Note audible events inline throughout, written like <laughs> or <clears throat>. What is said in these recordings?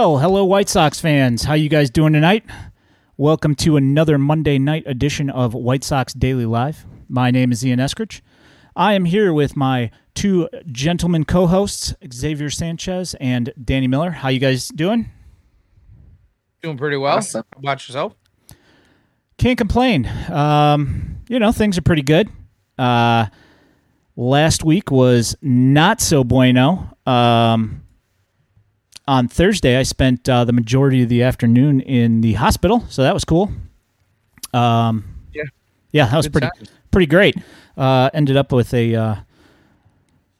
Well, hello, White Sox fans. How you guys doing tonight? Welcome to another Monday night edition of White Sox Daily Live. My name is Ian Eskridge. I am here with my two gentlemen co-hosts, Xavier Sanchez and Danny Miller. How you guys doing? Doing pretty well. Awesome. How about yourself? Can't complain. Um, you know, things are pretty good. Uh, last week was not so bueno. Um, on Thursday, I spent uh, the majority of the afternoon in the hospital, so that was cool. Um, Yeah. yeah, that was Good pretty times. pretty great. Uh, ended up with a uh,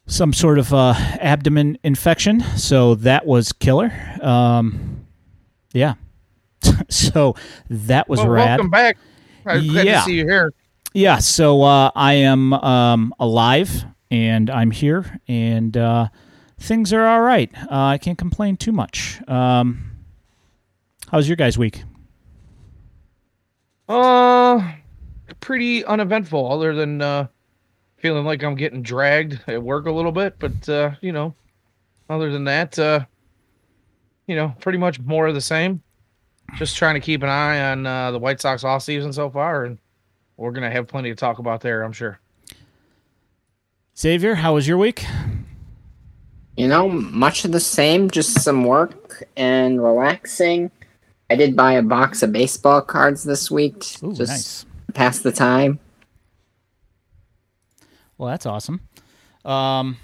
some sort of uh, abdomen infection, so that was killer. Um, yeah, <laughs> so that was well, rad. welcome back. I'm glad Yeah. to see you here. Yeah, so uh, I am um, alive and I'm here, and uh, things are all right. Uh, I can't complain too much. Um, how's your guys' week? Uh, pretty uneventful, other than uh, feeling like I'm getting dragged at work a little bit. But uh, you know, other than that, uh, you know, pretty much more of the same. Just trying to keep an eye on uh, the White Sox off season so far, and we're gonna have plenty to talk about there, I'm sure. Xavier, how was your week? You know, much of the same, just some work and relaxing. I did buy a box of baseball cards this week, Ooh, just nice. pass the time. Well, that's awesome. Um,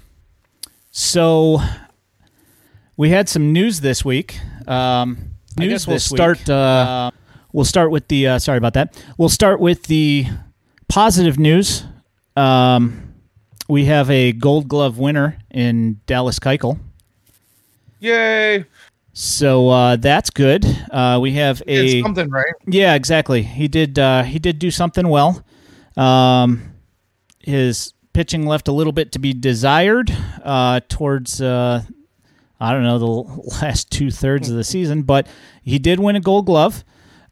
so we had some news this week. Um, I news guess we'll this start, Week. Uh, we'll start with the. Uh, sorry about that. We'll start with the positive news. Um, we have a Gold Glove winner in Dallas Keuchel. Yay! So uh, that's good. Uh, we have a something, right? yeah, exactly. He did. Uh, he did do something well. Um, his pitching left a little bit to be desired uh, towards. Uh, I don't know the <laughs> last two thirds of the season, but he did win a Gold Glove.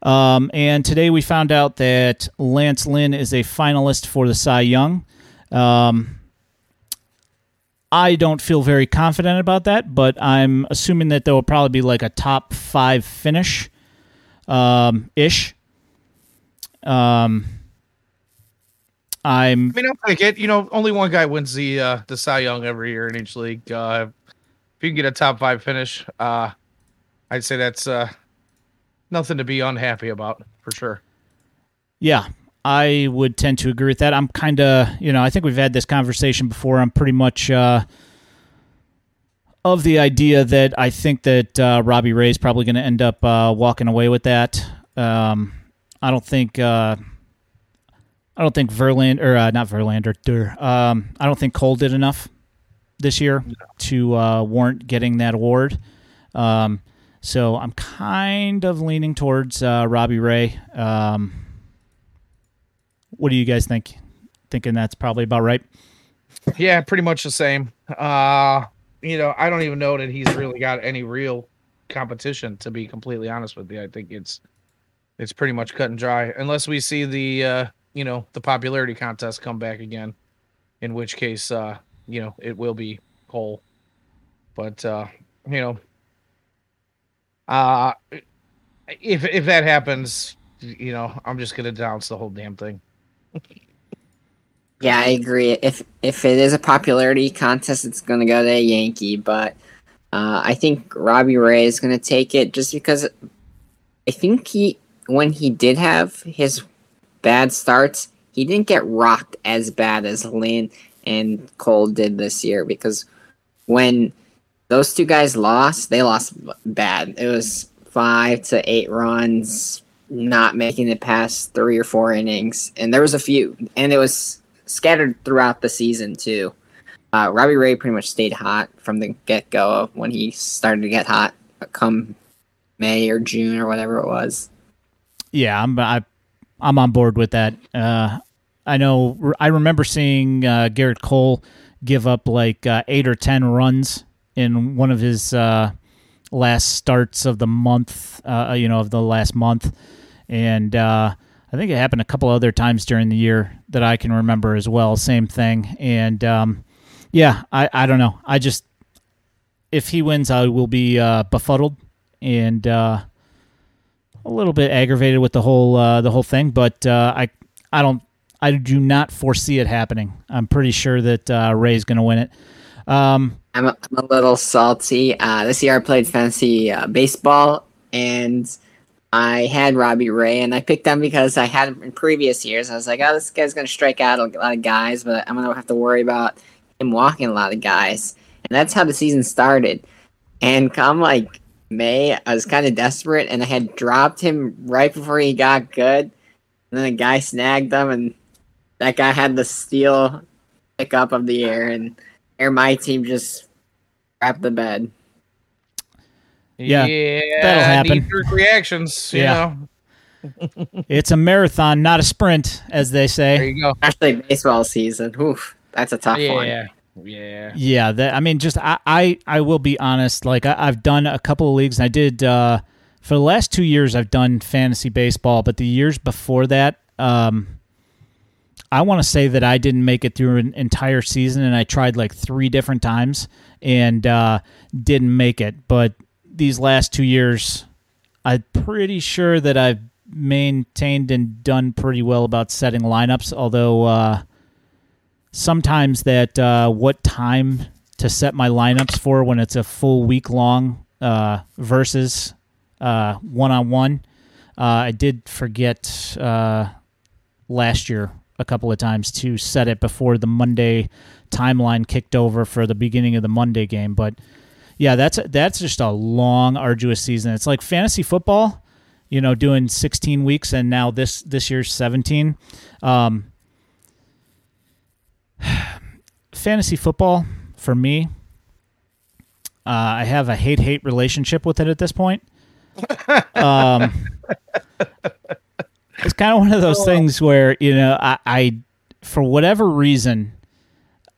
Um, and today we found out that Lance Lynn is a finalist for the Cy Young. Um, I don't feel very confident about that, but I'm assuming that there will probably be like a top five finish um, ish. Um, I'm I mean, I'll take it. You know, only one guy wins the uh, the Cy Young every year in each league. Uh, if you can get a top five finish, uh, I'd say that's uh, nothing to be unhappy about for sure. Yeah, I would tend to agree with that. I'm kind of, you know, I think we've had this conversation before. I'm pretty much uh, of the idea that I think that uh, Robbie Ray is probably going to end up uh, walking away with that. Um, I don't think. Uh, I don't think Verlander or uh, not Verlander. Um, I don't think Cole did enough this year to uh, warrant getting that award. Um, so I'm kind of leaning towards uh, Robbie Ray. Um, what do you guys think? Thinking that's probably about right. Yeah, pretty much the same. Uh, you know, I don't even know that he's really got any real competition. To be completely honest with you, I think it's it's pretty much cut and dry, unless we see the uh, you know the popularity contest come back again, in which case uh, you know it will be Cole. But uh, you know, uh, if if that happens, you know, I'm just gonna denounce the whole damn thing. Yeah, I agree. If if it is a popularity contest, it's going to go to a Yankee. But uh, I think Robbie Ray is going to take it just because I think he when he did have his bad starts, he didn't get rocked as bad as Lynn and Cole did this year. Because when those two guys lost, they lost bad. It was five to eight runs, not making it past three or four innings, and there was a few, and it was scattered throughout the season too. Uh, Robbie Ray pretty much stayed hot from the get go when he started to get hot, come May or June or whatever it was. Yeah, I'm I, I'm on board with that. Uh, I know. I remember seeing uh, Gerrit Cole give up like uh, eight or ten runs in one of his uh, last starts of the month. Uh, you know, of the last month, and uh, I think it happened a couple other times during the year that I can remember as well. Same thing, and um, yeah, I I don't know. I just if he wins, I will be uh, befuddled and uh, a little bit aggravated with the whole uh, the whole thing. But uh, I I don't I do not foresee it happening. I'm pretty sure that uh, Ray's going to win it. Um, I'm a, I'm a little salty. Uh, this year I played fantasy uh, baseball, and I had Robbie Ray, and I picked him because I had him in previous years. I was like, oh, this guy's going to strike out a lot of guys, but I'm going to have to worry about him walking a lot of guys. And that's how the season started. And come like May, I was kind of desperate, and I had dropped him right before he got good. And then a guy snagged him, and that guy had the steal pickup of the year, and air my team just wrapped the bed. Yeah, yeah that'll happen. reactions. You Yeah. know, <laughs> it's a marathon, not a sprint, as they say. there you go. Especially baseball season. Oof, that's a tough one. Yeah, yeah. Yeah, that I mean, just I I, I will be honest. Like I, I've done a couple of leagues, and I did uh, for the last two years. I've done fantasy baseball, but the years before that, um, I want to say that I didn't make it through an entire season, and I tried like three different times and uh, didn't make it. But these last two years, I'm pretty sure that I've maintained and done pretty well about setting lineups. Although uh, sometimes that uh, what time to set my lineups for when it's a full week long uh, versus one on one. I did forget uh, last year a couple of times to set it before the Monday timeline kicked over for the beginning of the Monday game. But yeah, that's that's just a long, arduous season. It's like fantasy football, you know, doing 16 weeks and now this this year's 17. Um, <sighs> fantasy football for me, uh, I have a hate hate relationship with it at this point. <laughs> Um, it's kind of one of those things where you know I, I for whatever reason,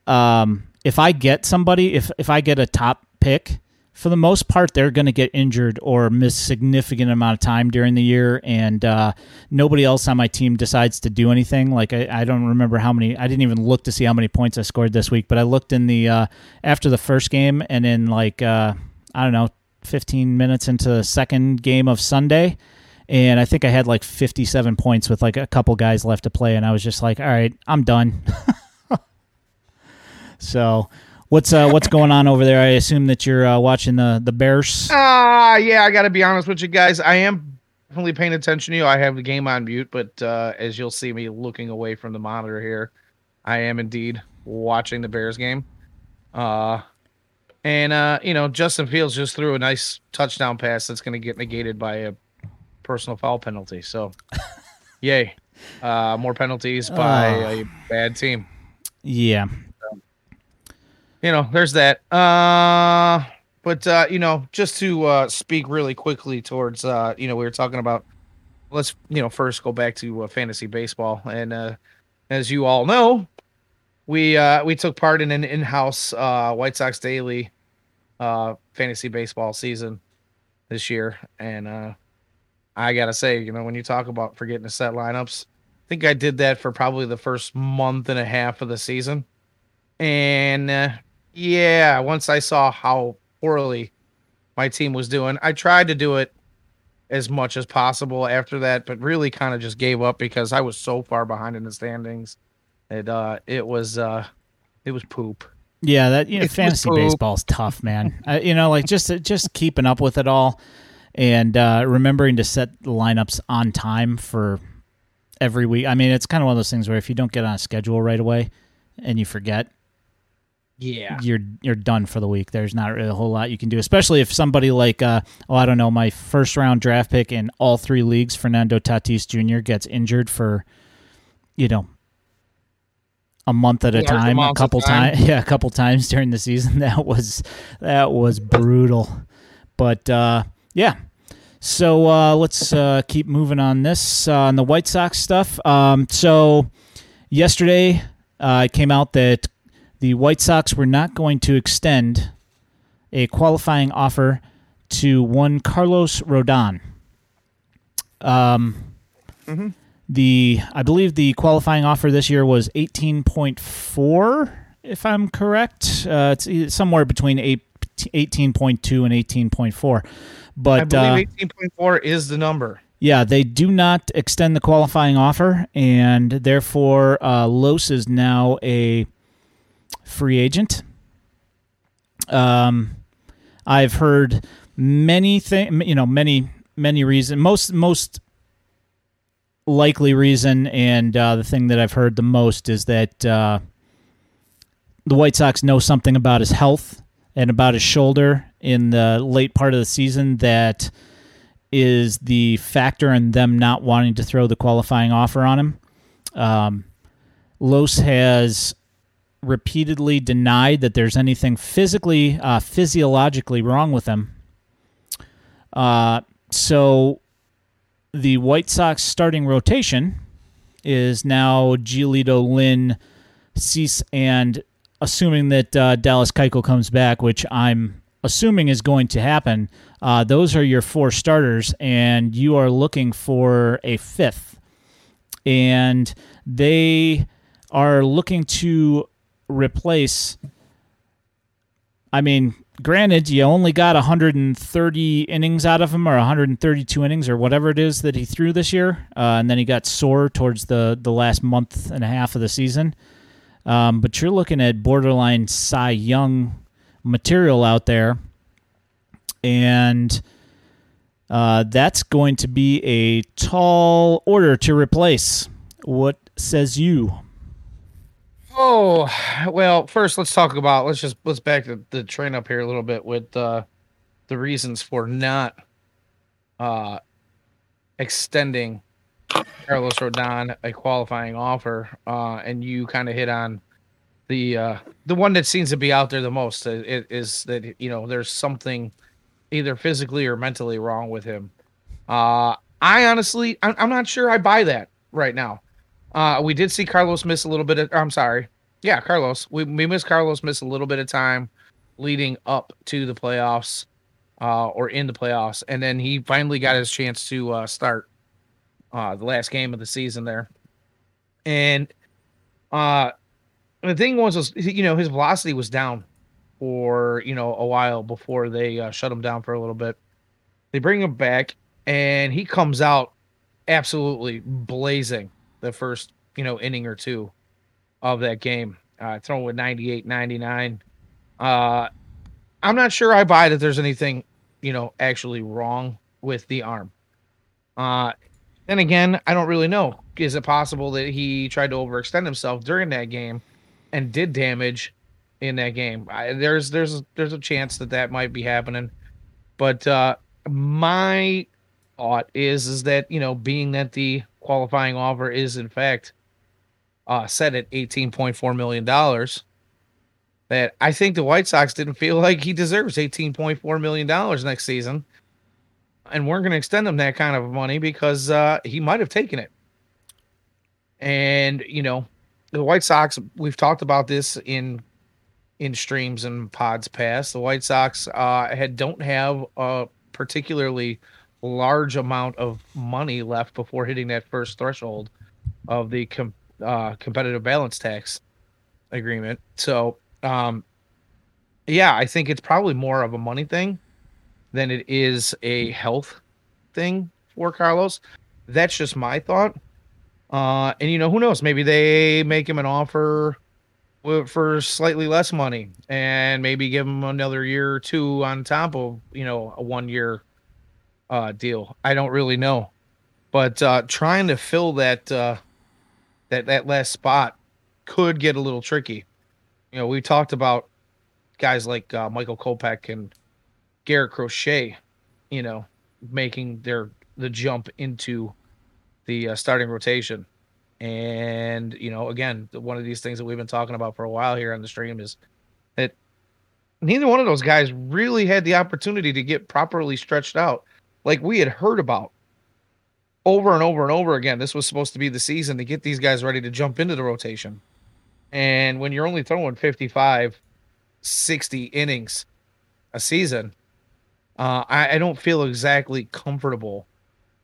um, if I get somebody, if if I get a top pick, for the most part, they're going to get injured or miss significant amount of time during the year, and uh, nobody else on my team decides to do anything. Like I, I don't remember how many. I didn't even look to see how many points I scored this week, but I looked in the uh, after the first game, and in like uh, I don't know, fifteen minutes into the second game of Sunday. And I think I had like 57 points with like a couple guys left to play, and I was just like, "All right, I'm done." <laughs> so, what's uh, what's going on over there? I assume that you're uh, watching the the Bears. Ah, yeah. I got to be honest with you guys. I am definitely paying attention to you. I have the game on mute, but uh, as you'll see me looking away from the monitor here, I am indeed watching the Bears game. Uh, and uh, you know, Justin Fields just threw a nice touchdown pass that's going to get negated by a personal foul penalty. So, <laughs> yay. Uh, more penalties by Oh. a bad team. Yeah, you know, there's that. Uh, but uh, you know, just to uh, speak really quickly towards, uh, you know, we were talking about. Let's you know first go back to uh, fantasy baseball, and uh, as you all know, we uh, we took part in an in-house uh, White Sox Daily uh, fantasy baseball season this year, and uh, I gotta say, you know, when you talk about forgetting to set lineups, I think I did that for probably the first month and a half of the season. And uh, yeah, once I saw how poorly my team was doing, I tried to do it as much as possible after that, but really kind of just gave up because I was so far behind in the standings. It uh it was uh it was poop. yeah. That you know, It's fantasy baseball's tough, man. uh, you know, like just just keeping up with it all, and uh, remembering to set the lineups on time for every week. I mean, it's kind of one of those things where if you don't get on a schedule right away and you forget, Yeah. you're you're done for the week. There's not really a whole lot you can do, especially if somebody like uh, oh I don't know my first round draft pick in all three leagues, Fernando Tatis Jr. gets injured for you know a month at a Large time, a couple time. times, <laughs> yeah, a couple times during the season. <laughs> That was that was brutal, but uh, yeah. So uh, let's uh, keep moving on this uh, on the White Sox stuff. Um, so yesterday uh, it came out that the White Sox were not going to extend a qualifying offer to one Carlos Rodon. Um, Mhm. the I believe the qualifying offer this year was eighteen point four, if I'm correct. Uh, it's somewhere between eight, 18.2 and eighteen point four. But I uh, believe eighteen point four is the number. yeah, they do not extend the qualifying offer, and therefore uh, Los is now a free agent. Um, I've heard many things, you know, many many reasons. Most most likely reason, and uh, the thing that I've heard the most is that uh, the White Sox know something about his health and about his shoulder in the late part of the season that is the factor in them not wanting to throw the qualifying offer on him. Um, Los has repeatedly denied that there's anything physically, uh, physiologically wrong with him. Uh, so the White Sox starting rotation is now Giolito, Lynn, Cease, and assuming that uh, Dallas Keuchel comes back, which I'm assuming is going to happen, uh, those are your four starters, and you are looking for a fifth. And they are looking to replace. I mean, granted, you only got 130 innings out of him, or 132 innings, or whatever it is that he threw this year, uh, and then he got sore towards the the last month and a half of the season. Um, but you're looking at borderline Cy Young material out there, and uh, that's going to be a tall order to replace. What says you? Oh well, first let's talk about let's just let's back the, the train up here a little bit with uh, the reasons for not uh, extending Carlos Rodon a qualifying offer, uh, and you kind of hit on the uh, the one that seems to be out there the most uh, is that you know there's something either physically or mentally wrong with him. Uh, I honestly, I'm, I'm not sure I buy that right now. Uh, we did see Carlos miss a little bit of. I'm sorry. Yeah, Carlos. We we missed Carlos miss a little bit of time leading up to the playoffs, uh, or in the playoffs, and then he finally got his chance to start uh, the last game of the season there. And uh, the thing was, was you know his velocity was down for you know a while before they uh, shut him down for a little bit. They bring him back, and he comes out absolutely blazing the first you know inning or two of that game uh throwing with 98 99 uh i'm not sure i buy that there's anything you know actually wrong with the arm uh then again i don't really know. Is it possible that he tried to overextend himself during that game and did damage in that game? I, there's there's there's a chance that that might be happening. But uh my thought is is that you know being that the qualifying offer is in fact uh, set at eighteen point four million dollars, that I think the White Sox didn't feel like he deserves eighteen point four million dollars next season, and weren't going to extend him that kind of money because uh, he might have taken it. And you know, the White Sox. We've talked about this in in streams and pods past. The White Sox uh, had don't have a particularly large amount of money left before hitting that first threshold of the com- uh, competitive balance tax agreement. So, um, yeah, I think it's probably more of a money thing than it is a health thing for Carlos. That's just my thought. Uh, and you know, who knows? Maybe they make him an offer for slightly less money and maybe give him another year or two on top of you know a one year uh, deal. I don't really know, but uh, trying to fill that uh, that that last spot could get a little tricky. You know, we talked about guys like uh, Michael Kopech and Garrett Crochet, you know, making their the jump into the uh, starting rotation. And you know, again, one of these things that we've been talking about for a while here on the stream is that neither one of those guys really had the opportunity to get properly stretched out, like we had heard about over and over and over again. This was supposed to be the season to get these guys ready to jump into the rotation. And when you're only throwing 55, 60 innings a season, uh, I, I don't feel exactly comfortable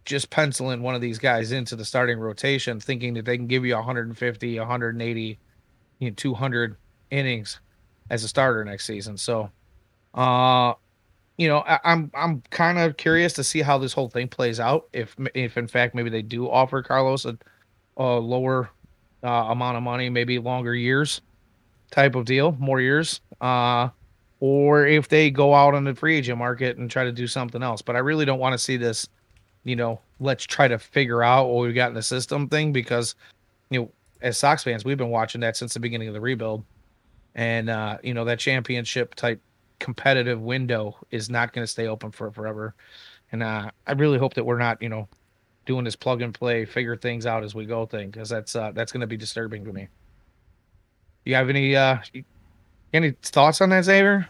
just penciling one of these guys into the starting rotation, thinking that they can give you 150, 180, you know, 200 innings as a starter next season. So, uh, you know, I, I'm I'm kind of curious to see how this whole thing plays out. If if in fact maybe they do offer Carlos a, a lower uh, amount of money, maybe longer years, type of deal, more years, uh, or if they go out on the free agent market and try to do something else. But I really don't want to see this, you know, let's try to figure out what we got in the system thing because, you know, as Sox fans, we've been watching that since the beginning of the rebuild, and uh, you know that championship type competitive window is not going to stay open for forever. And uh, I really hope that we're not, you know, doing this plug and play, figure things out as we go thing, because that's uh, that's going to be disturbing to me. You have any uh, any thoughts on that, Xavier?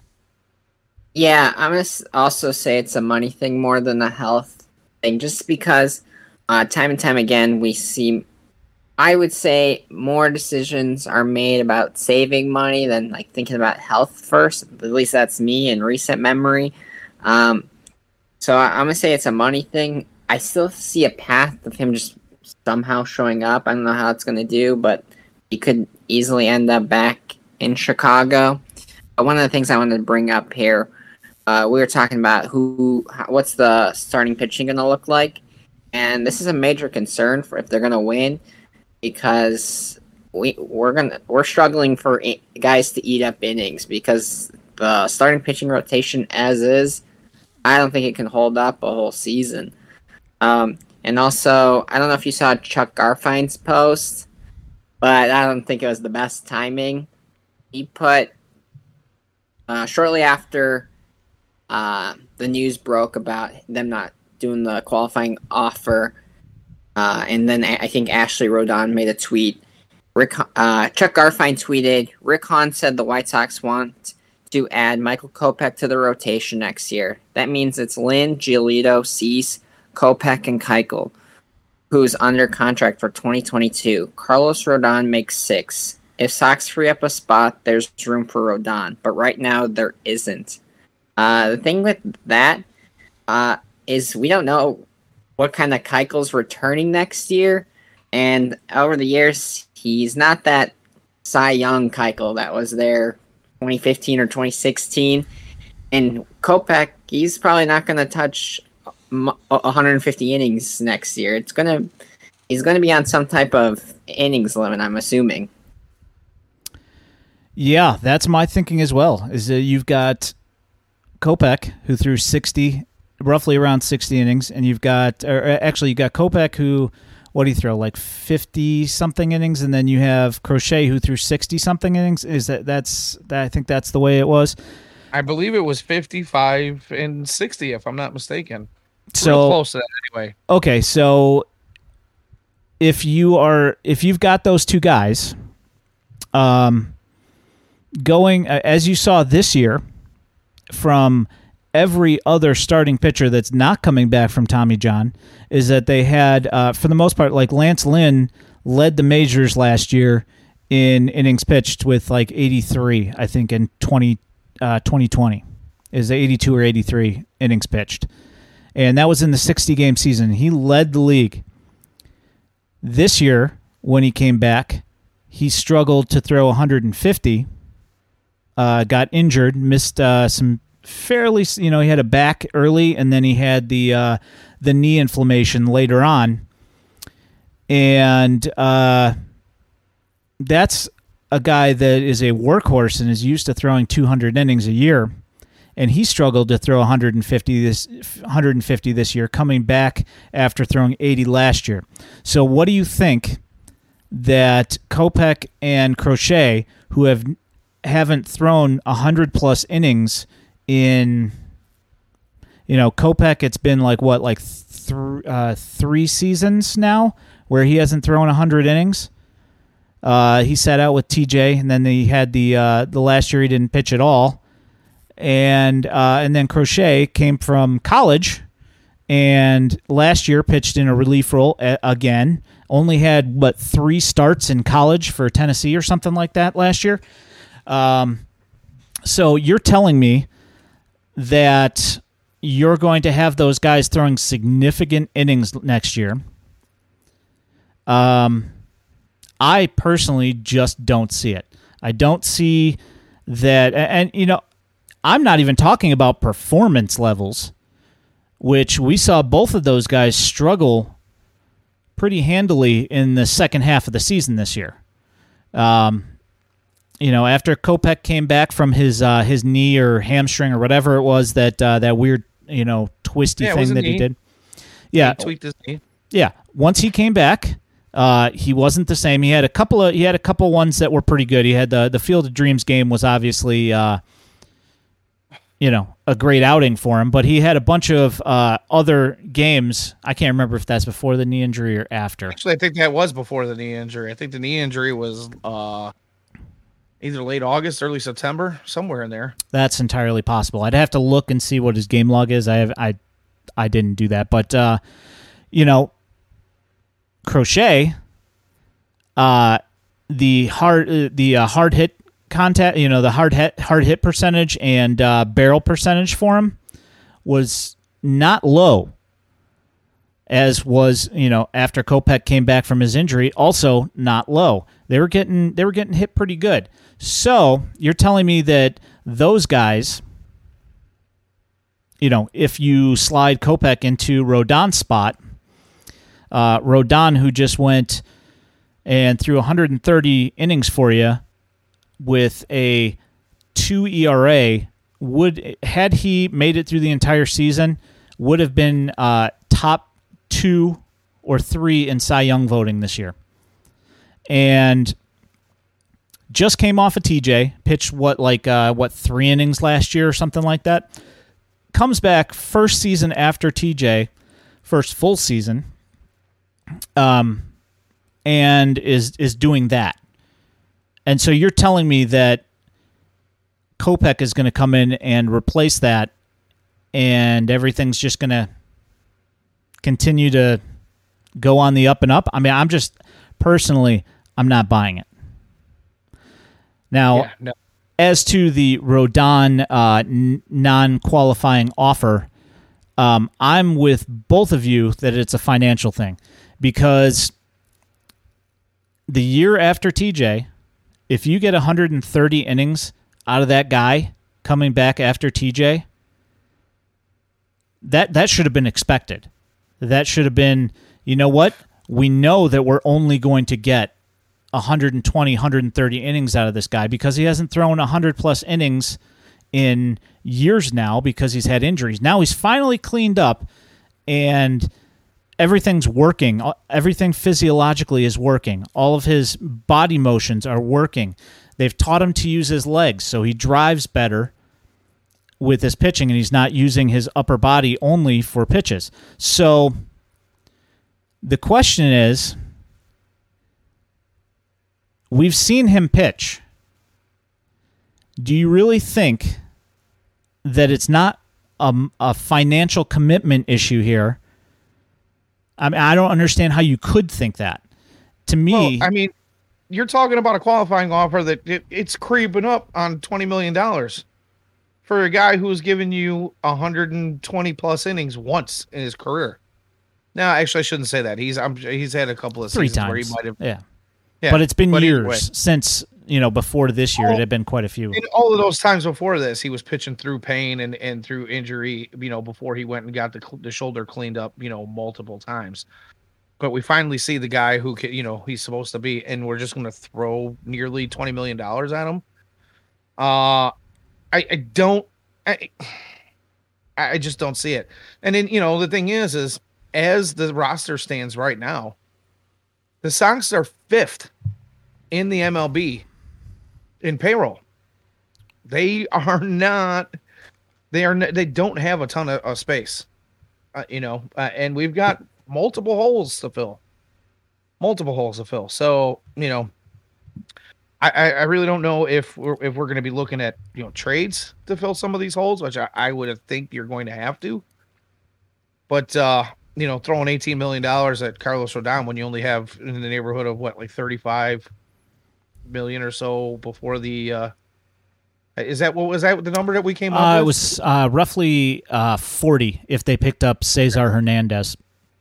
Yeah, I'm gonna also say it's a money thing more than a health thing, just because uh, time and time again we see I would say more decisions are made about saving money than like thinking about health first. At least that's me in recent memory. Um, so I, am gonna say it's a money thing. I still see a path of him just somehow showing up. I don't know how it's gonna do, but he could easily end up back in Chicago. But one of the things I wanted to bring up here, uh, we were talking about who, what's the starting pitching gonna look like, and this is a major concern for if they're gonna win because we we're gonna we're struggling for guys to eat up innings because the starting pitching rotation as is, I don't think it can hold up a whole season. Um, and also, I don't know if you saw Chuck Garfien's post, but I don't think it was the best timing. He put uh, shortly after uh, the news broke about them not doing the qualifying offer uh, and then I think Ashley Rodon made a tweet. Rick, uh, Chuck Garfien tweeted, Rick Hahn said the White Sox want to add Michael Kopech to the rotation next year. That means it's Lynn, Giolito, Cease, Kopech, and Keuchel, who's under contract for 2022. Carlos Rodon makes six. If Sox free up a spot, there's room for Rodon, but right now there isn't. Uh, the thing with that uh, is we don't know what kind of Keuchel's returning next year. And over the years, he's not that Cy Young Keuchel that was there 2015 or 2016. And Kopech, he's probably not going to touch 150 innings next year. It's to he's going to be on some type of innings limit, I'm assuming. Yeah, that's my thinking as well. Is that you've got Kopech who threw 60 roughly around 60 innings, and you've got, or actually, you got Kopech who, what do you throw, like 50 something innings, and then you have Crochet who threw 60 something innings. Is that that's that? I think that's the way it was. I believe it was 55 and 60, if I'm not mistaken. So Real close to that, anyway. Okay, so if you are if you've got those two guys, um, going as you saw this year from every other starting pitcher that's not coming back from Tommy John is that they had, uh, for the most part, like Lance Lynn led the majors last year in innings pitched with like 83, I think, in 20, uh, 2020 is 82 or 83 innings pitched. And that was in the 60 game season. He led the league. This year, when he came back, he struggled to throw 150. Uh, got injured, missed uh, some fairly, you know, he had a back early, and then he had the uh, the knee inflammation later on, and uh, that's a guy that is a workhorse and is used to throwing 200 innings a year, and he struggled to throw 150 this 150 this year, coming back after throwing 80 last year. So, what do you think that Kopech and Crochet, who have haven't thrown 100 plus innings in you know Kopech it's been like what like th- uh, three seasons now where he hasn't thrown 100 innings. Uh, he sat out with TJ and then he had the uh, the last year he didn't pitch at all. And uh, and then Crochet came from college and last year pitched in a relief role again. Only had what three starts in college for Tennessee or something like that last year. Um, so you're telling me that you're going to have those guys throwing significant innings next year. Um, I personally just don't see it. I don't see that, and, and you know, I'm not even talking about performance levels, which we saw both of those guys struggle pretty handily in the second half of the season this year. Um, you know, after Kopech came back from his uh, his knee or hamstring or whatever it was that uh, that weird you know twisty Yeah, thing that he did. Yeah, He tweaked his knee. yeah. Once he came back, uh, he wasn't the same. He had a couple of he had a couple ones that were pretty good. He had the the Field of Dreams game was obviously uh, you know a great outing for him, but he had a bunch of uh, other games. I can't remember if that's before the knee injury or after. Actually, I think that was before the knee injury. I think the knee injury was uh, either late August, early September, somewhere in there. That's entirely possible. I'd have to look and see what his game log is. I have I I didn't do that, but uh, you know, Crochet, uh, the hard uh, the uh, hard hit contact, you know, the hard hit hard hit percentage and uh, barrel percentage for him was not low. As was, you know, after Kopech came back from his injury, also not low. They were getting they were getting hit pretty good. So you're telling me that those guys, you know, if you slide Kopech into Rodon's spot, uh, Rodon, who just went and threw 130 innings for you with a two ERA, would had he made it through the entire season, would have been uh, top two or three in Cy Young voting this year, and just came off a TJ, pitched what like uh, what three innings last year or something like that. Comes back first season after TJ, first full season, um, and is is doing that. And so you're telling me that Kopech is going to come in and replace that, and everything's just going to continue to go on the up and up. I mean, I'm just personally, I'm not buying it. Now, Yeah, no. as to the Rodon uh, n- non-qualifying offer, um, I'm with both of you that it's a financial thing because the year after TJ, if you get 130 innings out of that guy coming back after TJ, that that should have been expected. That should have been, you know what? We know that we're only going to get 120, 130 innings out of this guy because he hasn't thrown 100 plus innings in years now because he's had injuries. Now he's finally cleaned up and everything's working. Everything physiologically is working. All of his body motions are working. They've taught him to use his legs, so he drives better with his pitching and he's not using his upper body only for pitches. So the question is we've seen him pitch. Do you really think that it's not a, a financial commitment issue here? I mean, I don't understand how you could think that. To me, Well, I mean, you're talking about a qualifying offer that it, it's creeping up on twenty million dollars for a guy who's given you 120 plus innings once in his career. Now, actually, I shouldn't say that. He's I'm, he's had a couple of three seasons where he might have. yeah. Yeah, but it's been but years since you know before this year. It had been quite a few. In all of those times before this, he was pitching through pain and, and through injury, you know, before he went and got the, the shoulder cleaned up, you know, multiple times. But we finally see the guy who, can, you know, he's supposed to be, and we're just going to throw nearly $20 million at him. Uh, I, I don't, I, I just don't see it. And then, you know, the thing is, is as the roster stands right now, the Sox are fifth in the MLB in payroll. They are <laughs> not. They are. They don't have a ton of, of space, uh, you know. Uh, and we've got multiple holes to fill. Multiple holes to fill. So you know, I I, I really don't know if we're if we're going to be looking at you know trades to fill some of these holes, which I, I would think you're going to have to. But uh, you know, throwing eighteen million dollars at Carlos Rodon when you only have in the neighborhood of what like thirty five million or so before the uh is that what was that the number that we came up Uh, with? it was uh, roughly uh, 40 if they picked up Cesar Hernandez,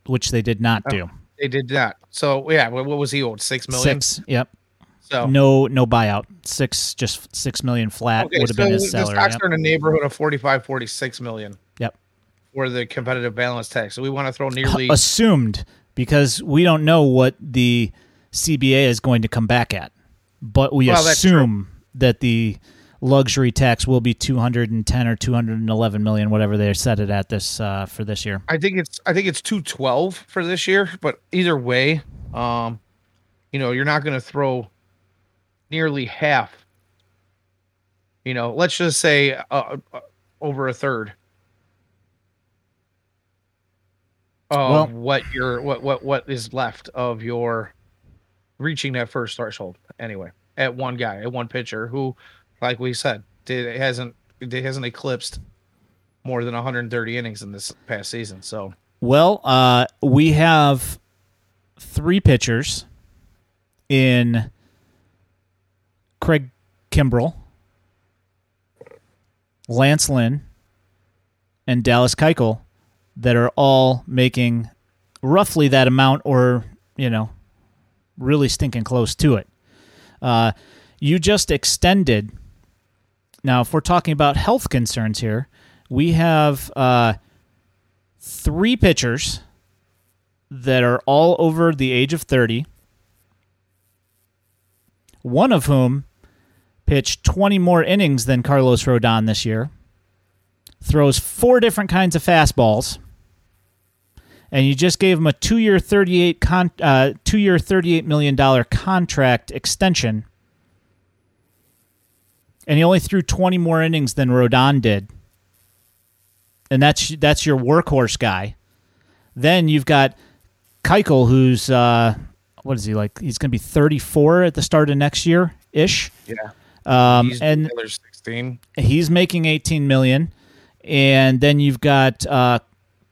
which they did not do. they did not. So yeah, what, what was he owed? Six million. Six. Yep. So no no buyout. Six just six million flat okay, would have so been his the salary. stocks Yep. are in a neighborhood of 45, 46 million For the competitive balance tax. So we want to throw nearly Assumed because we don't know what the CBA is going to come back at, but we Well, assume that the luxury tax will be 210 or 211 million, whatever they set it at this uh, for this year. I think it's I think it's 212 for this year, but either way, um you know, you're not going to throw nearly half. You know, let's just say uh, uh, over a third of Well- what your what what what is left of your reaching that first threshold anyway at one guy at one pitcher who like we said did hasn't it hasn't eclipsed more than 130 innings in this past season. So Well, uh, we have three pitchers in Craig Kimbrel, Lance Lynn, and Dallas Keuchel that are all making roughly that amount or, you know, really stinking close to it. Uh, you just extended. Now, if we're talking about health concerns here, we have uh, three pitchers that are all over the age of 30, one of whom pitched 20 more innings than Carlos Rodon this year, throws four different kinds of fastballs, and you just gave him a two-year 38 con- uh, two-year 38 million dollar contract extension, and he only threw 20 more innings than Rodon did and that's that's your workhorse guy. Then you've got Keuchel, who's uh, what is he like? He's going to be 34 at the start of next year ish. yeah Um, he's and 16 he's making 18 million. And then you've got uh,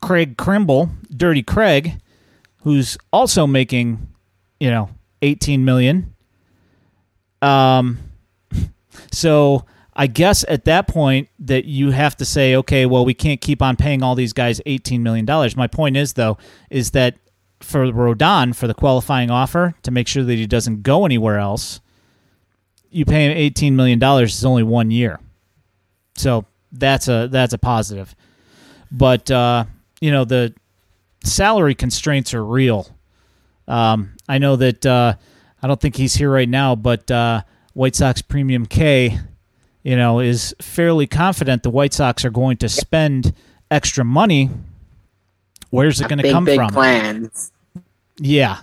Craig Kimbrel, Dirty Craig, who's also making, you know, 18 million. Um, <laughs> so I guess at that point that you have to say, okay, well, we can't keep on paying all these guys 18 million dollars. My point is though, is that for Rodon for the qualifying offer to make sure that he doesn't go anywhere else, you pay him 18 million dollars is only one year. So that's a that's a positive. But uh, you know the salary constraints are real. Um, I know that uh, I don't think he's here right now, but uh, White Sox Premium K, you know, is fairly confident the White Sox are going to spend extra money. Where's it going to big, come big from? plans. Yeah.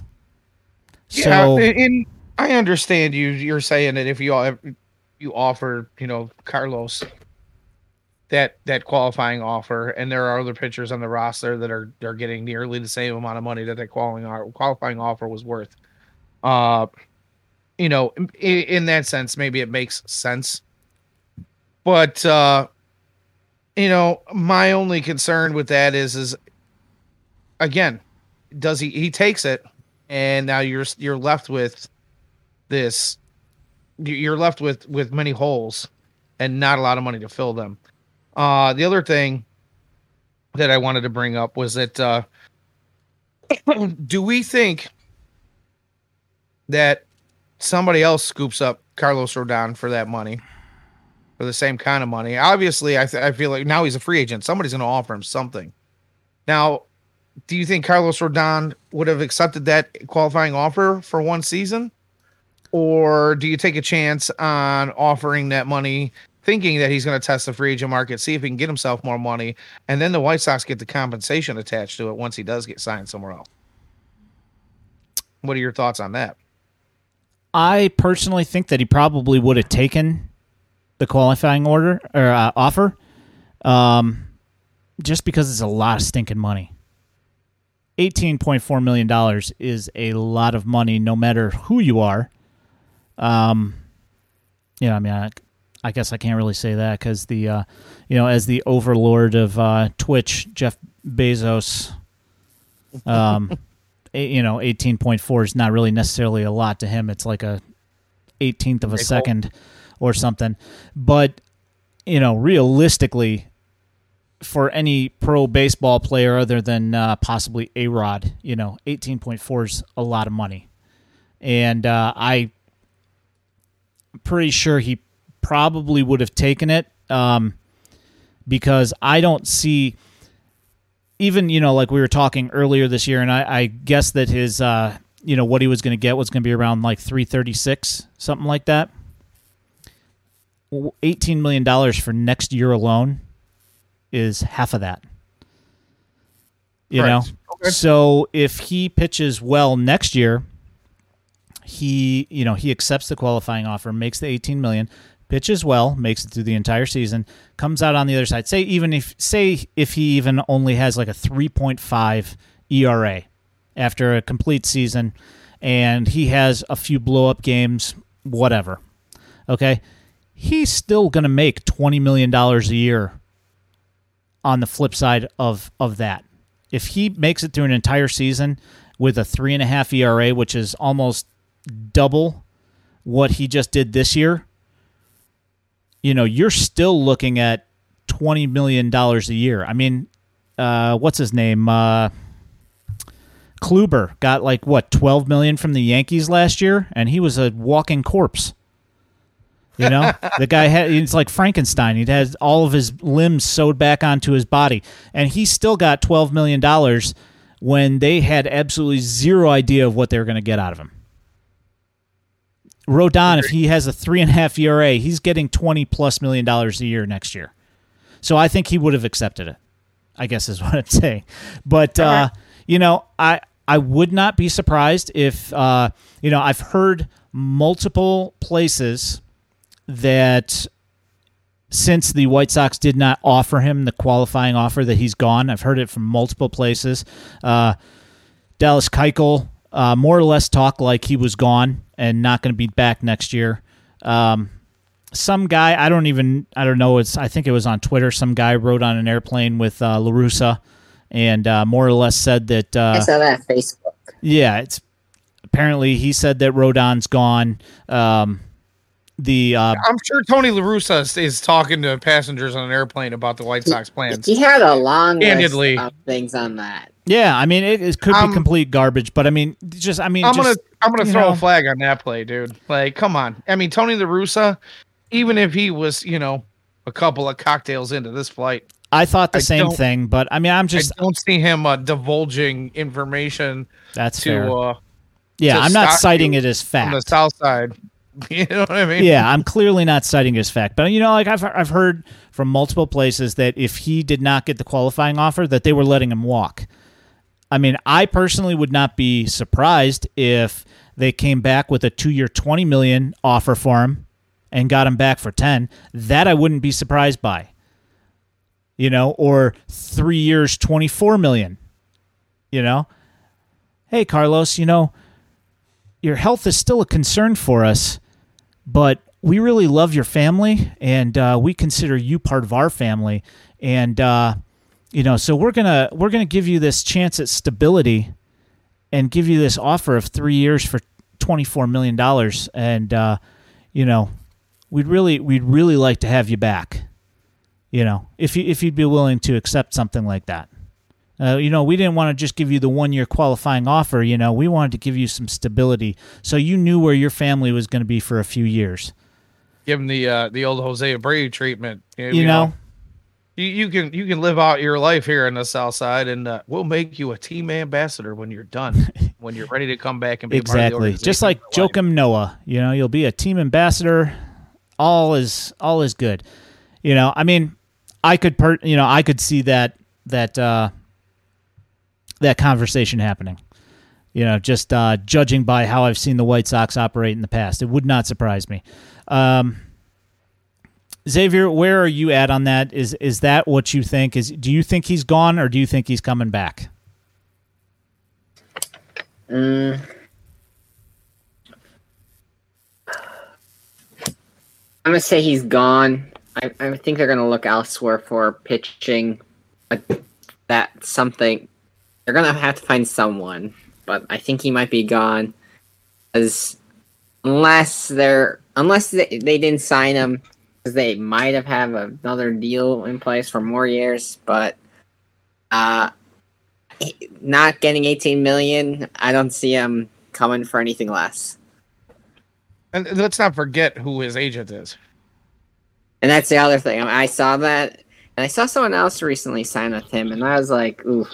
yeah So and, and i understand you you're saying that if you all you offer you know carlos that that qualifying offer and there are other pitchers on the roster that are are getting nearly the same amount of money that that qualifying qualifying offer was worth. Uh you know in, in that sense maybe it makes sense. But uh you know my only concern with that is is again does he he takes it and now you're you're left with this you're left with with many holes and not a lot of money to fill them uh the other thing that i wanted to bring up was that uh <clears throat> do we think that somebody else scoops up carlos rodon for that money for the same kind of money? Obviously i, th- I feel like now he's a free agent. Somebody's going to offer him something. Now do you think Carlos Rodon would have accepted that qualifying offer for one season? Or do you take a chance on offering that money, thinking that he's going to test the free agent market, see if he can get himself more money, and then the White Sox get the compensation attached to it once he does get signed somewhere else? What are your thoughts on that? I personally think that he probably would have taken the qualifying order or uh, offer, um, just because it's a lot of stinking money. Eighteen point four million dollars is a lot of money, no matter who you are. Um, you know, I mean, I, I guess I can't really say that because the, uh, you know, as the overlord of uh, Twitch, Jeff Bezos, <laughs> um, you know, eighteen point four is not really necessarily a lot to him. It's like a eighteenth of a second or something. But you know, realistically, for any pro baseball player other than uh, possibly A-Rod, you know, eighteen point four is a lot of money, and uh, I pretty sure he probably would have taken it um, because I don't see even you know like we were talking earlier this year, and I, I guess that his uh, you know what he was going to get was going to be around like three thirty six, something like that. Eighteen million dollars for next year alone is half of that. You know, okay. so if he pitches well next year, he you know he accepts the qualifying offer, makes the eighteen million, pitches well, makes it through the entire season, comes out on the other side. Say even if say if he even only has like a 3.5 ERA after a complete season and he has a few blow up games, whatever. Okay? He's still going to make 20 million dollars a year on the flip side of of that. If he makes it through an entire season with a three and a half ERA, which is almost double what he just did this year, you know, you're still looking at twenty million dollars a year. I mean, uh, what's his name? Uh, Kluber got like what twelve million from the Yankees last year, and he was a walking corpse. You know, <laughs> the guy had it's like Frankenstein. He had all of his limbs sewed back onto his body, and he still got twelve million dollars when they had absolutely zero idea of what they were going to get out of him. Rodon, if he has a three and a half ERA, he's getting twenty plus million dollars a year next year. So I think he would have accepted it. I guess is <laughs> what I'm saying. But uh, you know, I I would not be surprised if uh, you know I've heard multiple places that since the White Sox did not offer him the qualifying offer that he's gone. I've heard it from multiple places. Uh, Dallas Keuchel uh, more or less talk like he was gone and not going to be back next year. Um, some guy, I don't even, I don't know. It's, I think it was on Twitter. Some guy wrote on an airplane with uh, La Russa and uh, more or less said that. Uh, I saw that on Facebook. Yeah, it's apparently he said that Rodon's gone. Um, the uh, I'm sure Tony La Russa is, is, talking to passengers on an airplane about the White Sox plans. He, he had a long Candidly. list of things on that. Yeah, I mean it, it could um, be complete garbage, but I mean just I mean I'm just, gonna I'm gonna throw know. a flag on that play, dude. Like, come on. I mean Tony La Russa, even if he was, you know, a couple of cocktails into this flight. I thought the I same thing, but I mean I'm just I don't see him uh, divulging information that's to fair. uh Yeah, I'm not citing it as fact. On the south side. <laughs> You know what I mean? Yeah, I'm clearly not citing it as fact. But you know, like I've I've heard from multiple places that if he did not get the qualifying offer that they were letting him walk. I mean, I personally would not be surprised if they came back with a two-year, twenty million offer for him, and got him back for ten. That I wouldn't be surprised by. You know, or three years, twenty-four million. You know, hey Carlos, you know, your health is still a concern for us, but we really love your family, and uh, we consider you part of our family, and. Uh, you know so we're gonna we're gonna give you this chance at stability and give you this offer of three years for 24 million dollars. And uh, you know we'd really we'd really like to have you back you know if you if you'd be willing to accept something like that. Uh, you know we didn't want to just give you the one year qualifying offer you know we wanted to give you some stability. So you knew where your family was going to be for a few years. Give him the uh, the old Jose Abreu treatment you, you know, know you, you can you can live out your life here in the South Side, and uh, we'll make you a team ambassador when you're done, <laughs> when you're ready to come back and be exactly just like Joakim Noah. You know, you'll be a team ambassador. All is all is good. You know, I mean, I could per you know I could see that that uh, that conversation happening. You know, just uh, judging by how I've seen the White Sox operate in the past, it would not surprise me. Um, Xavier, where are you at on that? Is is that what you think? Is do you think he's gone or do you think he's coming back? Mm. I'm gonna say he's gone. I, I think they're gonna look elsewhere for pitching. that something they're gonna have to find someone, but I think he might be gone. As unless they're unless they, they didn't sign him they might have have another deal in place for more years, but uh, not getting 18 million, I don't see him coming for anything less. And let's not forget who his agent is. And that's the other thing. I saw that, and I saw someone else recently sign with him, and I was like, "Ooh,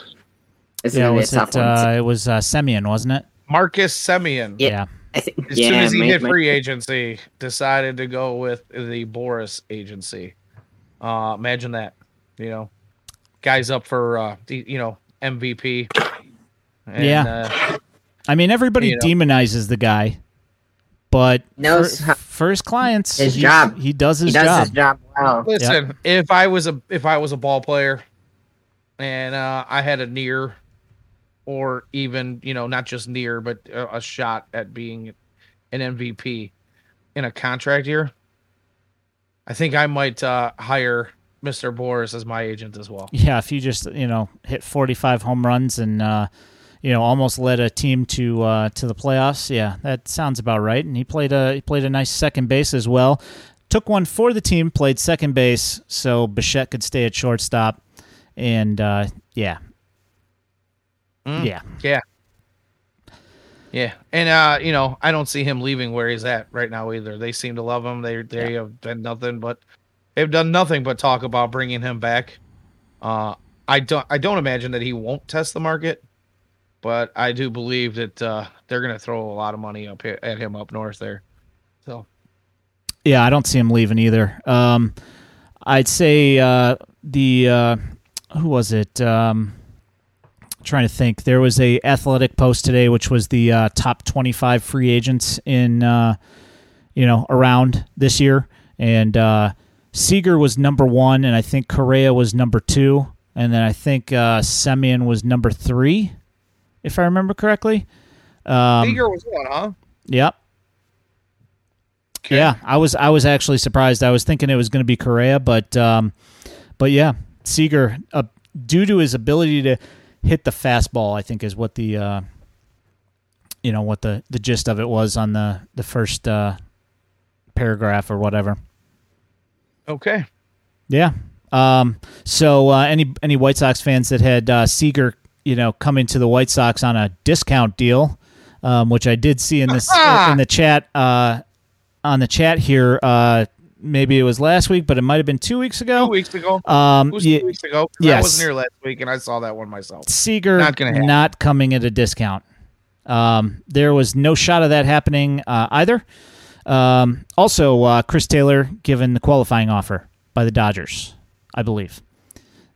this is Yeah, gonna a was tough it? one." Uh, it was uh, Semien, wasn't it? Marcus Semien. Yeah. I think, As yeah, soon as he my- hit my- free agency, decided to go with the Boras agency. Uh, imagine that, you know, guys up for uh, you know MVP. And, Yeah. uh, I mean, everybody You know. demonizes the guy, but Knows for, how- for his clients, His he, job. he does his he does job. his job well. listen, if I was a if I was a ball player, and uh, I had a near, or even you know not just near, but a, a shot at being an MVP in a contract year, I think I might uh, hire Mr. Boras as my agent as well. Yeah, if you just you know hit 45 home runs and uh, you know almost led a team to uh, to the playoffs, yeah, that sounds about right. And he played a he played a nice second base as well. Took one for the team, played second base, so Bichette could stay at shortstop. And uh, yeah, Mm. yeah, Yeah. Yeah. And uh, you know, I don't see him leaving where he's at right now either. They seem to love him. They they have done nothing but they've done nothing but talk about bringing him back. Uh I don't I don't imagine that he won't test the market, but I do believe that uh they're going to throw a lot of money up here, at him up north there. So, Yeah, I don't see him leaving either. Um, I'd say uh, the uh, who was it? Um, trying to think. There was a athletic post today, which was the uh, top twenty-five free agents in uh, you know around this year, and uh, Seager was number one, and I think Correa was number two, and then I think uh, Semien was number three, if I remember correctly. Um, Seager was one, huh? Yep. Okay. Yeah, I was I was actually surprised. I was thinking it was going to be Correa, but um, but yeah, Seager, uh, due to his ability to hit the fastball, I think is what the uh, you know what the the gist of it was on the the first uh, paragraph or whatever. Okay. Yeah. Um, so uh, any any White Sox fans that had uh, Seager, you know, coming to the White Sox on a discount deal, um, which I did see in this <laughs> in the chat uh, on the chat here. Uh, maybe it was last week, but it might have been two weeks ago. Two weeks ago. Um, It was ye- two weeks ago. 'cause I wasn't here last week and I saw that one myself. Seager Not not coming at a discount. Um, there was no shot of that happening uh, either. Um, also, uh, Chris Taylor given the qualifying offer by the Dodgers, I believe.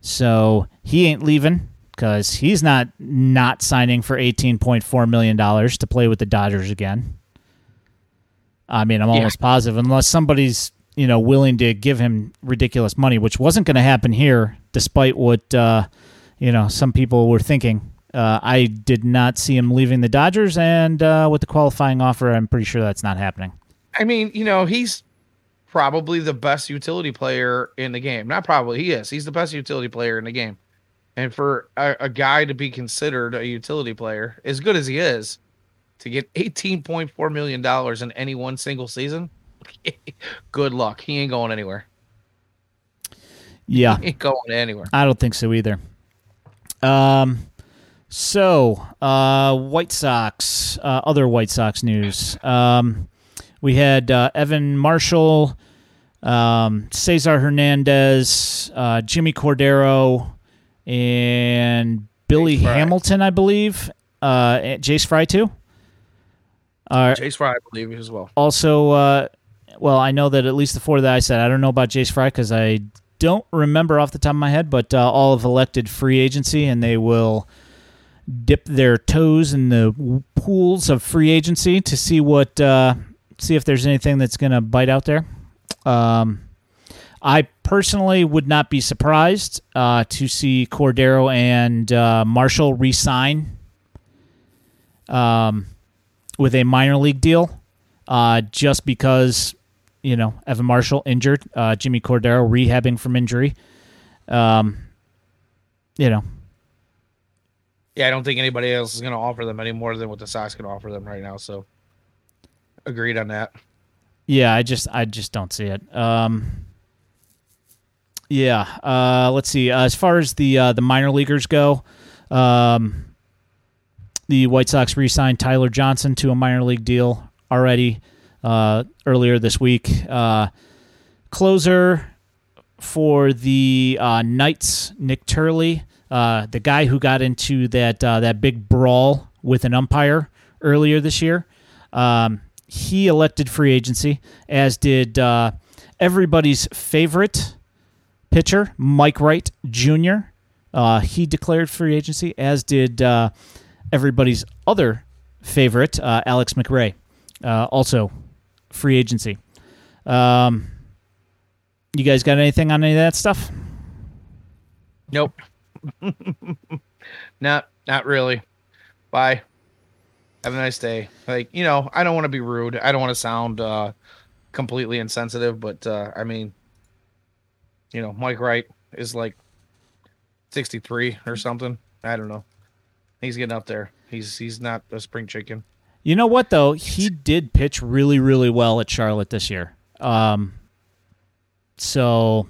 So he ain't leaving because he's not not signing for eighteen point four million dollars to play with the Dodgers again. I mean, I'm Yeah. almost positive unless somebody's you know willing to give him ridiculous money, which wasn't going to happen here, despite what uh, you know some people were thinking. Uh, I did not see him leaving the Dodgers, and uh, with the qualifying offer, I'm pretty sure that's not happening. I mean, you know, he's probably the best utility player in the game. Not probably, he is. He's the best utility player in the game. And for a, a guy to be considered a utility player, as good as he is, to get $18.4 million in any one single season, <laughs> good luck. He ain't going anywhere. Yeah, He ain't going anywhere. I don't think so either. Um, so uh, White Sox, uh, other White Sox news. Um, we had uh, Evan Marshall, um, Cesar Hernandez, uh, Jimmy Cordero, and Billy Jace Fry. Hamilton, I believe. Uh, Jace Fry too. Uh, Chase Fry, I believe, as well. also, uh, well, I know that at least the four that I said, I don't know about Jace Fry because I don't remember off the top of my head, but uh, all have elected free agency and they will dip their toes in the pools of free agency to see what, uh, see if there's anything that's going to bite out there. Um, I personally would not be surprised uh, to see Cordero and uh, Marshall re-sign um, with a minor league deal, uh, just because you know Evan Marshall injured, uh, Jimmy Cordero rehabbing from injury. Um, you know, Yeah, I don't think anybody else is going to offer them any more than what the Sox can offer them right now. So, agreed on that. yeah, I just I just don't see it. Um, yeah, uh, let's see. Uh, as far as the uh, the minor leaguers go, um, the White Sox re-signed Tyler Johnson to a minor league deal already. Uh, earlier this week. Uh, closer for the uh, Knights, Nick Turley, uh, the guy who got into that that big brawl with an umpire earlier this year. Um, he elected free agency, as did everybody's favorite pitcher, Mike Wright Jr. Uh, he declared free agency, as did uh, everybody's other favorite, uh, Alex McRae, also free agency. Um, you guys got anything on any of that stuff? Nope. <laughs> not not really. Bye. Have a nice day. Like, you know, I don't want to be rude. I don't want to sound uh completely insensitive, but uh I mean, you know, Mike Wright is like 63 or something. I don't know. He's getting up there. He's he's not a spring chicken. You know what though? He did pitch really, really well at Charlotte this year. Um, so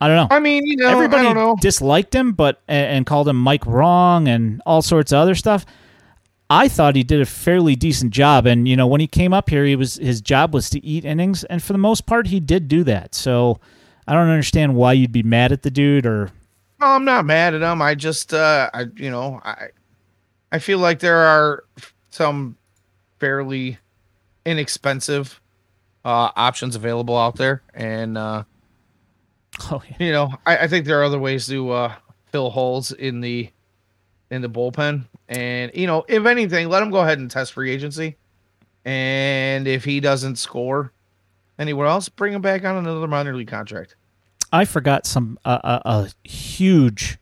I don't know. I mean, you know, Everybody know. disliked him, but and, and called him Mike wrong and all sorts of other stuff. I thought he did a fairly decent job, and you know when he came up here, he was his job was to eat innings, and for the most part, he did do that. So I don't understand why you'd be mad at the dude or No, I'm not mad at him. I just uh I you know, I I feel like there are some fairly inexpensive uh options available out there and uh <laughs> oh yeah. you know, I, I think there are other ways to uh fill holes in the in the bullpen. And you know, if anything, let him go ahead and test free agency. And if he doesn't score anywhere else, bring him back on another minor league contract. I forgot some uh, a, a huge,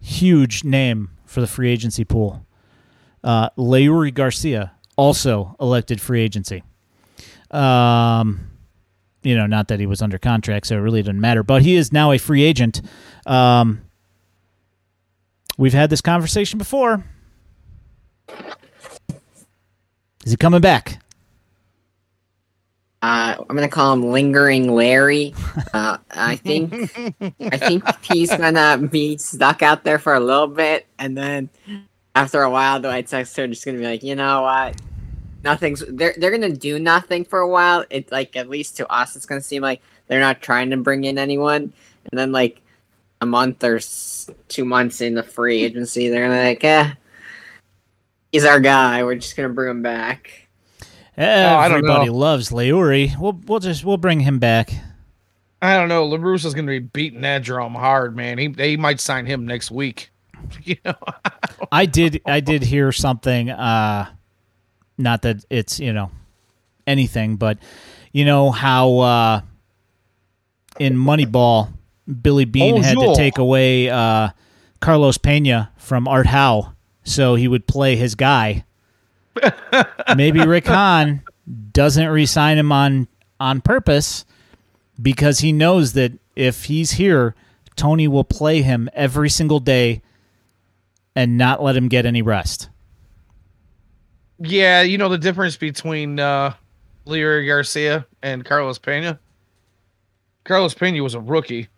huge name for the free agency pool. Uh, Leury Garcia also elected free agency. Um, you know, not that he was under contract, so it really doesn't matter. But he is now a free agent. Um, we've had this conversation before. Is he coming back? Uh, I'm gonna call him Lingering Larry. Uh, I think I think <laughs> he's gonna be stuck out there for a little bit, and then after a while, the White Sox are just gonna be like, you know what? Nothing's they're they're gonna do nothing for a while. It's like at least to us, it's gonna seem like they're not trying to bring in anyone, and then like a month or two months in the free agency, they're gonna like, eh, he's our guy. We're just gonna bring him back. I Everybody know. loves Leury. We'll we'll just we'll bring him back. I don't know. La Russa is going to be beating that drum hard, man. He they might sign him next week. <laughs> You know, I did I did hear something uh not that it's, you know, anything, but you know how uh in Moneyball Billy Beane had to take away uh Carlos Pena from Art Howe so he would play his guy. <laughs> Maybe Rick Hahn doesn't re-sign him on on purpose because he knows that if he's here, Tony will play him every single day and not let him get any rest. yeah, you know the difference between uh Leury Garcia and Carlos Pena. Carlos Pena was a rookie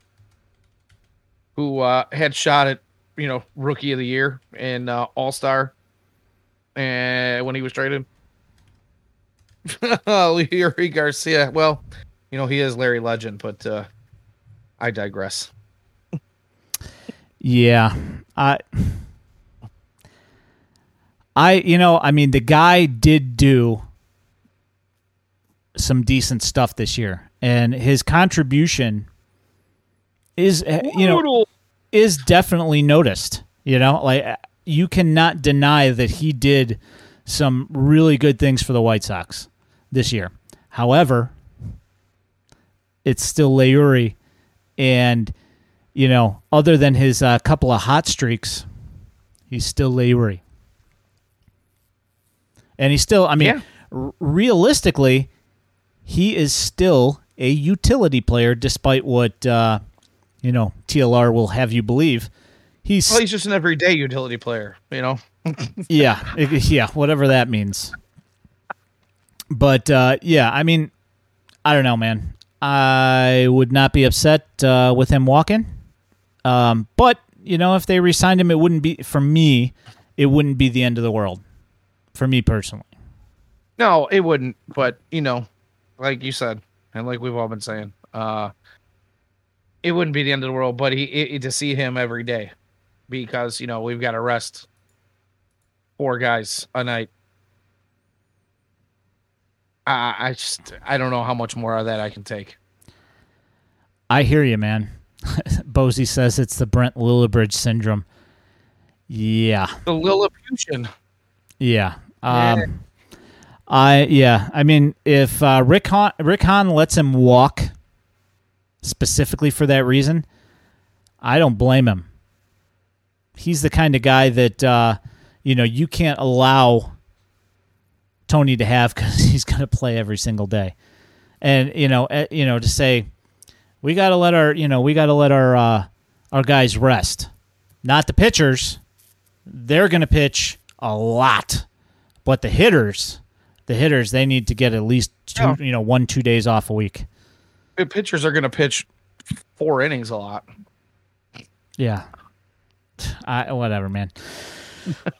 who uh had shot at you know rookie of the year and uh, All Star, and when he was traded. <laughs> Leury Garcia, well, you know he is Larry Legend, but uh I digress. Yeah. I I you know, I mean the guy did do some decent stuff this year and his contribution is eh, you know is definitely noticed, you know? Like you cannot deny that he did some really good things for the White Sox this year. However, it's still Leury and you know, other than his uh, couple of hot streaks, he's still Leury. And he's still, I mean, Yeah. r- realistically, he is still a utility player, despite what, uh, you know, TLR will have you believe. He's, Well, he's just an everyday utility player, you know. <laughs> yeah, yeah, whatever that means. But uh, yeah, I mean, I don't know, man. I would not be upset uh, with him walking. Um, but you know, if they re-signed him, it wouldn't be for me. It wouldn't be the end of the world, for me personally. No, it wouldn't. But you know, like you said, and like we've all been saying, uh, it wouldn't be the end of the world. But he, it, to see him every day, because you know we've got to rest four guys a night. I, I just I don't know how much more of that I can take. I hear you, man. <laughs> Bozy says it's the Brent Lillibridge syndrome. Yeah. The Lilliputian. Yeah. Um, yeah. I yeah. I mean, if uh, Rick Hahn, Rick Hahn lets him walk specifically for that reason, I don't blame him. He's the kind of guy that uh, you know you can't allow Tony to have <laughs> because he's going to play every single day, and you know, uh, you know, to say we got to let our you know we got to let our uh, our guys rest, not the pitchers. They're going to pitch a lot, but the hitters, the hitters, they need to get at least two, yeah. you know, one two days off a week. The pitchers are going to pitch four innings a lot. Yeah, I, whatever, man.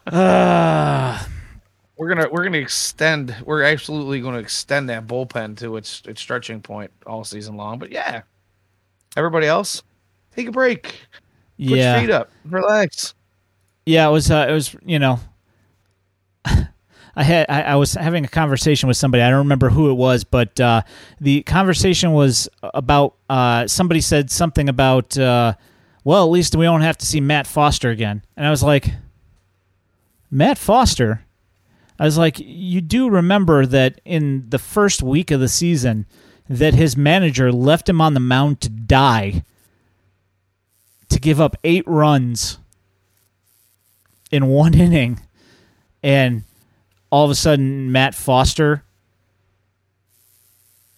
uh, <laughs> we're gonna we're gonna extend. We're absolutely going to extend that bullpen to its its stretching point all season long. But yeah, everybody else, take a break. Put yeah. your feet up. Relax. Yeah, it was. Uh, it was. You know, I had. I, I, was having a conversation with somebody. I don't remember who it was, but uh, the conversation was about. Uh, somebody said something about. Uh, well, at least we don't have to see Matt Foster again. And I was like, Matt Foster. I was like, you do remember that in the first week of the season, that his manager left him on the mound to die to give up eight runs in one <laughs> inning, and all of a sudden Matt Foster,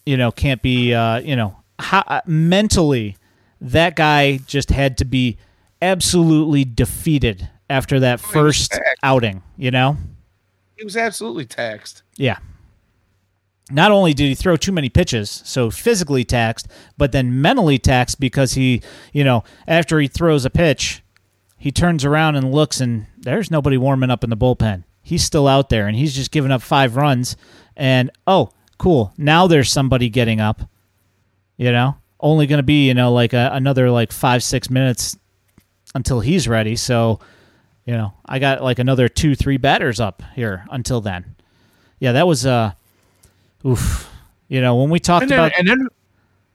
you know, can't be, uh, you know, how, uh, mentally that guy just had to be absolutely defeated after that first outing. You know, he was absolutely taxed. Yeah. Not only did he throw too many pitches, so physically taxed, but then mentally taxed because he, you know, after he throws a pitch, he turns around and looks, and there's nobody warming up in the bullpen. He's still out there, and he's just giving up five runs. And oh, cool! Now there's somebody getting up. You know, only going to be you know like a, another like five six minutes until he's ready. So, you know, I got like another two three batters up here until then. Yeah, that was uh, oof. You know, when we talked and then, about and then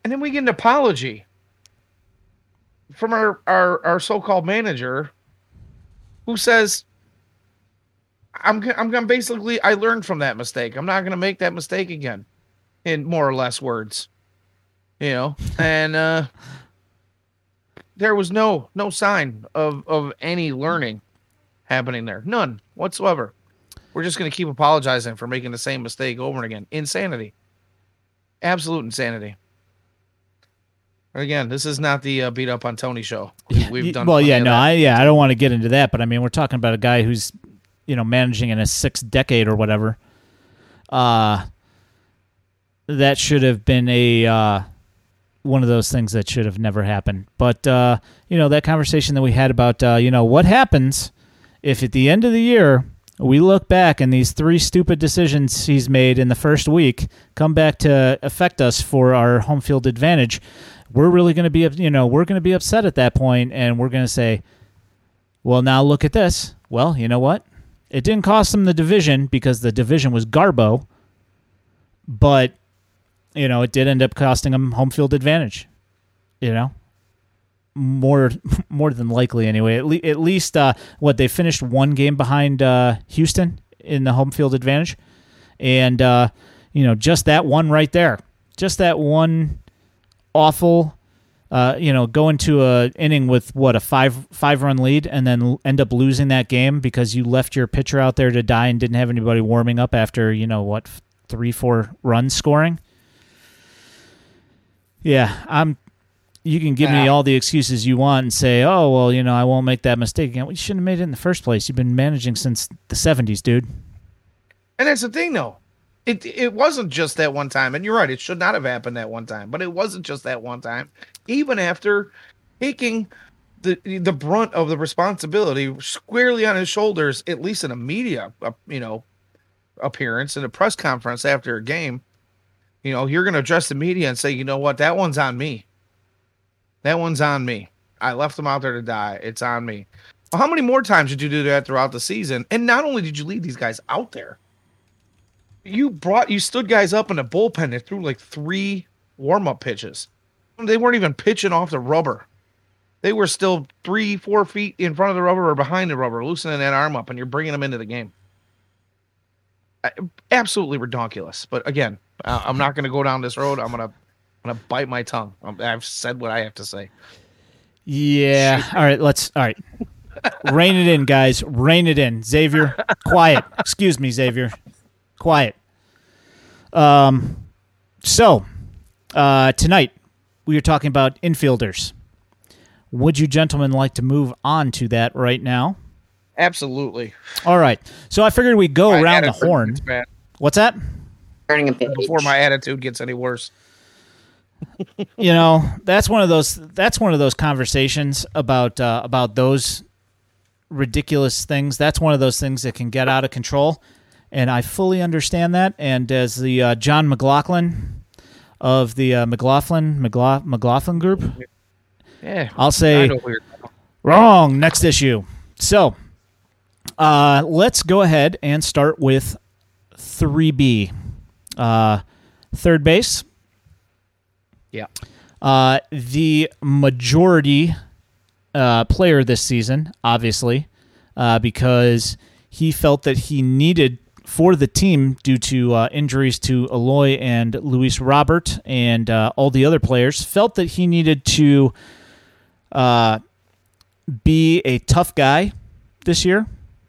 and then we get an apology from our, our, our so-called manager who says I'm I'm gonna basically I learned from that mistake. I'm not gonna make that mistake again, in more or less words, you know. <laughs> And uh, there was no no sign of of any learning happening there, none whatsoever. We're just gonna keep apologizing for making the same mistake over and again. Insanity, absolute insanity. Again, this is not the uh, beat up on Tony show. We, have done well, yeah, no, I yeah, I don't want to get into that, but I mean, we're talking about a guy who's you know managing in a sixth decade or whatever. Uh that should have been a uh, one of those things that should have never happened. But uh, you know that conversation that we had about uh, you know what happens if at the end of the year we look back and these three stupid decisions he's made in the first week come back to affect us for our home field advantage we're really going to be you know we're going to be upset at that point and we're going to say well now look at this well you know what it didn't cost them the division because the division was garbo but you know it did end up costing them home field advantage you know more <laughs> more than likely anyway at, le- at least uh, what they finished one game behind uh, houston in the home field advantage and uh, you know just that one right there just that one awful. Uh, you know, go into a inning with what a five five run lead, and then end up losing that game because you left your pitcher out there to die and didn't have anybody warming up after you know what three four runs scoring. Yeah, I'm. You can give me all the excuses you want and say, "Oh, well, you know, I won't make that mistake again." Well, you shouldn't have made it in the first place. You've been managing since the '70s, dude. And that's the thing, though. It it wasn't just that one time, and you're right. It should not have happened that one time, but it wasn't just that one time. Even after taking the the brunt of the responsibility squarely on his shoulders, at least in a media, uh, you know, appearance in a press conference after a game, you know, you're going to address the media and say, you know what, that one's on me. That one's on me. I left them out there to die. It's on me. Well, how many more times did you do that throughout the season? And not only did you leave these guys out there, you brought you stood guys up in a bullpen that threw like three warm up pitches. They weren't even pitching off the rubber. They were still three, four feet in front of the rubber or behind the rubber, loosening that arm up, and you're bringing them into the game. Absolutely ridiculous. But again, I'm not going to go down this road. I'm going to I'm going to bite my tongue. I've said what I have to say. Yeah. All right. Let's. All right. Rein it in, guys. Rein it in. Xavier, quiet. Excuse me, Xavier. Quiet. Um. So, uh, tonight we are talking about infielders. Would you gentlemen like to move on to that right now? Absolutely. All right. So I figured we'd go my around the horn. What's that? Turning a page. Before my attitude gets any worse. <laughs> you know, that's one of those. That's one of those conversations about uh, about those ridiculous things. That's one of those things that can get out of control, and I fully understand that. And as the uh, John McLaughlin of the uh, McLaughlin McLaughlin, McLaughlin group, yeah, I'll say wrong. Next issue. So, uh, let's go ahead and start with three B, uh, third base. Yeah. Uh, the majority uh, player this season, obviously, uh, because he felt that he needed for the team due to uh, injuries to Eloy and Luis Robert and uh, all the other players, felt that he needed to uh, be a tough guy this year,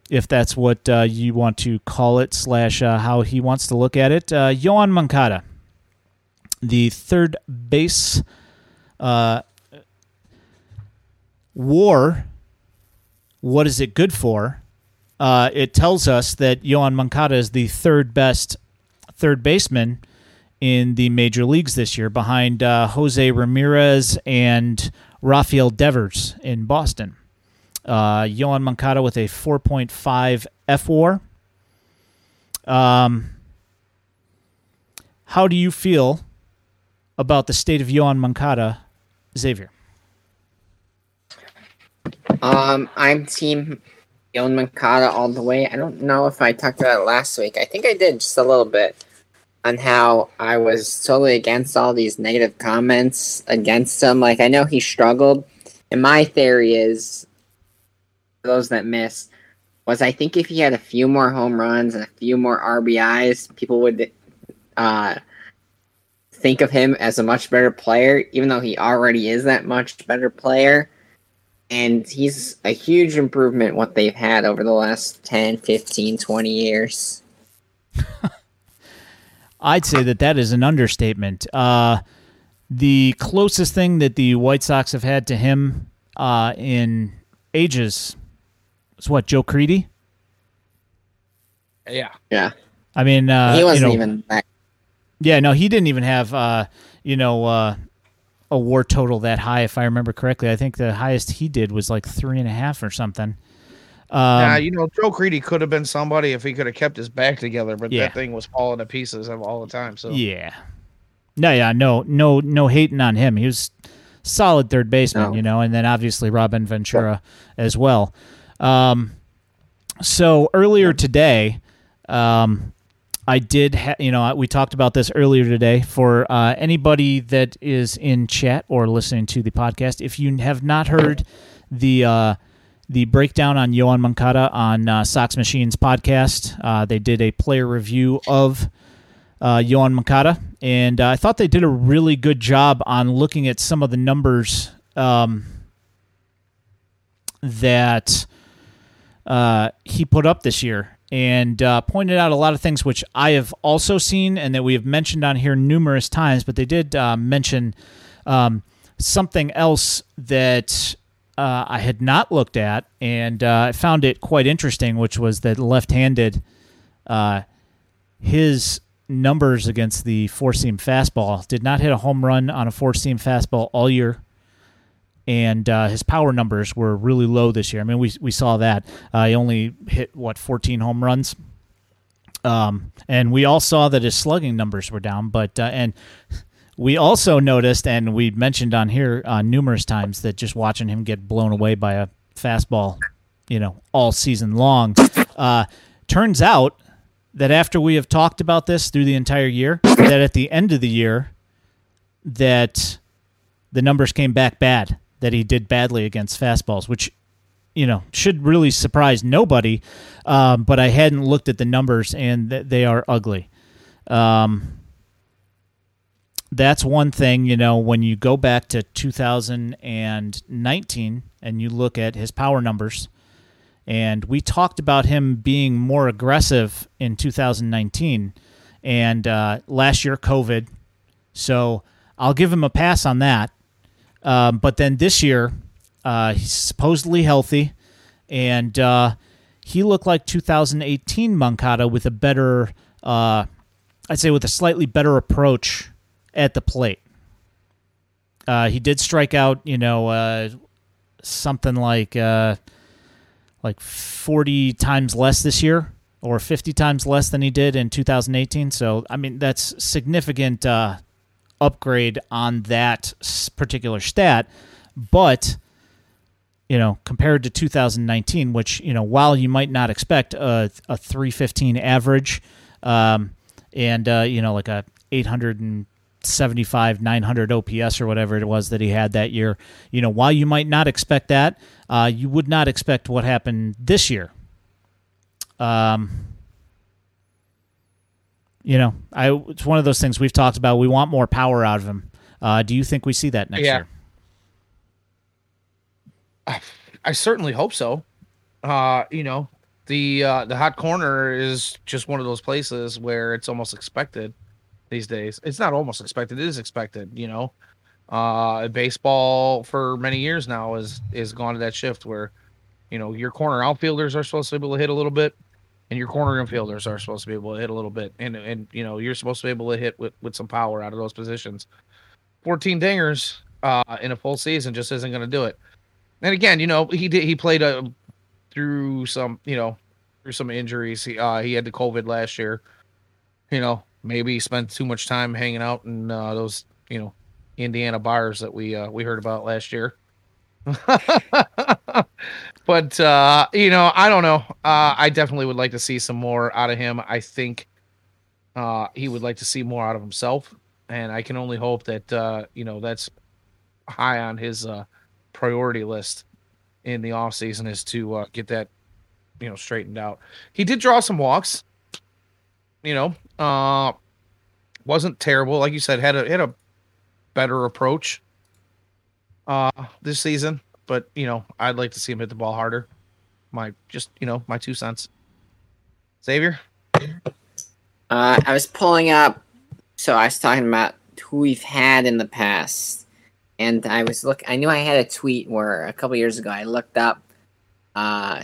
if that's what uh, you want to call it, slash uh, how he wants to look at it. Uh, Yoan Moncada, the third base war. What is it good for? Uh, it tells us that Yoan Moncada is the third best third baseman in the major leagues this year, behind uh, Jose Ramirez and Rafael Devers in Boston. Uh, Yoan Moncada with a 4.5 F war. Um, how do you feel about the state of Yoan Moncada, Xavier? Um, I'm team Yoan Moncada all the way. I don't know if I talked about it last week. I think I did just a little bit on how I was totally against all these negative comments against him. Like I know he struggled, and my theory is those that missed was I think if he had a few more home runs and a few more RBIs, people would uh, think of him as a much better player, even though he already is that much better player. And he's a huge improvement what they've had over the last 10, 15, 20 years. <laughs> I'd say that that is an understatement. Uh, the closest thing that the White Sox have had to him uh, in ages is what Joe Crede. Yeah, yeah. I mean, uh, he wasn't you know, even that. Yeah, no, he didn't even have, uh, you know, uh, a war total that high, if I remember correctly. I think the highest he did was like three and a half or something. Um, yeah, you know, Joe Crede could have been somebody if he could have kept his back together, but Yeah. that thing was falling to pieces all the time. So Yeah. No, yeah, no, no, no hating on him. He was solid third baseman, No. you know, and then obviously Robin Ventura as well. Um, so earlier today, um, I did, ha- you know, we talked about this earlier today. For uh, anybody that is in chat or listening to the podcast, if you have not heard the uh, the breakdown on Yoan Moncada on uh, Sox Machines podcast, uh, they did a player review of uh, Yoan Moncada, and uh, I thought they did a really good job on looking at some of the numbers um, that uh, he put up this year, and uh, pointed out a lot of things which I have also seen and that we have mentioned on here numerous times. But they did uh, mention um, something else that. Uh, I had not looked at, and uh, I found it quite interesting, which was that left-handed, uh, his numbers against the four seam fastball. Did not hit a home run on a four seam fastball all year. And uh, his power numbers were really low this year. I mean, we, we saw that. Uh, he only hit, what, 14 home runs? Um, and we all saw that his slugging numbers were down, but uh, and we also noticed, and we mentioned on here uh, numerous times that just watching him get blown away by a fastball, you know, all season long. Uh, turns out that after we have talked about this through the entire year, that at the end of the year, that the numbers came back bad. That he did badly against fastballs, which you know should really surprise nobody. Um, but I hadn't looked at the numbers, and th- they are ugly. Um, that's one thing, you know, when you go back to 2019 and you look at his power numbers, and we talked about him being more aggressive in 2019 and uh, last year, COVID. So I'll give him a pass on that. Um, but then this year, uh, he's supposedly healthy, and uh, he looked like 2018 Moncada with a better, uh, I'd say, with a slightly better approach at the plate. Uh, he did strike out, you know, uh, something like uh, like 40 times less this year, or 50 times less than he did in 2018. So, I mean, that's significant upgrade on that particular stat. But you know, compared to 2019, which you know, while you might not expect a, a 315 average, um, and uh, you know, like a 875, 900 OPS or whatever it was that he had that year, you know, while you might not expect that, uh, you would not expect what happened this year. Um, you know, I it's one of those things we've talked about. We want more power out of him. Uh, do you think we see that next Yeah. year? I certainly hope so. Uh, you know, the uh, the hot corner is just one of those places where it's almost expected these days. It's not almost expected; it is expected. You know, uh, baseball for many years now is is gone to that shift where, you know, your corner outfielders are supposed to be able to hit a little bit, and your corner infielders are supposed to be able to hit a little bit, and and you know you're supposed to be able to hit with with some power out of those positions. Fourteen dingers uh, in a full season just isn't going to do it. And again, you know, he did he played a through some, you know, through some injuries. He uh he had the COVID last year. You know, maybe he spent too much time hanging out in uh, those, you know, Indiana bars that we uh we heard about last year. <laughs> but uh, you know, I don't know. Uh I definitely would like to see some more out of him. I think uh he would like to see more out of himself. And I can only hope that uh, you know, that's high on his uh priority list in the off season is to uh, get that you know straightened out. He did draw some walks. You know, wasn't terrible like you said had a had a better approach uh this season, but you know, I'd like to see him hit the ball harder. My just, you know, my two cents. Xavier? Uh, I was pulling up, so I was talking about who we've had in the past, and I was look. I knew I had a tweet where a couple years ago I looked up, uh,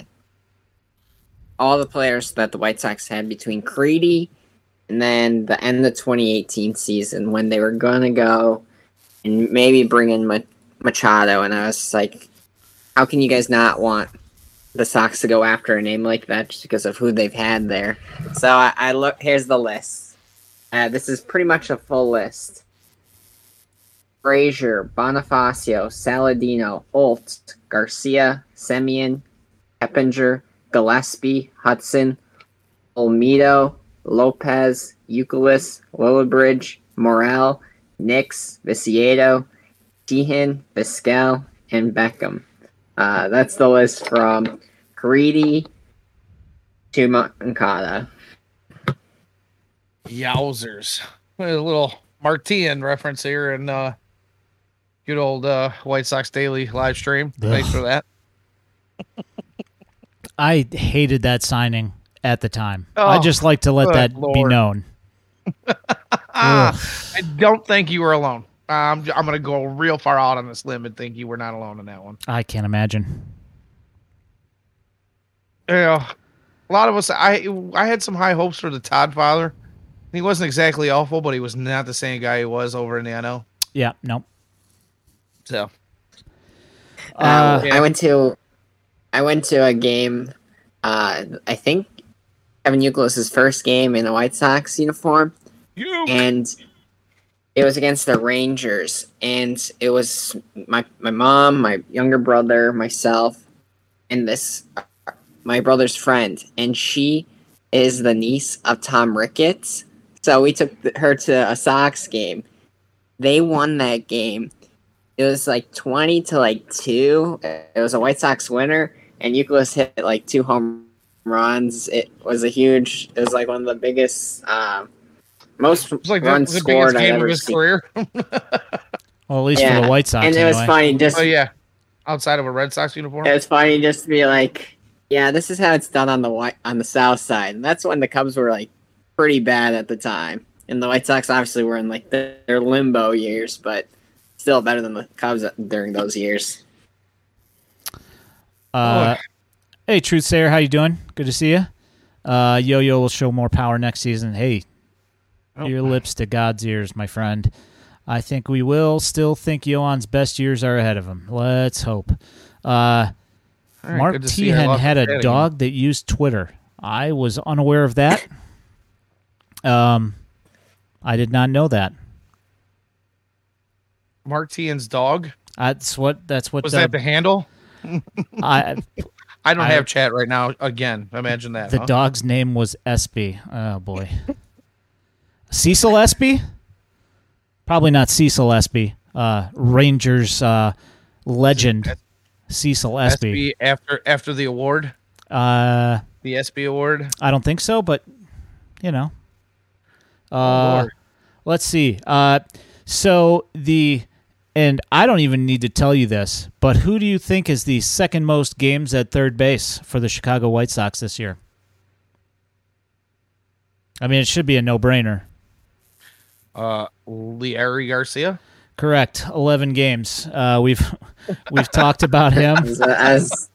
all the players that the White Sox had between Crede and then the end of 2018 season when they were gonna go and maybe bring in Machado, and I was like, how can you guys not want the Sox to go after a name like that just because of who they've had there? So I, I look. Here's the list. Uh, this is pretty much a full list. Frazier, Bonifacio, Saladino, Holt, Garcia, Semien, Keppinger, Gillaspie, Hudson, Olmedo, Lopez, Euclid, Lillibridge, Morel, Nix, Viciedo, Sheehan, Vizquel, and Beckham. Uh, that's the list from Crede to Moncada. Yowzers. A little Martian reference here and uh good old uh White Sox Daily live stream. Thanks for that. <laughs> I hated that signing at the time. I Oh, just like to let good that be known. <laughs> I don't think you were alone. Um, I'm going to go real far out on this limb and think you were not alone in that one. I can't imagine. Yeah, a lot of us. I I had some high hopes for the Todd father. He wasn't exactly awful, but he was not the same guy he was over in the NL. Yeah, no. So Uh, Um, I went to I went to a game. Uh, I think Kevin Youkilis's first game in a White Sox uniform, You. and it was against the Rangers, and it was my my mom, my younger brother, myself, and this my brother's friend, and she is the niece of Tom Ricketts. So we took her to a Sox game. They won that game. It was like twenty to like two. It was a White Sox winner, and Youkilis hit like two home runs. It was a huge. It was like one of the biggest, um, most It's like the, runs the scored biggest I've game of his seen. career. <laughs> Well, at least for the White Sox. and it was anyway. funny just oh yeah, outside of a Red Sox uniform. It's funny just to be like, yeah, this is how it's done on the white on the south side. And that's when the Cubs were like pretty bad at the time. And the White Sox obviously were in like their limbo years, but still better than the Cubs during those years. Uh, Boy. hey, Truth Sayer, how you doing? Good to see you. Uh, Yo-Yo will show more power next season. Hey, Oh. your lips to God's ears, my friend. I think we will still think Yoan's best years are ahead of him. Let's hope. Uh, right, Mark good to see you. I Teahen had a dog that used Twitter. I was unaware of that. Um, I did not know that. Mark Teahen's dog. That's what. That's what. Was the, that the handle? I, <laughs> I don't I- have chat right now. Again, imagine that. The huh? dog's name was Espy. Oh boy. <laughs> Cecil Espy? Probably not Cecil Espy. Uh, Rangers uh, legend Cecil Espy. After after the award, Uh, the ESPY award. I don't think so, but you know. Oh, Uh, Lord. let's see. Uh, so the and I don't even need to tell you this, but who do you think is the second most games at third base for the Chicago White Sox this year? I mean, it should be a no-brainer. Uh, Leury Garcia. Correct. Eleven games. Uh, we've <laughs> we've talked about him. <laughs> As, as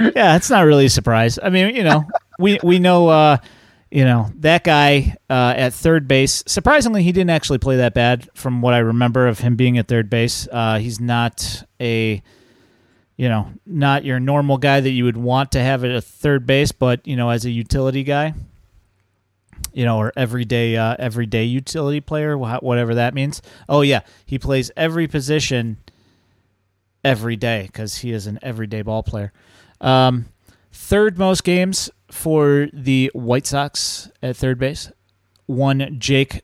Yeah, it's not really a surprise. I mean, you know, we we know, uh, you know, that guy uh, at third base. Surprisingly, he didn't actually play that bad, from what I remember of him being at third base. Uh, he's not a, you know, not your normal guy that you would want to have at a third base, but you know, as a utility guy, you know, or everyday uh, everyday utility player, whatever that means. Oh yeah, he plays every position every day because he is an everyday ball player. Um, third most games for the White Sox at third base. One Jake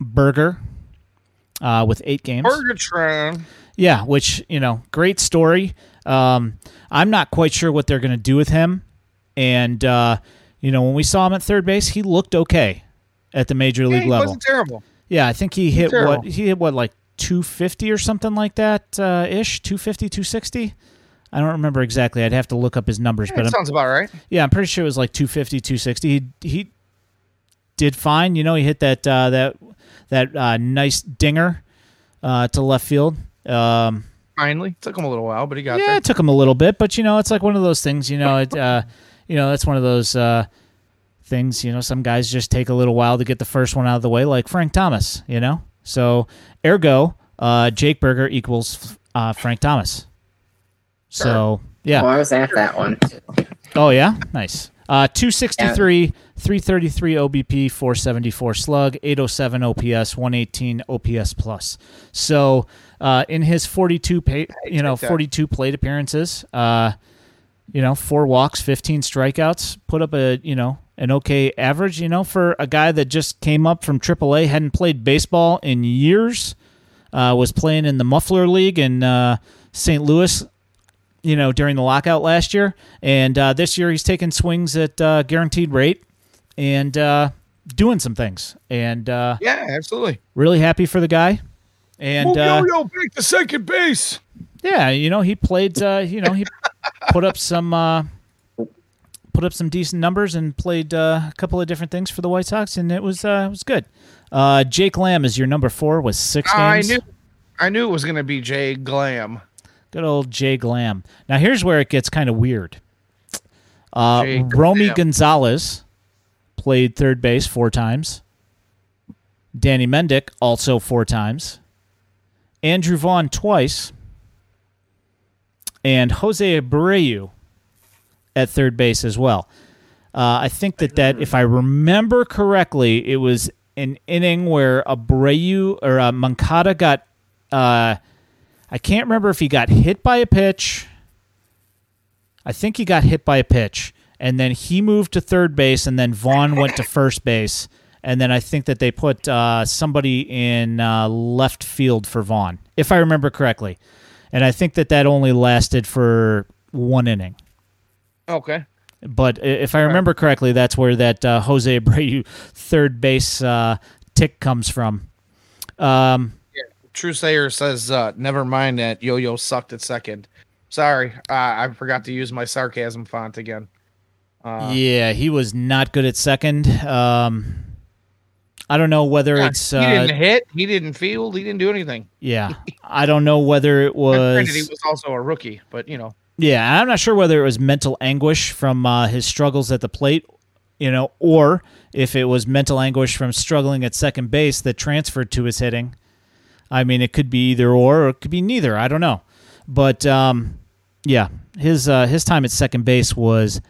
Burger uh, with eight games. Bergatron. Yeah, which you know, great story. Um, I'm not quite sure what they're going to do with him, and uh, you know, when we saw him at third base, he looked okay at the major Yeah, league he level. wasn't terrible. Yeah, I think he hit terrible. what he hit what like 250 or something like that uh, ish, 250, 260. I don't remember exactly. I'd have to look up his numbers, Yeah, but that sounds about right. yeah, I'm pretty sure it was like 250, 260. He he did fine. You know, he hit that uh, that that uh, nice dinger uh, to left field. Um, Finally, took him a little while, but he got yeah, there. it took him a little bit, but you know, it's like one of those things. You know, it uh, you know, that's one of those uh, things. You know, some guys just take a little while to get the first one out of the way, like Frank Thomas. You know, so ergo, uh, Jake Burger equals uh, Frank Thomas. So yeah. well, I was at that one. Oh yeah, nice. Uh, 263, 333 OBP, 474 slug, 807 OPS, 118 OPS plus. So uh, in his 42, pa- you know, 42 plate appearances, uh, you know, four walks, 15 strikeouts, put up a you know an okay average. You know, for a guy that just came up from AAA, hadn't played baseball in years, uh, was playing in the Muffler League in uh, St. Louis you know, during the lockout last year. And uh, this year he's taking swings at uh, guaranteed rate and uh, doing some things. And uh, Yeah, absolutely. really happy for the guy. And uh, yo, back to second base. Yeah, you know, he played. Uh, you know, he put up some uh, put up some decent numbers and played uh, a couple of different things for the White Sox, and it was uh, it was good. Uh, Jake Lamb is your number four with six I games. knew, I knew it was going to be Jay Glam. Good old Jay Glam. Now here's where it gets kind of weird. Uh, Romy Gonzalez played third base four times. Danny Mendick also four times. Andrew Vaughn twice. And Jose Abreu at third base as well. Uh, I think that that if I remember correctly, it was an inning where Abreu or uh, Moncada got. Uh, I can't remember if he got hit by a pitch. I think he got hit by a pitch, and then he moved to third base, and then Vaughn went to first base, and then I think that they put uh, somebody in uh, left field for Vaughn, if I remember correctly, and I think that that only lasted for one inning. Okay. But if I remember correctly, that's where that uh, Jose Abreu <laughs> third base uh, tick comes from. Um, True Sayer says, uh, never mind that Yo Yo sucked at second. Sorry, uh, I forgot to use my sarcasm font again. Uh, yeah, he was not good at second. Um, I don't know whether it's he uh, didn't hit, he didn't field, he didn't do anything. yeah. I don't know whether it <laughs> Granted, he was was also a rookie, but you know, yeah. I'm not sure whether it was mental anguish from uh, his struggles at the plate, you know, or if it was mental anguish from struggling at second base that transferred to his hitting. I mean, it could be either or, or it could be neither. I don't know, but um, yeah, his uh, his time at second base was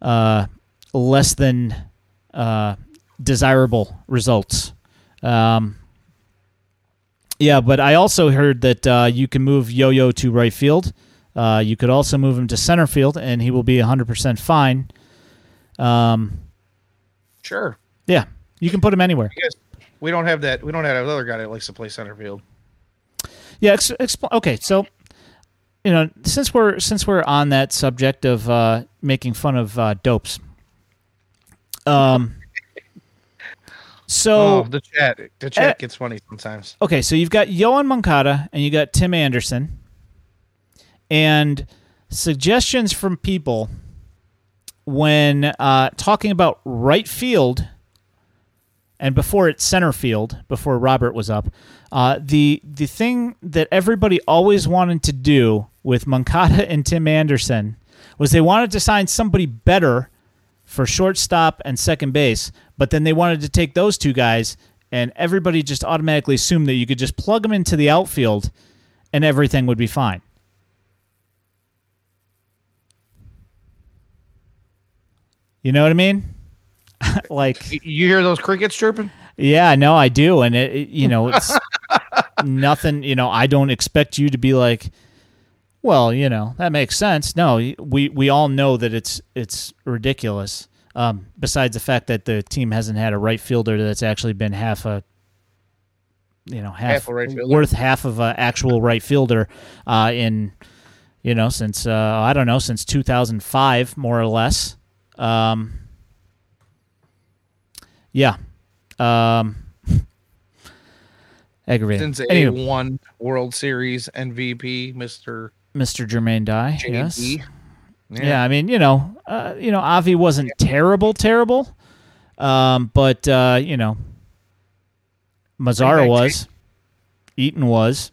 uh, less than uh, desirable results. Um, yeah, but I also heard that uh, you can move Yo-Yo to right field. Uh, you could also move him to center field, and he will be 100% fine. Um, sure. yeah, you can put him anywhere. We don't have that. We don't have another guy that likes to play center field. Yeah. Ex- expl- okay. So, you know, since we're since we're on that subject of uh, making fun of uh, dopes, um, so oh, the chat. The chat gets funny sometimes. okay, so you've got Yoan Moncada and you got Tim Anderson, and suggestions from people when uh, talking about right field and before it's center field, before Robert was up, uh, the the thing that everybody always wanted to do with Moncada and Tim Anderson was they wanted to sign somebody better for shortstop and second base, but then they wanted to take those two guys, and everybody just automatically assumed that you could just plug them into the outfield, and everything would be fine. You know what I mean? <laughs> like You hear those crickets chirping? yeah, no, I do, and it, it- you know, it's <laughs> nothing. You know, I don't expect you to be like, well, you know, that makes sense. No, we we all know that it's it's ridiculous. Um, besides the fact that the team hasn't had a right fielder that's actually been half a, you know, half, Half a right fielder. worth half of an actual right fielder uh, in, you know, since uh, I don't know since 2005 more or less. Um, yeah. Um, <laughs> aggravating. Since Anyway, a one World Series MVP, Mister Mr. Jermaine Dye. JD. Yes. Yeah. I mean, you know, uh, you know, Avi wasn't terrible, terrible, um, but uh, you know, Mazara was, Eaton was.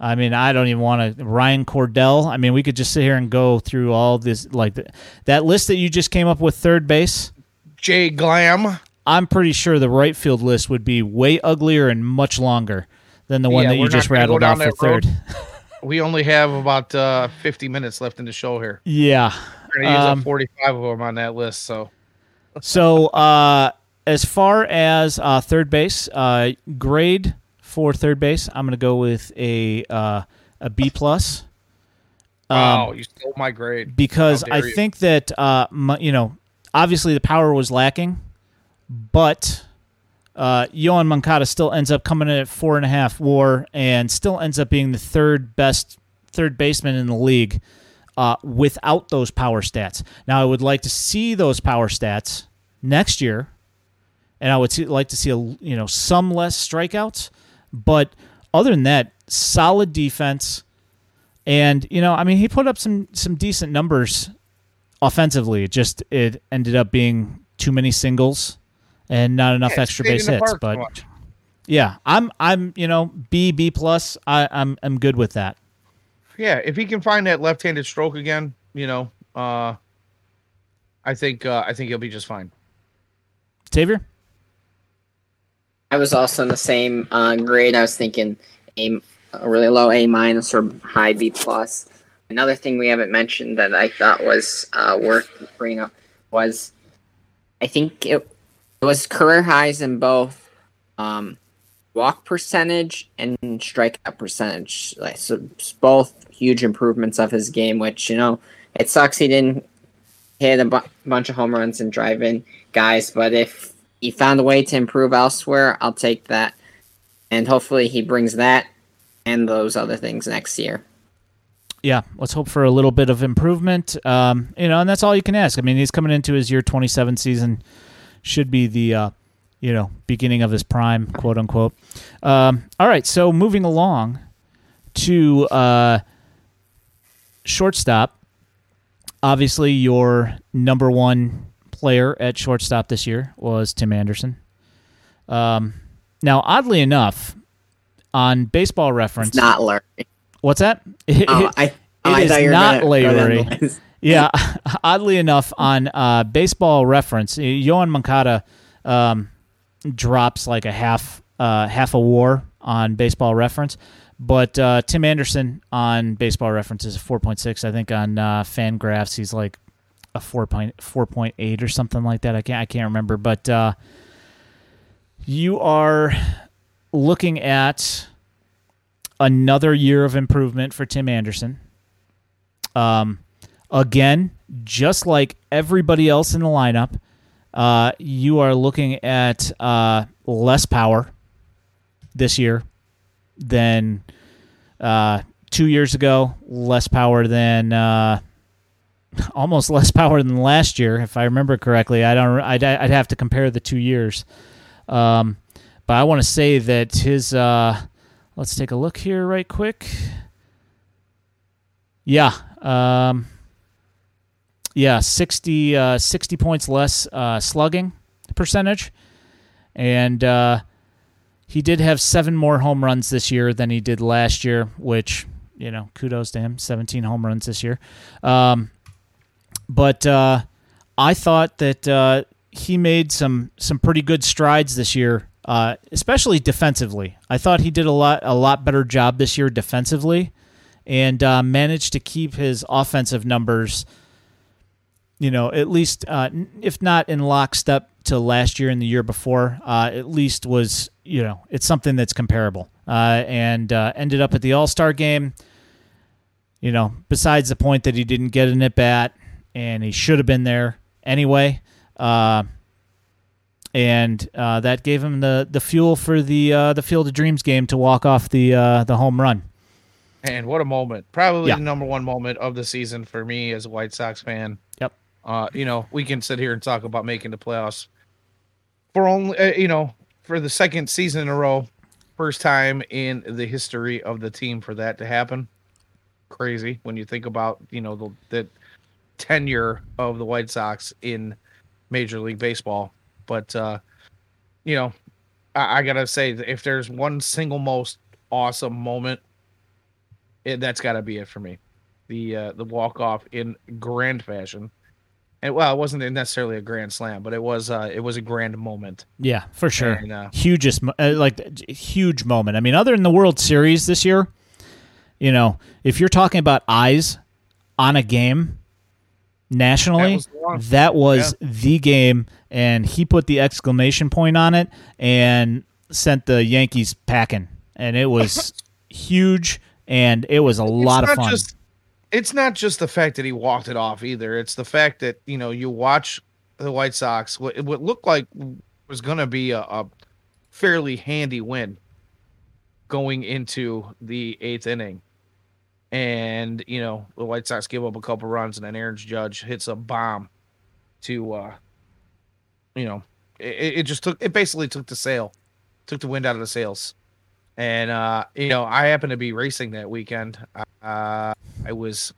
I mean, I don't even want to. Ryan Cordell. I mean, we could just sit here and go through all this, like the, that list that you just came up with. Third base. Jay Glam. I'm pretty sure the right field list would be way uglier and much longer than the one Yeah, that you just not gonna go rattled off for third. <laughs> We only have about uh, 50 minutes left in the show here. yeah. We're gonna use Um, up 45 of them on that list. So So, uh, as far as uh, third base, uh, grade for third base, I'm going to go with a uh, a B plus. wow, you stole my grade. because I you. think that uh, mu- you know, obviously the power was lacking, but uh, Moncada still ends up coming in at four and a half WAR and still ends up being the third best third baseman in the league uh, without those power stats. Now I would like to see those power stats next year, and I would see, like to see a you know some less strikeouts, but other than that, solid defense. And you know, I mean, he put up some some decent numbers offensively. It just it ended up being too many singles and not enough Yeah, extra base hits. But much. yeah, I'm I'm you know B B plus. I, I'm I'm good with that. yeah, if he can find that left-handed stroke again, you know, uh, I think uh, I think he'll be just fine. Xavier. I was also in the same uh, grade. I was thinking a, a really low A minus or high B plus. Another thing we haven't mentioned that I thought was uh, worth bringing up was, I think it, it was career highs in both um, walk percentage and strikeout percentage. Like so, both huge improvements of his game. Which you know, it sucks he didn't hit a bu- bunch of home runs and drive in guys, but if he found a way to improve elsewhere, I'll take that. And hopefully, he brings that and those other things next year. Yeah, let's hope for a little bit of improvement. Um, you know, and that's all you can ask. I mean, he's coming into his year 27 season, should be the uh, you know beginning of his prime, quote unquote. Um, all right, so moving along to uh, shortstop. Obviously, your number one player at shortstop this year was Tim Anderson. Um, now, oddly enough, on Baseball Reference, It's not Larry. what's that? It- <laughs> Oh, I, oh, I is thought you were not gonna go down the Larry. Yeah, <laughs> oddly enough, on uh, Baseball Reference, Yoan Moncada um, drops like a half uh, half a WAR on Baseball Reference, but uh, Tim Anderson on Baseball Reference is a four point six. I think on uh, Fangraphs he's like a four point four point eight or something like that. I can't I can't remember, but uh, you are looking at another year of improvement for Tim Anderson. Um, again, just like everybody else in the lineup, uh, you are looking at uh, less power this year than uh, two years ago, less power than uh, <laughs> almost less power than last year, if I remember correctly. I don't. I'd, I'd have to compare the two years, um, but I want to say that his. Uh, let's take a look here, right quick. Yeah. Um, yeah, 60, uh, 60 points less uh, slugging percentage. And uh, he did have seven more home runs this year than he did last year, which, you know, kudos to him. 17 home runs this year. Um, but uh, I thought that uh, he made some, some pretty good strides this year, uh, especially defensively. I thought he did a lot, a lot better job this year defensively and managed to keep his offensive numbers, you know, at least uh, if not in lockstep to last year and the year before, uh, at least was you know it's something that's comparable. Uh, and uh, ended up at the All Star game. You know, besides the point that he didn't get an at bat and he should have been there anyway. Uh, and uh, that gave him the, the fuel for the uh, the Field of Dreams game to walk off the uh, the home run. And what a moment. Probably Yeah. the number one moment of the season for me as a White Sox fan. Yep. Uh, you know, we can sit here and talk about making the playoffs for only, uh, you know, for the second season in a row. First time in the history of the team for that to happen. Crazy when you think about, you know, the, the tenure of the White Sox in Major League Baseball. But, uh, you know, I, I got to say, if there's one single most awesome moment it, that's got to be it for me. The uh, the walk off in grand fashion, and well, it wasn't necessarily a grand slam, but it was uh, it was a grand moment. Yeah, for sure. And, uh, Hugest, uh, like huge moment. I mean, other than the World Series this year, you know, if you're talking about eyes on a game nationally, That was the that was the game, and he put the exclamation point on it and sent the Yankees packing, and it was <laughs> huge, and it was a lot of fun. Just, it's not just the fact that he walked it off either. It's the fact that you know you watch the White Sox. What what looked like was going to be a, a fairly handy win going into the eighth inning. And you know the White Sox give up a couple runs, and then Aaron Judge hits a bomb to, uh, you know, it, it just took it basically took the sail, took the wind out of the sails. And uh, you know, I happened to be racing that weekend. Uh, I was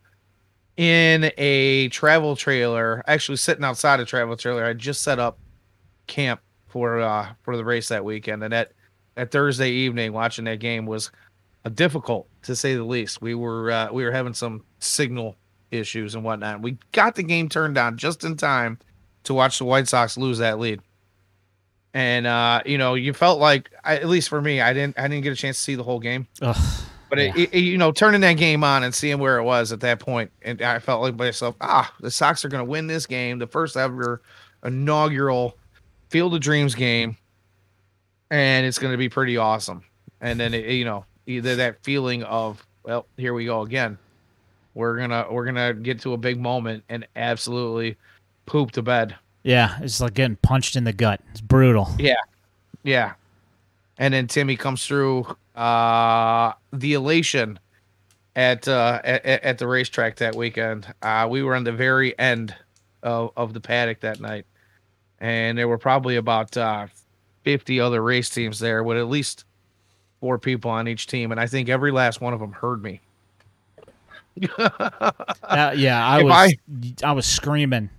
in a travel trailer, actually sitting outside a travel trailer. I just set up camp for uh for the race that weekend, and that that Thursday evening, watching that game was difficult to say the least. We were uh, we were having some signal issues and whatnot. We got the game turned on just in time to watch the White Sox lose that lead and uh, you know, you felt like I, at least for me, I didn't I didn't get a chance to see the whole game. Ugh. But it, it, you know, turning that game on and seeing where it was at that point, and I felt like myself, ah, the Sox are going to win this game, the first ever inaugural Field of Dreams game, and it's going to be pretty awesome. And then it, you know, either that feeling of, well, here we go again. We're gonna we're gonna get to a big moment and absolutely poop to bed. Yeah, it's like getting punched in the gut. It's brutal. Yeah, yeah. And then Timmy comes through. Uh, the elation at uh at, at the racetrack that weekend. Uh, we were on the very end of of the paddock that night, and there were probably about uh 50 other race teams there with at least four people on each team, and I think every last one of them heard me. <laughs> uh, yeah, I if was I, I was screaming.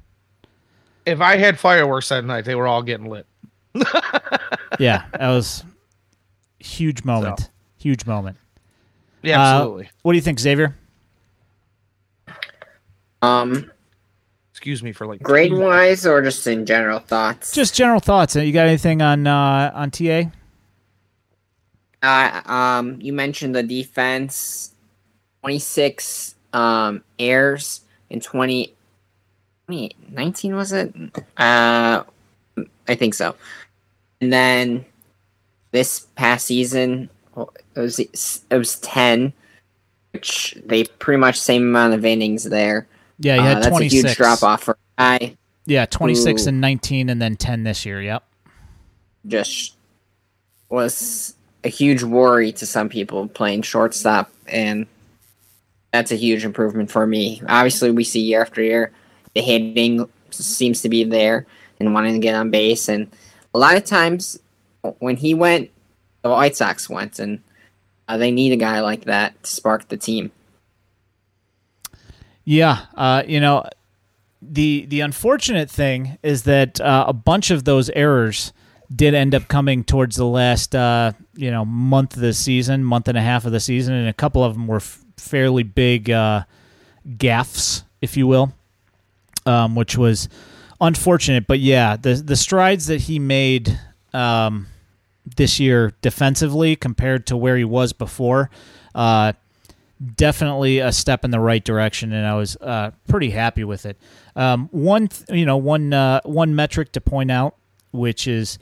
If I had fireworks that night, they were all getting lit. <laughs> yeah, that was huge moment. So. Huge moment. Yeah, absolutely. Uh, what do you think, Xavier? Um, excuse me for like grade wise or just in general thoughts. Just general thoughts. You got anything on uh, on TA? Uh, um, you mentioned the defense, twenty six um errors in 20, 2019 was it? Uh, I think so. And then this past season, it was it was ten, which they pretty much same amount of innings there. Yeah, you had uh, that's 26. a huge drop off for a guy. Yeah, twenty six and nineteen, and then ten this year. Yep. Just was a huge worry to some people playing shortstop, and that's a huge improvement for me. Obviously, we see year after year the hitting seems to be there and wanting to get on base, and a lot of times when he went, the White Sox went, and uh, they need a guy like that to spark the team. Yeah, uh, you know, the the unfortunate thing is that uh, a bunch of those errors did end up coming towards the last uh, you know month of the season, month and a half of the season, and a couple of them were f- fairly big uh, gaffs, if you will, um, which was unfortunate. But yeah, the the strides that he made um, this year defensively compared to where he was before. Uh, definitely a step in the right direction, and I was uh, pretty happy with it. Um, one, you know, one uh, one metric to point out, which is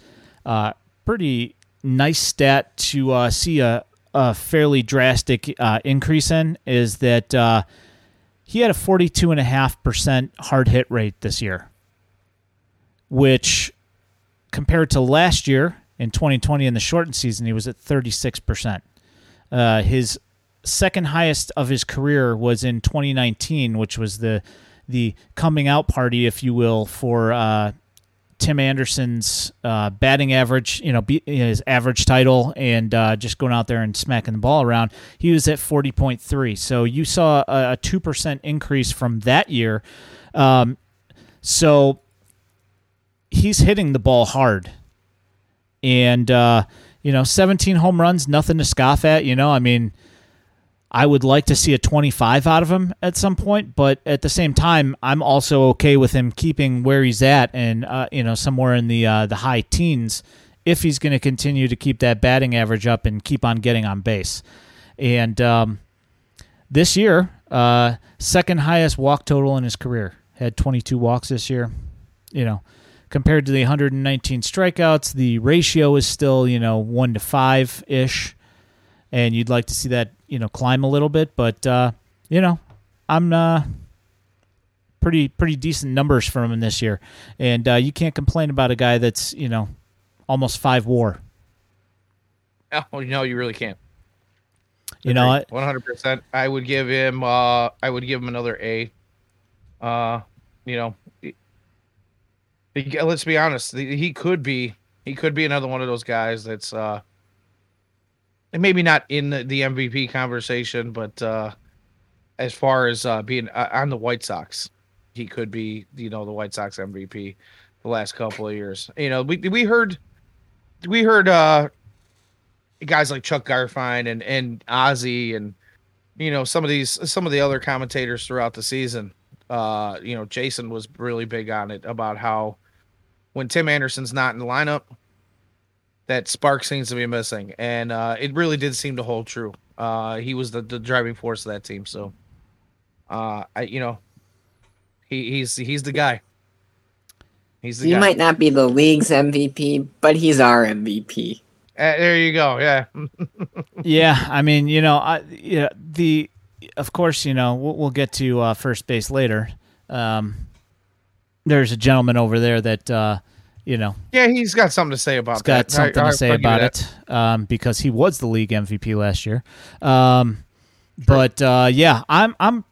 uh, pretty nice stat to uh, see a, a fairly drastic uh, increase in, is that he had a forty-two and a half percent hard hit rate this year, which compared to last year in 2020 in the shortened season, he was at 36%. Uh, his second highest of his career was in 2019, which was the the coming out party, if you will, for uh, Tim Anderson's uh, batting average, you know, his average title, and uh, just going out there and smacking the ball around. He was at 40.3. So you saw a, a 2% increase from that year. Um, so he's hitting the ball hard and uh, you know, 17 home runs, nothing to scoff at. You know, I mean, I would like to see a 25 out of him at some point, but at the same time, I'm also okay with him keeping where he's at and uh, you know somewhere in the uh, the high teens if he's going to continue to keep that batting average up and keep on getting on base. And um, this year, uh, second highest walk total in his career, had 22 walks this year. You know, compared to the 119 strikeouts, the ratio is still, you know, 1 to 5 ish. And you'd like to see that, you know, climb a little bit. But, uh, you know, I'm uh, pretty pretty decent numbers from him this year. And uh, you can't complain about a guy that's, you know, almost five war. Oh, no, you really can't. You know, one hundred percent. I would give him. Uh, I would give him another A. Uh, you know, let's be honest. He could be. He could be another one of those guys that's uh, maybe not in the, MVP conversation, but uh, as far as uh, being uh, on the White Sox, he could be. You know, the White Sox MVP the last couple of years. You know, we we heard we heard uh, guys like Chuck Garfien and and Ozzy and you know some of these some of the other commentators throughout the season. Uh, you know, Jason was really big on it about how when Tim Anderson's not in the lineup, that spark seems to be missing, and uh, it really did seem to hold true. Uh, he was the, the driving force of that team. So, uh, I you know, he, he's he's the guy. He's the He guy. might not be the league's MVP, but he's our MVP. Uh, there you go. Yeah. <laughs> yeah, I mean, you know, I yeah, the of course, you know, we'll, we'll get to uh, first base later. Um, there's a gentleman over there that uh, you know Yeah, he's got something to say about has got that. something I- I- to say about it um, because he was the league MVP last year. Um, but uh, yeah, I'm I'm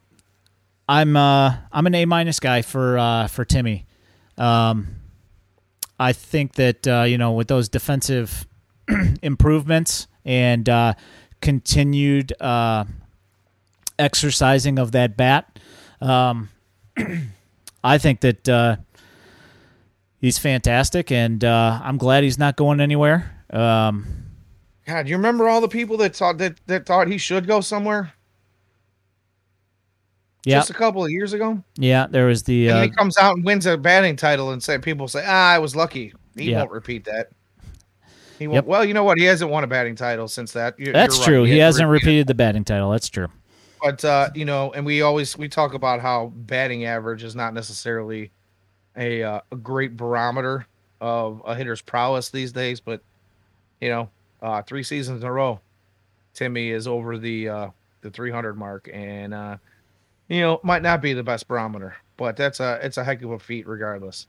I'm uh, I'm an A minus guy for uh, for Timmy. Um, I think that uh, you know with those defensive <clears throat> improvements and uh, continued uh, exercising of that bat, um, <clears throat> I think that uh, he's fantastic, and uh, I'm glad he's not going anywhere. Um, God, you remember all the people that thought that, that thought he should go somewhere yeah, just a couple of years ago? yeah. There was the and uh, he comes out and wins a batting title and say people say, "Ah, I was lucky." He Yeah. won't repeat that. He won't. Yep. Well, you know what? He hasn't won a batting title since that. You- that's you're right. true. He hasn't repeated repeated the batting title. That's true. but uh, you know, and we always we talk about how batting average is not necessarily a uh, a great barometer of a hitter's prowess these days. But you know, uh, three seasons in a row, Timmy is over the uh, the 300 mark, and uh, you know, might not be the best barometer, but that's a it's a heck of a feat regardless.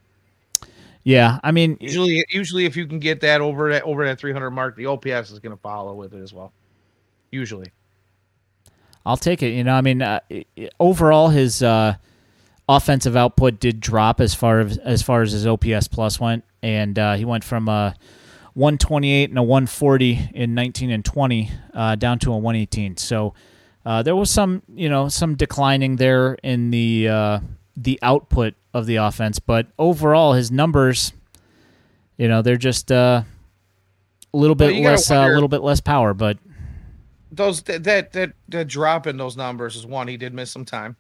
Yeah, I mean, Usually, usually if you can get that over that over that 300 mark, the OPS is going to follow with it as well. Usually. I'll take it. You know, I mean, uh, overall, his uh, offensive output did drop as far as as far as his OPS plus went, and uh, he went from a 128 and a 140 in 19 and 20 uh, down to a 118. So uh, there was some, you know, some declining there in the uh, the output of the offense, but overall, his numbers, you know, they're just uh, a little bit less, uh, a little bit less power, but those that that that, that drop in those numbers is one he did miss some time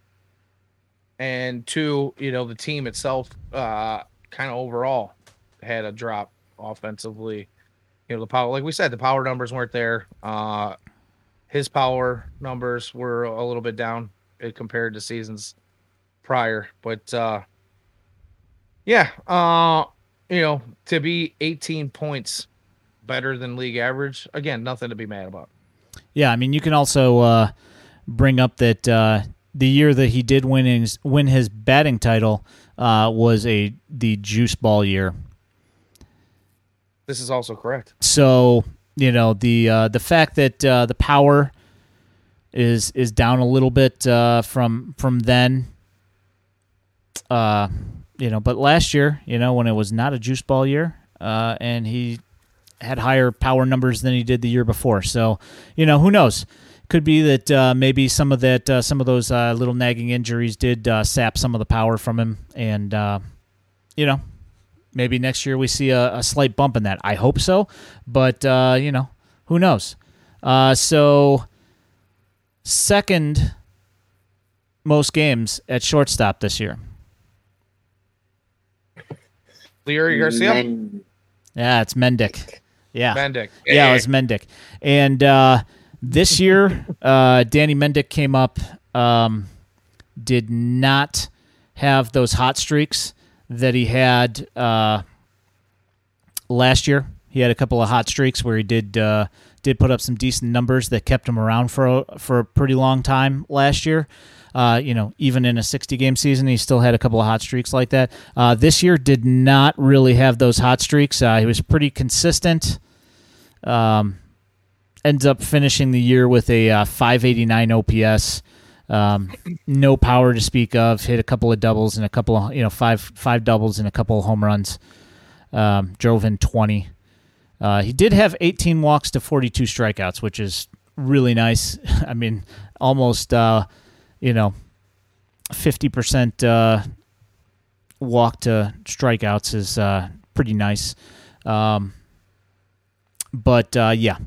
and two you know the team itself uh kind of overall had a drop offensively. You know the power like we said the power numbers weren't there. Uh his power numbers were a little bit down uh, compared to seasons prior but uh yeah uh you know to be 18 points better than league average again nothing to be mad about. Yeah, I mean, you can also uh, bring up that uh, the year that he did win his win his batting title uh, was a the juice ball year. This is also correct. So you know the uh, the fact that uh, the power is is down a little bit uh, from from then. Uh, you know, but last year, you know, when it was not a juice ball year, uh, and he had higher power numbers than he did the year before. So, you know, who knows? Could be that uh, maybe some of that, uh, some of those uh, little nagging injuries did uh, sap some of the power from him, and uh, you know, maybe next year we see a, a slight bump in that. I hope so, but uh, you know, who knows? Uh, so, second most games at shortstop this year. Leury Garcia, Men- Yeah, it's Mendick. Yeah, Mendick. yeah, it was Mendick. And uh, this year, uh, Danny Mendick came up, um, did not have those hot streaks that he had uh, last year. He had a couple of hot streaks where he did uh, did put up some decent numbers that kept him around for a, for a pretty long time last year. Uh, you know, even in a 60 game season, he still had a couple of hot streaks like that. Uh, this year did not really have those hot streaks. Uh, he was pretty consistent. Um, ends up finishing the year with a uh, 589 OPS. Um, no power to speak of. Hit a couple of doubles and a couple of you know five five doubles and a couple of home runs. Um, drove in 20. Uh, he did have 18 walks to 42 strikeouts, which is really nice. <laughs> I mean, almost uh, you know 50 percent uh, walk to strikeouts is uh, pretty nice. Um, but uh, yeah,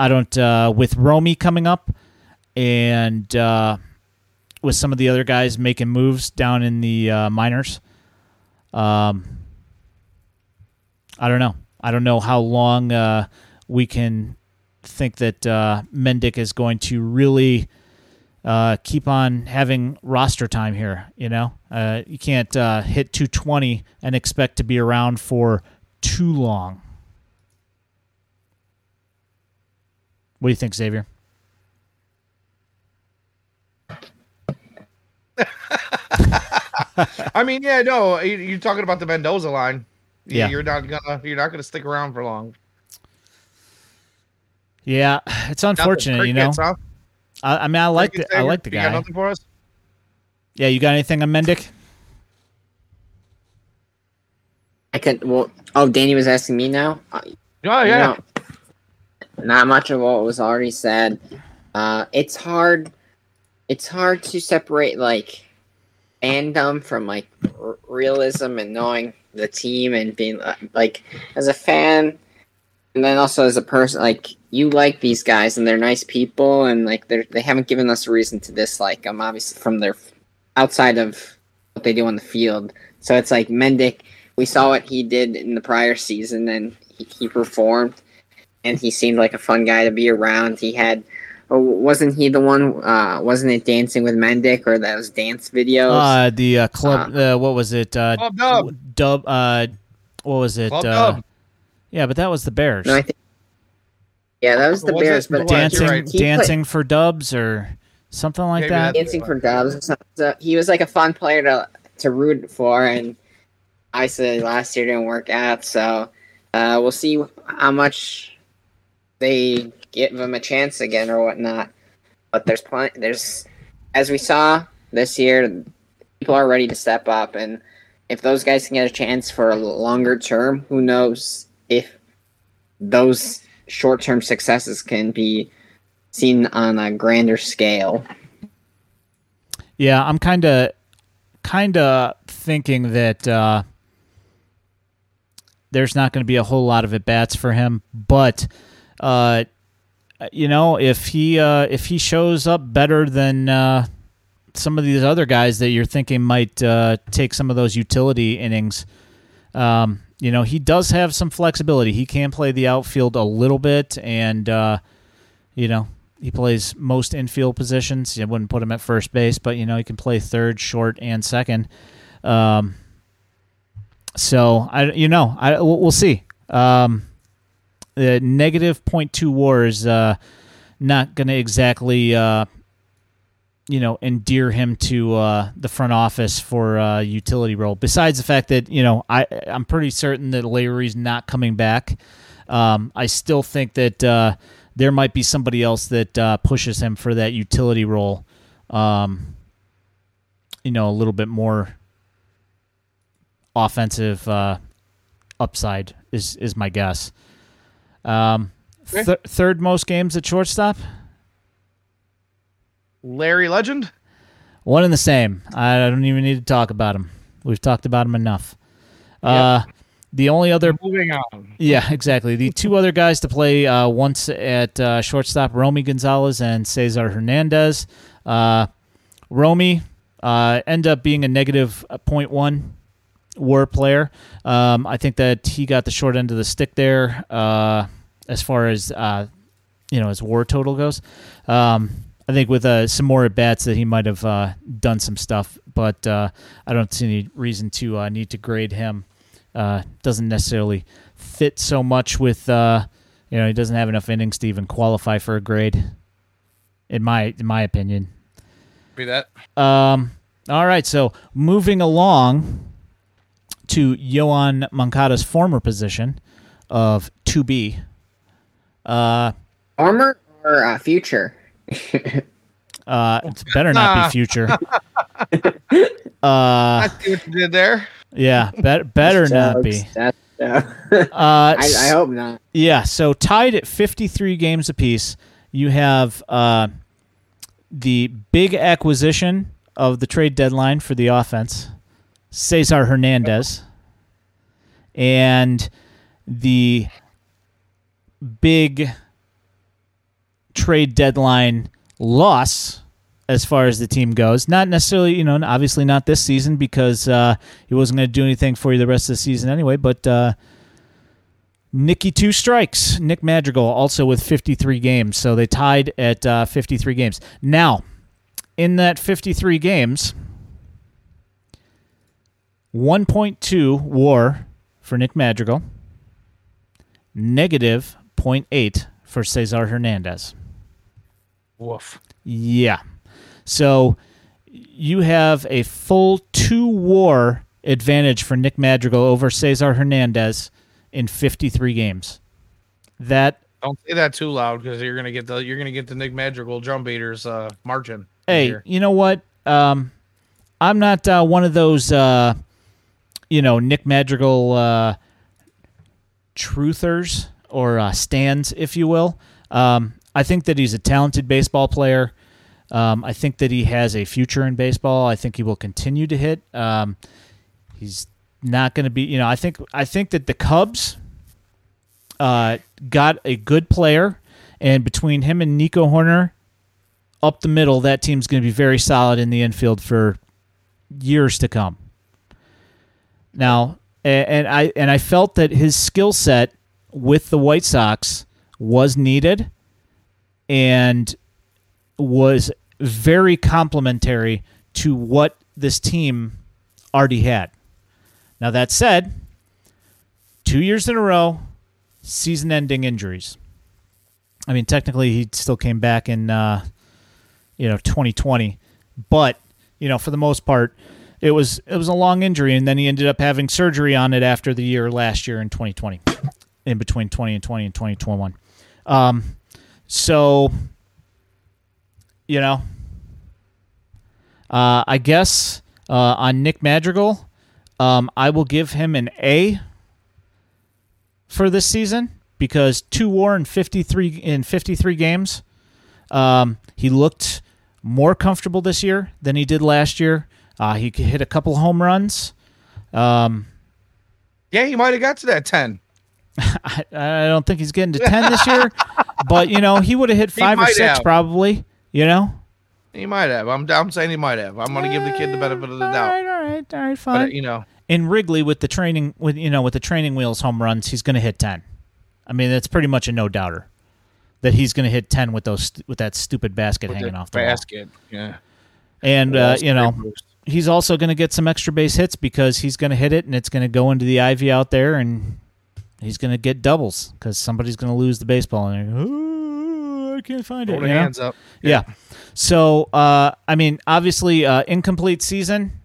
I don't. Uh, with Romy coming up, and uh, with some of the other guys making moves down in the uh, minors, um, I don't know. I don't know how long uh, we can think that uh, Mendick is going to really uh, keep on having roster time here. You know, uh, you can't uh, hit 220 and expect to be around for too long. What do you think, Xavier? <laughs> I mean, yeah, no, you- you're talking about the Mendoza line. Yeah. you're not gonna you're not gonna stick around for long. Yeah, it's Not the unfortunate, you know. Huh? I, I mean, I like the, I like the You got guy. nothing for us? Yeah, you got anything on Mendick? I could. Well, oh, Danny was asking me now. Uh, Oh yeah. No, not much of what was already said. Uh, it's hard. It's hard to separate like fandom from like r- realism and knowing the team and being uh, like as a fan, and then also as a person. Like you like these guys and they're nice people and like they they haven't given us a reason to dislike them. Obviously, from their outside of what they do on the field. So it's like Mendick. We saw what he did in the prior season, and he, he performed and he seemed like a fun guy to be around. He had, oh, wasn't he the one? Uh, wasn't it Dancing with Mendick or those dance videos? Uh, the uh, club. Uh, what was it? Uh, Club Dub. Dub. Uh, what was it? Club uh, Dub. Yeah, but that was the Bears. no, I think. Yeah, that was the Was it? Bears, but dancing, right. He played- dancing for Dubs or something like Maybe that. dancing for Dubs. So, so he was like a fun player to to root for, and obviously last year didn't work out. So uh, we'll see how much they give him a chance again or whatnot. But there's plenty. There's as we saw this year, people are ready to step up, and if those guys can get a chance for a longer term, who knows if those short term successes can be seen on a grander scale. Yeah, I'm kind of, kind of thinking that uh, there's not going to be a whole lot of at bats for him, but. Uh, you know, if he uh, if he shows up better than uh, some of these other guys that you're thinking might uh, take some of those utility innings, um, you know, he does have some flexibility. He can play the outfield a little bit, and uh, you know, he plays most infield positions. I wouldn't put him at first base, but you know, he can play third, short, and second. Um, so I, you know, I we'll, we'll see. Um, the negative 0.2 war is uh, not going to exactly, uh, you know, endear him to uh, the front office for uh, utility role. Besides the fact that you know, I I'm pretty certain that Larry's not coming back. Um, I still think that uh, there might be somebody else that uh, pushes him for that utility role. Um, you know, a little bit more offensive uh, upside is is my guess. Um, th- third most games at shortstop, Larry Legend. one and the same. I don't even need to talk about him. We've talked about him enough. Uh, the only other Moving on. Yeah, exactly. The two other guys to play uh, once at uh, shortstop, Romy Gonzalez and Cesar Hernandez. Uh, Romy uh, end up being a negative uh, 0.1 war player. Um, I think that he got the short end of the stick there uh, as far as uh, you know his war total goes. Um, I think with uh, some more at bats that he might have uh, done some stuff, but uh, I don't see any reason to uh, need to grade him. Uh, doesn't necessarily fit so much with uh, you know he doesn't have enough innings to even qualify for a grade. In my in my opinion. Be that. Um, all right, so moving along to Yoan Moncada's former position of 2B. Uh, Former or uh, future? <laughs> uh, it better not be future. <laughs> uh, I see what you did there. yeah, better better not be. That's- uh, Uh, <laughs> I, I hope not. Yeah, so tied at 53 games apiece, you have uh, the big acquisition of the trade deadline for the offense, Cesar Hernandez, and the big trade deadline loss as far as the team goes. Not necessarily, you know, obviously not this season because uh, he wasn't going to do anything for you the rest of the season anyway, but. Uh, Nicky two strikes. Nick Madrigal also with 53 games. So they tied at uh, 53 games. Now, in that 53 games, 1.2 war for Nick Madrigal, negative 0.8 for Cesar Hernandez. Woof. Yeah. So you have a full two war advantage for Nick Madrigal over Cesar Hernandez in 53 games. That Don't say that too loud because you're gonna get the you're gonna get the Nick Madrigal drum beaters uh margin. hey, here. you know what? Um, I'm not uh, one of those, uh, you know, Nick Madrigal uh, truthers or uh, stands, if you will. Um, I think that he's a talented baseball player. Um, I think that he has a future in baseball. I think he will continue to hit. Um, he's not going to be, you know, I think I think that the Cubs uh, got a good player, and between him and Nico Hoerner, up the middle, that team's going to be very solid in the infield for years to come. Now, and I and I felt that his skill set with the White Sox was needed and was very complementary to what this team already had. Now that said, two years in a row, season-ending injuries. I mean, technically, he still came back in, uh, you know, 2020, but you know, for the most part, it was it was a long injury, and then he ended up having surgery on it after the year last year in 2020, in between 20 and 20 and 2021. Um, so, you know, uh, I guess uh, on Nick Madrigal, um, I will give him an A for this season because two WAR in 53 in 53 games. Um, he looked more comfortable this year than he did last year. Uh, he could hit a couple home runs. Um, yeah, he might have got to that ten. <laughs> I, I don't think he's getting to 10 this year, <laughs> but you know, he would have hit five or six have. probably, you know? He might have. I'm I'm saying he might have. I'm gonna give the kid the benefit of the All doubt. right, all right, all right, fine. uh, you know, in Wrigley with the training with you know with the training wheels home runs, he's going to hit ten. I mean, that's pretty much a no doubter that he's going to hit ten with those with that stupid basket with hanging off the wall. basket. Yeah. And uh, you know, boost. He's also going to get some extra base hits because he's going to hit it and it's going to go into the ivy out there and he's going to get doubles because somebody's going to lose the baseball and I can't find it. Hold the you know? hands up. Yeah. So, uh, I mean, obviously, uh, incomplete season,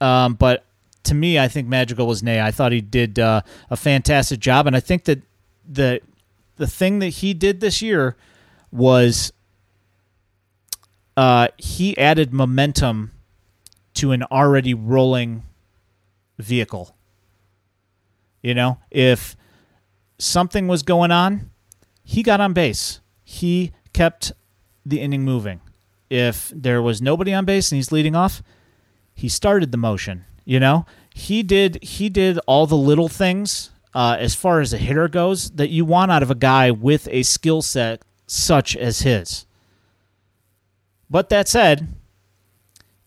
um, but to me, I think Magical was nay. I thought he did uh, a fantastic job, and I think that the the thing that he did this year was uh, he added momentum to an already rolling vehicle. You know, if something was going on, he got on base. He kept the inning moving. If there was nobody on base and he's leading off, he started the motion. You know, he did he did all the little things uh, as far as a hitter goes that you want out of a guy with a skill set such as his. But that said,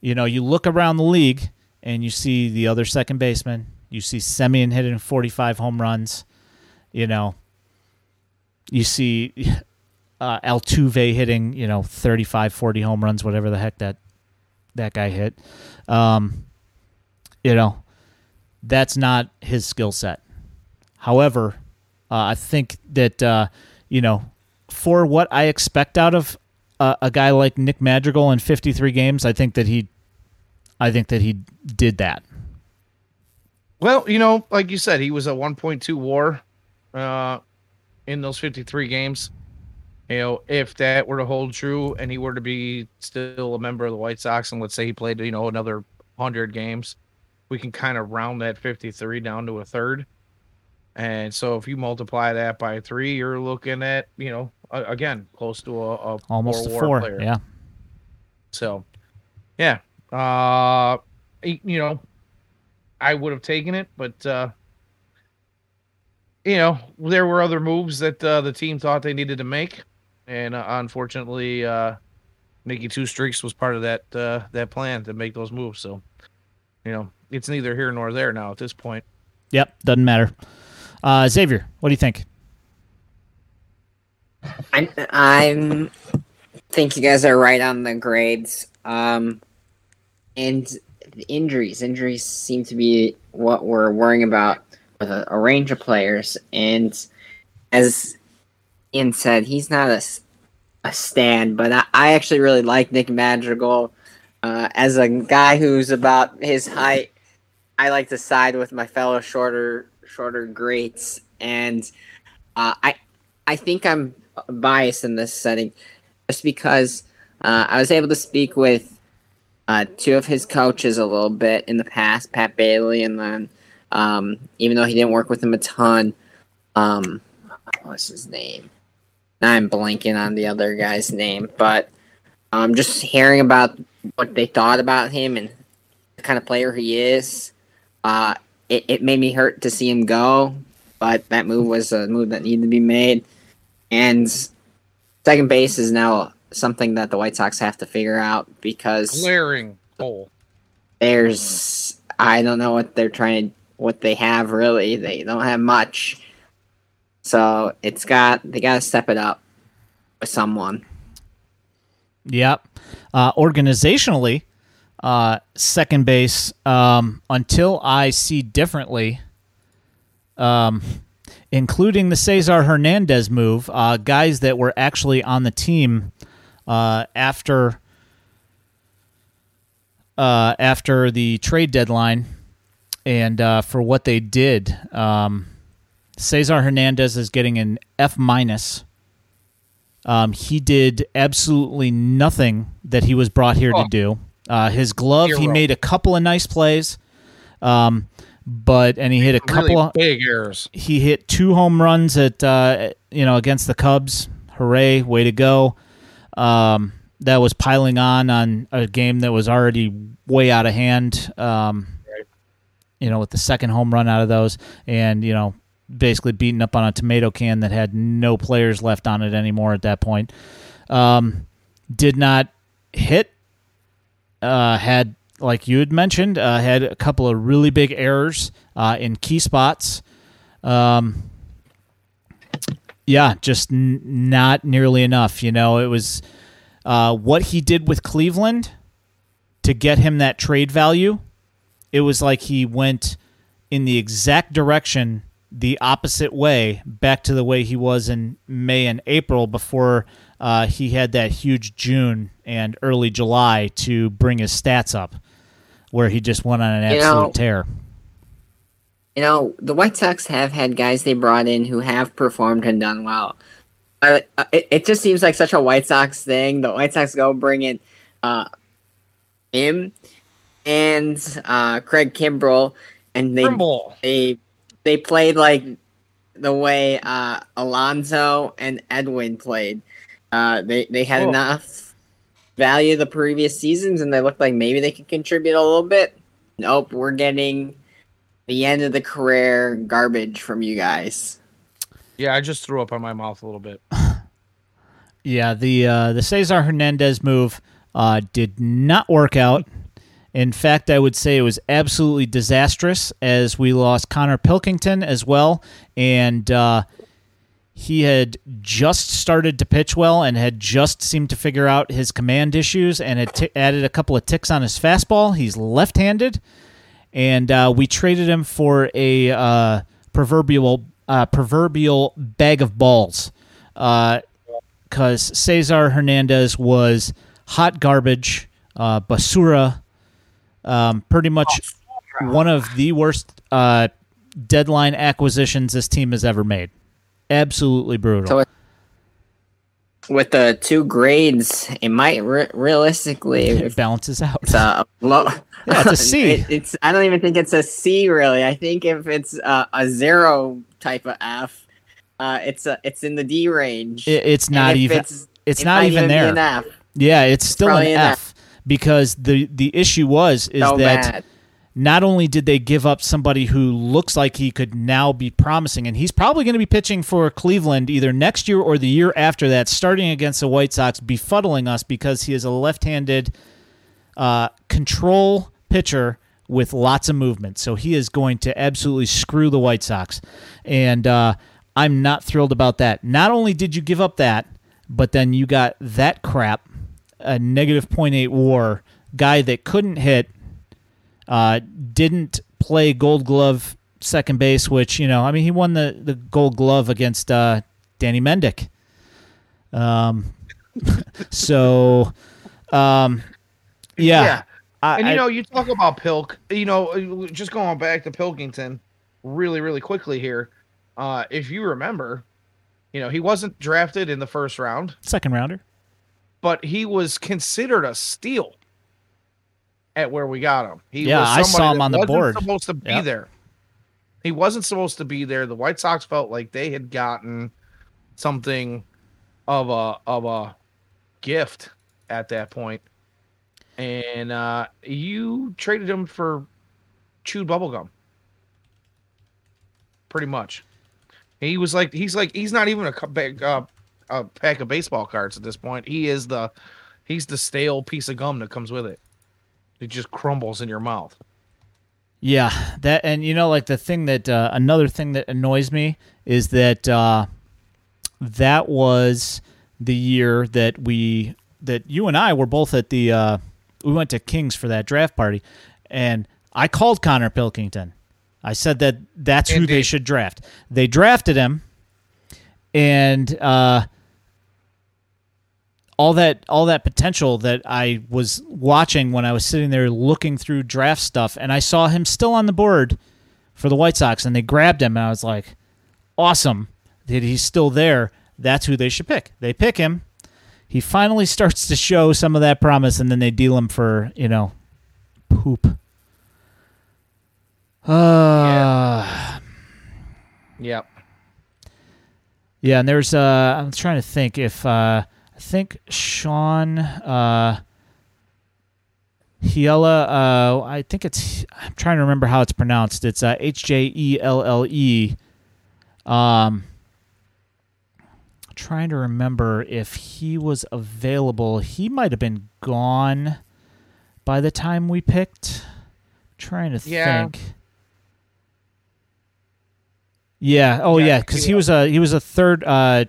you know, you look around the league and you see the other second baseman. You see Semien hitting 45 home runs. You know, you see <laughs> uh, Altuve hitting, you know, 35, 40 home runs, whatever the heck that that guy hit. Um, you know, that's not his skill set. However, uh, I think that uh, you know, for what I expect out of a guy like Nick Madrigal in 53 games, I think that he, I think that he did that. Well, you know, like you said, he was a 1.2 WAR uh, in those 53 games. You know, if that were to hold true, and he were to be still a member of the White Sox, and let's say he played, you know, another 100 games, we can kind of round that 53 down to a third. And so, if you multiply that by three, you're looking at, you know, a- again, close to a, a Almost a four. player. Yeah. So, yeah, uh, you know, I would have taken it, but uh, you know, there were other moves that uh, the team thought they needed to make, and uh, unfortunately, uh, Nicky Two Streaks was part of that uh, that plan to make those moves. So, you know, it's neither here nor there now at this point. Yep, doesn't matter. Uh, Xavier, what do you think? I'm, I'm think you guys are right on the grades. Um, and injuries, injuries seem to be what we're worrying about with a, a range of players. And as Ian said, he's not a, a stand, but I, I actually really like Nick Madrigal. Uh, as a guy who's about his height, I like to side with my fellow shorter shorter greats, and uh, I I think I'm biased in this setting just because uh, I was able to speak with uh, two of his coaches a little bit in the past, Pat Bailey, and then um, even though he didn't work with him a ton, um, what's his name? I'm blanking on the other guy's name, but um, just hearing about what they thought about him and the kind of player he is, uh, it, it made me hurt to see him go. But that move was a move that needed to be made, and second base is now something that the White Sox have to figure out because Glaring hole. there's I don't know what they're trying what they have really. They don't have much. So it's got they gotta step it up with someone. Yep. Uh, organizationally, uh, second base, um, until I see differently, um, including the Cesar Hernandez move, uh, guys that were actually on the team uh, after uh, after the trade deadline, and uh, for what they did. Um, Cesar Hernandez is getting an F minus. Um, he did absolutely nothing that he was brought here Oh. to do. Uh, his glove, he made a couple of nice plays, um, but and he hit a couple. Really of, big errors. he hit two home runs at uh, you know against the Cubs. Hooray, way to go! Um, that was piling on on a game that was already way out of hand. Um, Right. You know, with the second home run out of those, and you know, basically beating up on a tomato can that had no players left on it anymore at that point. Um, did not hit. Uh, had like you had mentioned, uh, had a couple of really big errors uh, in key spots. Um, yeah, just n- not nearly enough. You know, it was uh, what he did with Cleveland to get him that trade value. It was like he went in the exact direction, the opposite way, back to the way he was in May and April before uh, he had that huge June and early July to bring his stats up, where he just went on an You absolute know, tear. You know, the White Sox have had guys they brought in who have performed and done well. Uh, it, it just seems like such a White Sox thing. The White Sox go bring in uh, him and uh, Craig Kimbrel, and they Trimble. they they played like the way uh, Alonso and Edwin played. Uh, they they had Oh. enough value the previous seasons, and they looked like maybe they could contribute a little bit. Nope, we're getting the end of the career garbage from you guys. Yeah, I just threw up on my mouth a little bit. <laughs> Yeah, the uh, the Cesar Hernandez move uh, did not work out. In fact, I would say it was absolutely disastrous as we lost Connor Pilkington as well, and uh, he had just started to pitch well and had just seemed to figure out his command issues and had t- added a couple of ticks on his fastball. He's left-handed, and uh, we traded him for a uh, proverbial uh, proverbial bag of balls. Uh, because Cesar Hernandez was hot garbage, uh, basura, um, pretty much one of the worst uh, deadline acquisitions this team has ever made. Absolutely brutal. So With the two grades, it might re- realistically it balances out. it's a low. <laughs> Yeah, it's a C. <laughs> It- it's I don't even think it's a C really. I think if it's a, a zero type of F, uh, it's a it's in the D range. It- it's not even. It's, It's it not even there. an F. Yeah, it's still an an F because the the issue was is So that bad. Not only did they give up somebody who looks like he could now be promising, and he's probably going to be pitching for Cleveland either next year or the year after that, starting against the White Sox, befuddling us because he is a left handed uh, control pitcher with lots of movement. So he is going to absolutely screw the White Sox. And uh, I'm not thrilled about that. Not only did you give up that, but then you got that crap, a negative 0.8 war, guy that couldn't hit, uh, didn't play gold glove second base, which, you know, I mean, he won the, the gold glove against uh, Danny Mendick. Um, <laughs> so, um, yeah. Yeah. I, And you I- know, you talk about Pilk. You know, just going back to Pilkington, really, really quickly here. Uh, if you remember, you know, he wasn't drafted in the first round, second rounder. but he was considered a steal at where we got him. He Yeah, was I saw him on the wasn't board. Supposed to be Yep. there. He wasn't supposed to be there. The White Sox felt like they had gotten something of a of a gift at that point, and uh, you traded him for chewed bubblegum. Pretty much, he was like he's like he's not even a bag- uh, a pack of baseball cards at this point. He is the he's the stale piece of gum that comes with it. It just crumbles in your mouth. Yeah, that and you know, like the thing that uh, another thing that annoys me is that uh, that was the year that we that you and I were both at the uh, we went to Kings for that draft party, and I called Connor Pilkington. I said that that's who they should draft. They drafted him, and uh, all that all that potential that I was watching when I was sitting there looking through draft stuff, and I saw him still on the board for the White Sox, and they grabbed him, and I was like, awesome that he's still there. That's who they should pick. They pick him. He finally <laughs> starts to show some of that promise, and then they deal him for you know poop. <sighs> Uh, Yep. Yeah, and there's uh I'm trying to think if uh think Sean uh Hiela uh I think it's I'm trying to remember how it's pronounced. It's uh H J E L L E um trying to remember if he was available. He might have been gone by the time we picked. trying to Yeah. think. Yeah. Oh Yeah, yeah, because he was a he was a third. Uh,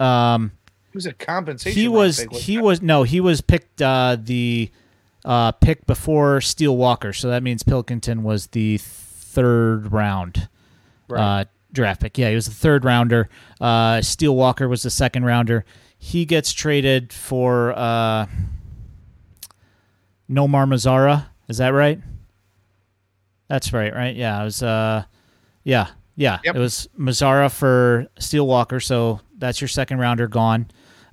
um, was a compensation. he was pick, he was no he was picked uh, the uh, pick before Steele Walker, so that means Pilkington was the third round Right. uh, draft pick. Yeah, he was the third rounder. Uh, Steele Walker was the second rounder. He gets traded for uh, Nomar Mazara. Is that right? That's right, right? Yeah, it was. Uh, yeah, yeah, Yep. it was Mazara for Steele Walker. So that's your second rounder gone.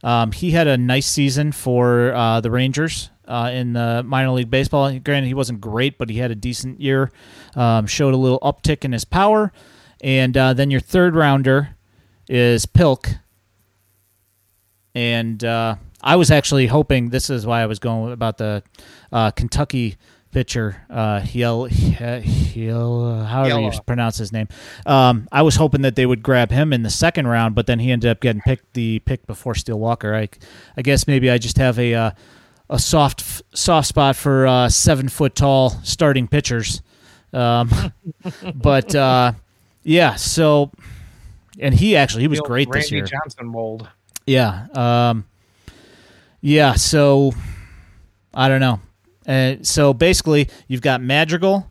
Um, he had a nice season for uh, the Rangers uh, in the minor league baseball. Granted, he wasn't great, but he had a decent year. Um, showed a little uptick in his power. And uh, then your third rounder is Pilk. And uh, I was actually hoping this is why I was going about the uh, Kentucky pitcher, uh, Hiel, Hiel, however you pronounce his name. Um, I was hoping that they would grab him in the second round, but then he ended up getting picked the pick before Steele Walker. I, I guess maybe I just have a uh, a soft soft spot for uh, seven foot tall starting pitchers. Um, <laughs> but uh, yeah, so and he actually he was great Randy this year. Johnson mold. Yeah. Um, yeah. So I don't know. Uh, so basically, you've got Madrigal,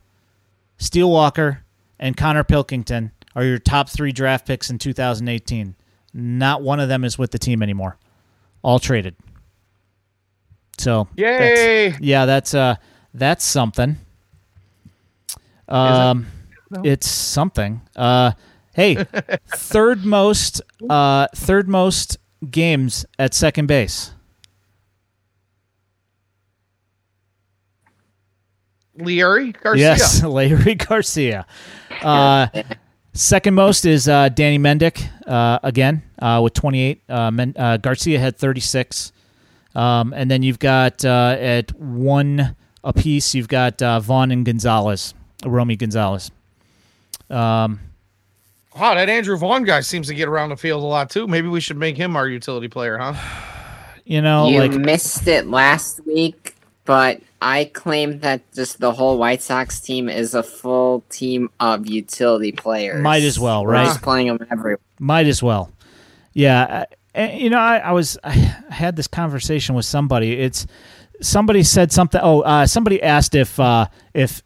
Steele Walker, and Connor Pilkington are your top three draft picks in 2018. Not one of them is with the team anymore. All traded. So that's- Yay! yeah, that's uh, that's something. Um, No? it's something. Uh, hey, <laughs> third most, uh, third most games at second base. Leury Garcia. Yes, <laughs> Larry Garcia. Uh, second most is uh, Danny Mendick uh, again uh, with 28. Uh, Men- uh, Garcia had 36. Um, and then you've got uh, at one apiece, you've got uh, Vaughn and Gonzalez, Romy Gonzalez. Um, Wow, that Andrew Vaughn guy seems to get around the field a lot too. Maybe we should make him our utility player, huh? you know, you like missed it last week, but I claim that just the whole White Sox team is a full team of utility players. Might as well, We're right? just playing them everywhere. Might as well. Yeah, and, you know, I, I was I had this conversation with somebody. It's somebody said something. Oh, uh, somebody asked if uh, if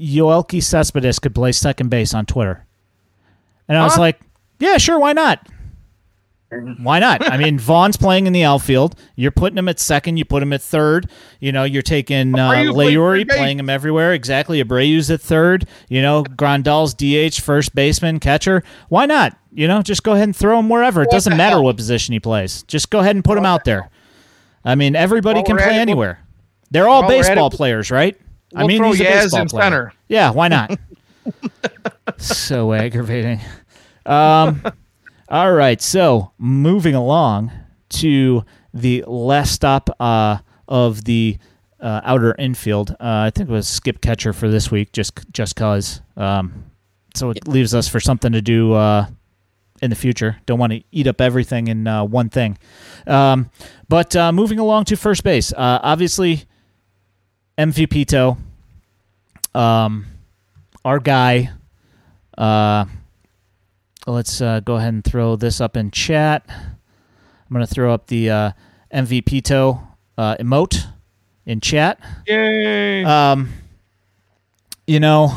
Yoelqui Cespedes could play second base on Twitter, and I was like, yeah, sure, why not? Why not? I mean, Vaughn's playing in the outfield. You're putting him at second. You put him at third. You know, you're taking uh, Leury, playing him everywhere. Exactly. Abreu's at third. You know, Grandal's DH, first baseman, catcher. Why not? You know, just go ahead and throw him wherever. It doesn't matter what position he plays. Just go ahead and put him out there. I mean, everybody can play anywhere. They're all baseball players, right? I we'll mean, throw he's a baseball player. center. Yeah, why not? <laughs> so aggravating. Um, all right, so moving along to the last stop uh, of the uh, outer infield. Uh, I think it was skip catcher for this week, just just cause. Um, so it leaves us for something to do uh, in the future. Don't want to eat up everything in uh, one thing. Um, but uh, moving along to first base, uh, obviously MVP toe, um, our guy. Let's uh, go ahead and throw this up in chat. I'm going to throw up the uh, MVP toe uh, emote in chat. Yay! Um, you know,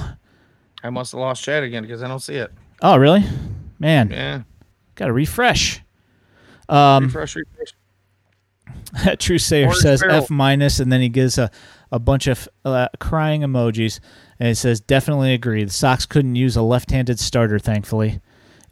I must have lost chat again because I don't see it. oh really, man, Yeah. got to refresh. Um, refresh, refresh. <laughs> True Sayer says barrel. F minus, and then he gives a, a bunch of uh, crying emojis, and it says definitely agree. The Sox couldn't use a left-handed starter, thankfully.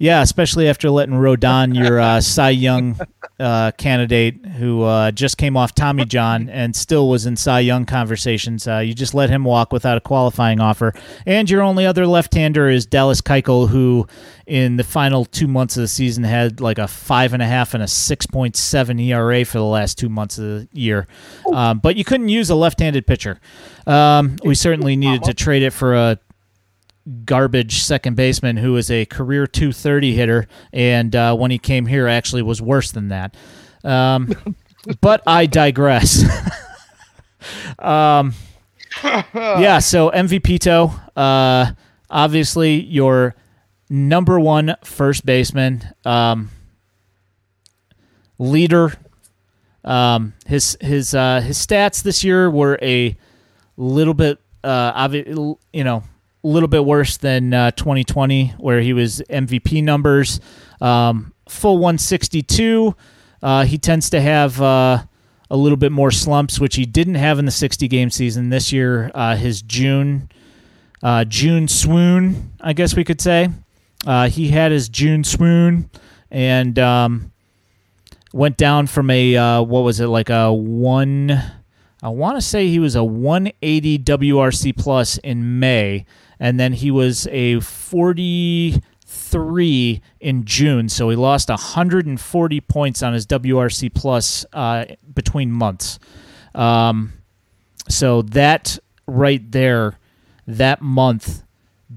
Yeah, especially after letting Rodon, your uh, <laughs> Cy Young uh, candidate, who uh, just came off Tommy John and still was in Cy Young conversations. Uh, you just let him walk without a qualifying offer. And your only other left-hander is Dallas Keuchel, who in the final two months of the season had like a five and a half and a six point seven ERA for the last two months of the year. Um, but you couldn't use a left-handed pitcher. Um, we certainly needed to trade it for a garbage second baseman who is a career 230 hitter, and uh, when he came here, actually was worse than that. Um, <laughs> but I digress. <laughs> um, <laughs> yeah, so MVP toe, uh, obviously your number one first baseman, um, leader. Um, his his uh, his stats this year were a little bit uh, obvi- you know a little bit worse than uh, 2020 where he was MVP numbers. Um, full 162 uh, he tends to have uh, a little bit more slumps which he didn't have in the 60 game season this year uh, his June uh, June swoon I guess we could say. Uh, he had his June swoon and um, went down from a what was it like a one I want to say he was a 180 WRC plus in May, and then he was a 43 in June. So he lost 140 points on his WRC plus uh, between months. Um, so that right there, that month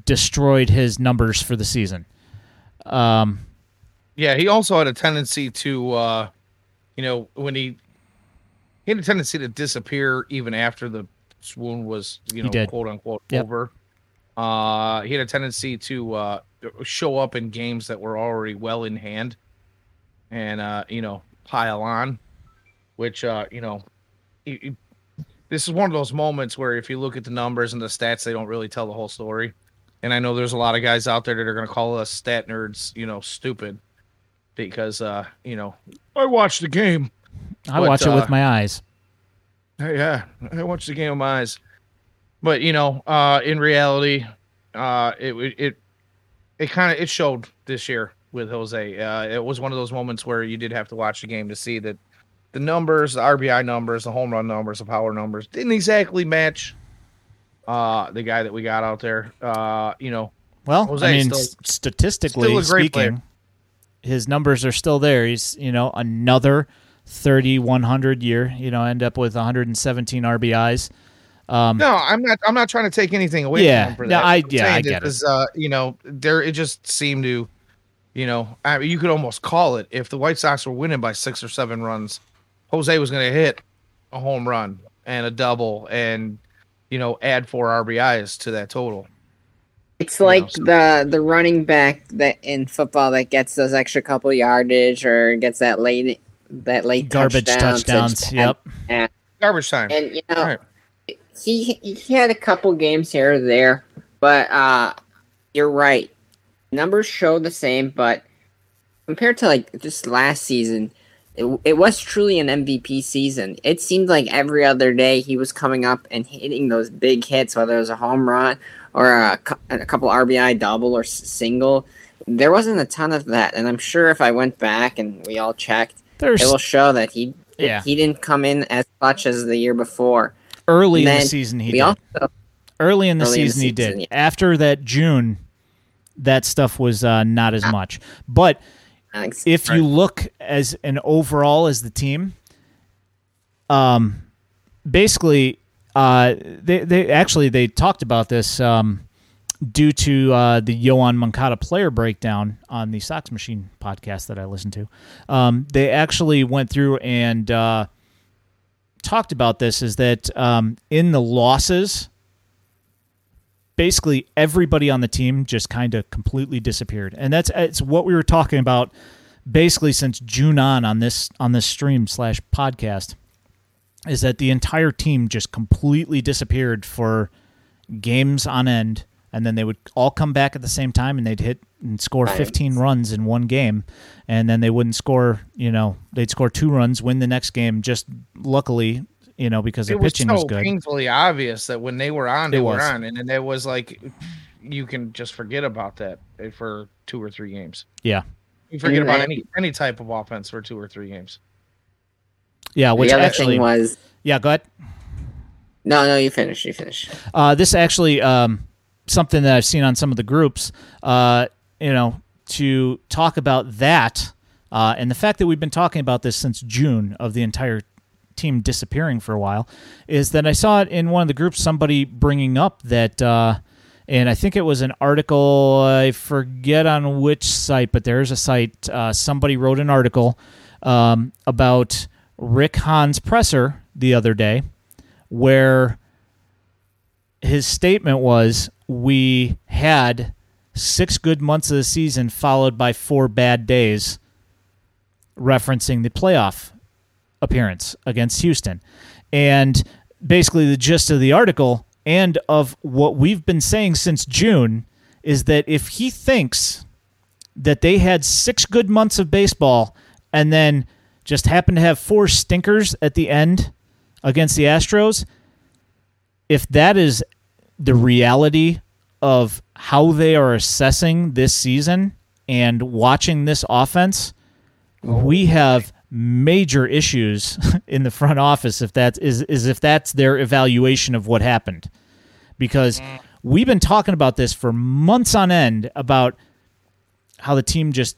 destroyed his numbers for the season. Um, Yeah, he also had a tendency to, uh, you know, when he he had a tendency to disappear even after the swoon was, you know, quote unquote Yep. over. Uh, he had a tendency to uh, show up in games that were already well in hand, and uh, you know, pile on, which uh, you know, he- he- this is one of those moments where if you look at the numbers and the stats, they don't really tell the whole story. And I know there's a lot of guys out there that are going to call us stat nerds, you know, stupid because uh, you know, I watched the game. I But, watch it uh, with my eyes. Yeah, I watched the game with my eyes. But you know, uh, in reality, uh, it it it kind of it showed this year with Jose. Uh, it was one of those moments where you did have to watch the game to see that the numbers, the RBI numbers, the home run numbers, the power numbers didn't exactly match uh, the guy that we got out there. Uh, you know, Well, Jose I mean, still- statistically still a great player. speaking, his numbers are still there. He's, you know, another 30 100 year, you know, end up with 117 RBIs. Um, No, I'm not. I'm not trying to take anything away Yeah, from him for no, that. I- I'm yeah, saying I get it. is, uh, you know, there it just seemed to, you know, I mean, you could almost call it if the White Sox were winning by six or seven runs, Jose was going to hit a home run, and a double and you know add four RBIs to that total. It's like so. the the running back that in football that gets those extra couple yardage or gets that late that late garbage touchdown touchdowns. yep. And, garbage time. And you know, right. He he had a couple games here or there, but uh, you're right. Numbers show the same, but compared to like just last season, it, it was truly an MVP season. It seemed like every other day he was coming up and hitting those big hits, whether it was a home run or a, a couple RBI double or single. There wasn't a ton of that, and I'm sure if I went back and we all checked, There's, it will show that he yeah. he didn't come in as much as the year before. Early in the season, he did. Also, early in the early season, in the he season, did. Yeah. After that June, that stuff was uh, not as much. But if right. you look as an overall as the team, um, basically, uh, they they actually they talked about this um, due to uh, the Yoan Moncada player breakdown on the Sox Machine podcast that I listened to. Um, they actually went through and uh, talked about this. Is that um, in the losses basically everybody on the team just kind of completely disappeared. And that's it's what we were talking about basically since June on on this on this stream slash podcast is that the entire team just completely disappeared for games on end and then they would all come back at the same time and they'd hit and score 15 runs in one game and then they wouldn't score you know they'd score two runs win the next game just luckily you know, because their pitching was, so was good. Painfully obvious that when they were on, they were on, and, and it was like you can just forget about that for two or three games. Yeah, you forget about any any type of offense for two or three games. Yeah, which the other actually thing was yeah. Go ahead. No, no, you finish. You finish. Uh, this actually um, something that I've seen on some of the groups. Uh, you know, to talk about that uh, and the fact that we've been talking about this since June of the entire team disappearing for a while is that I saw it in one of the groups somebody bringing up that uh, and I think it was an article I forget on which site but there's a site uh, somebody wrote an article um, about Rick Hahn's presser the other day where his statement was we had six good months of the season followed by four bad days referencing the playoff appearance against Houston. And basically, the gist of the article and of what we've been saying since June is that if he thinks that they had six good months of baseball and then just happened to have four stinkers at the end against the Astros, if that is the reality of how they are assessing this season and watching this offense, we have major issues <laughs> in the front office if that is is if that's their evaluation of what happened. Because mm. we've been talking about this for months on end about how the team just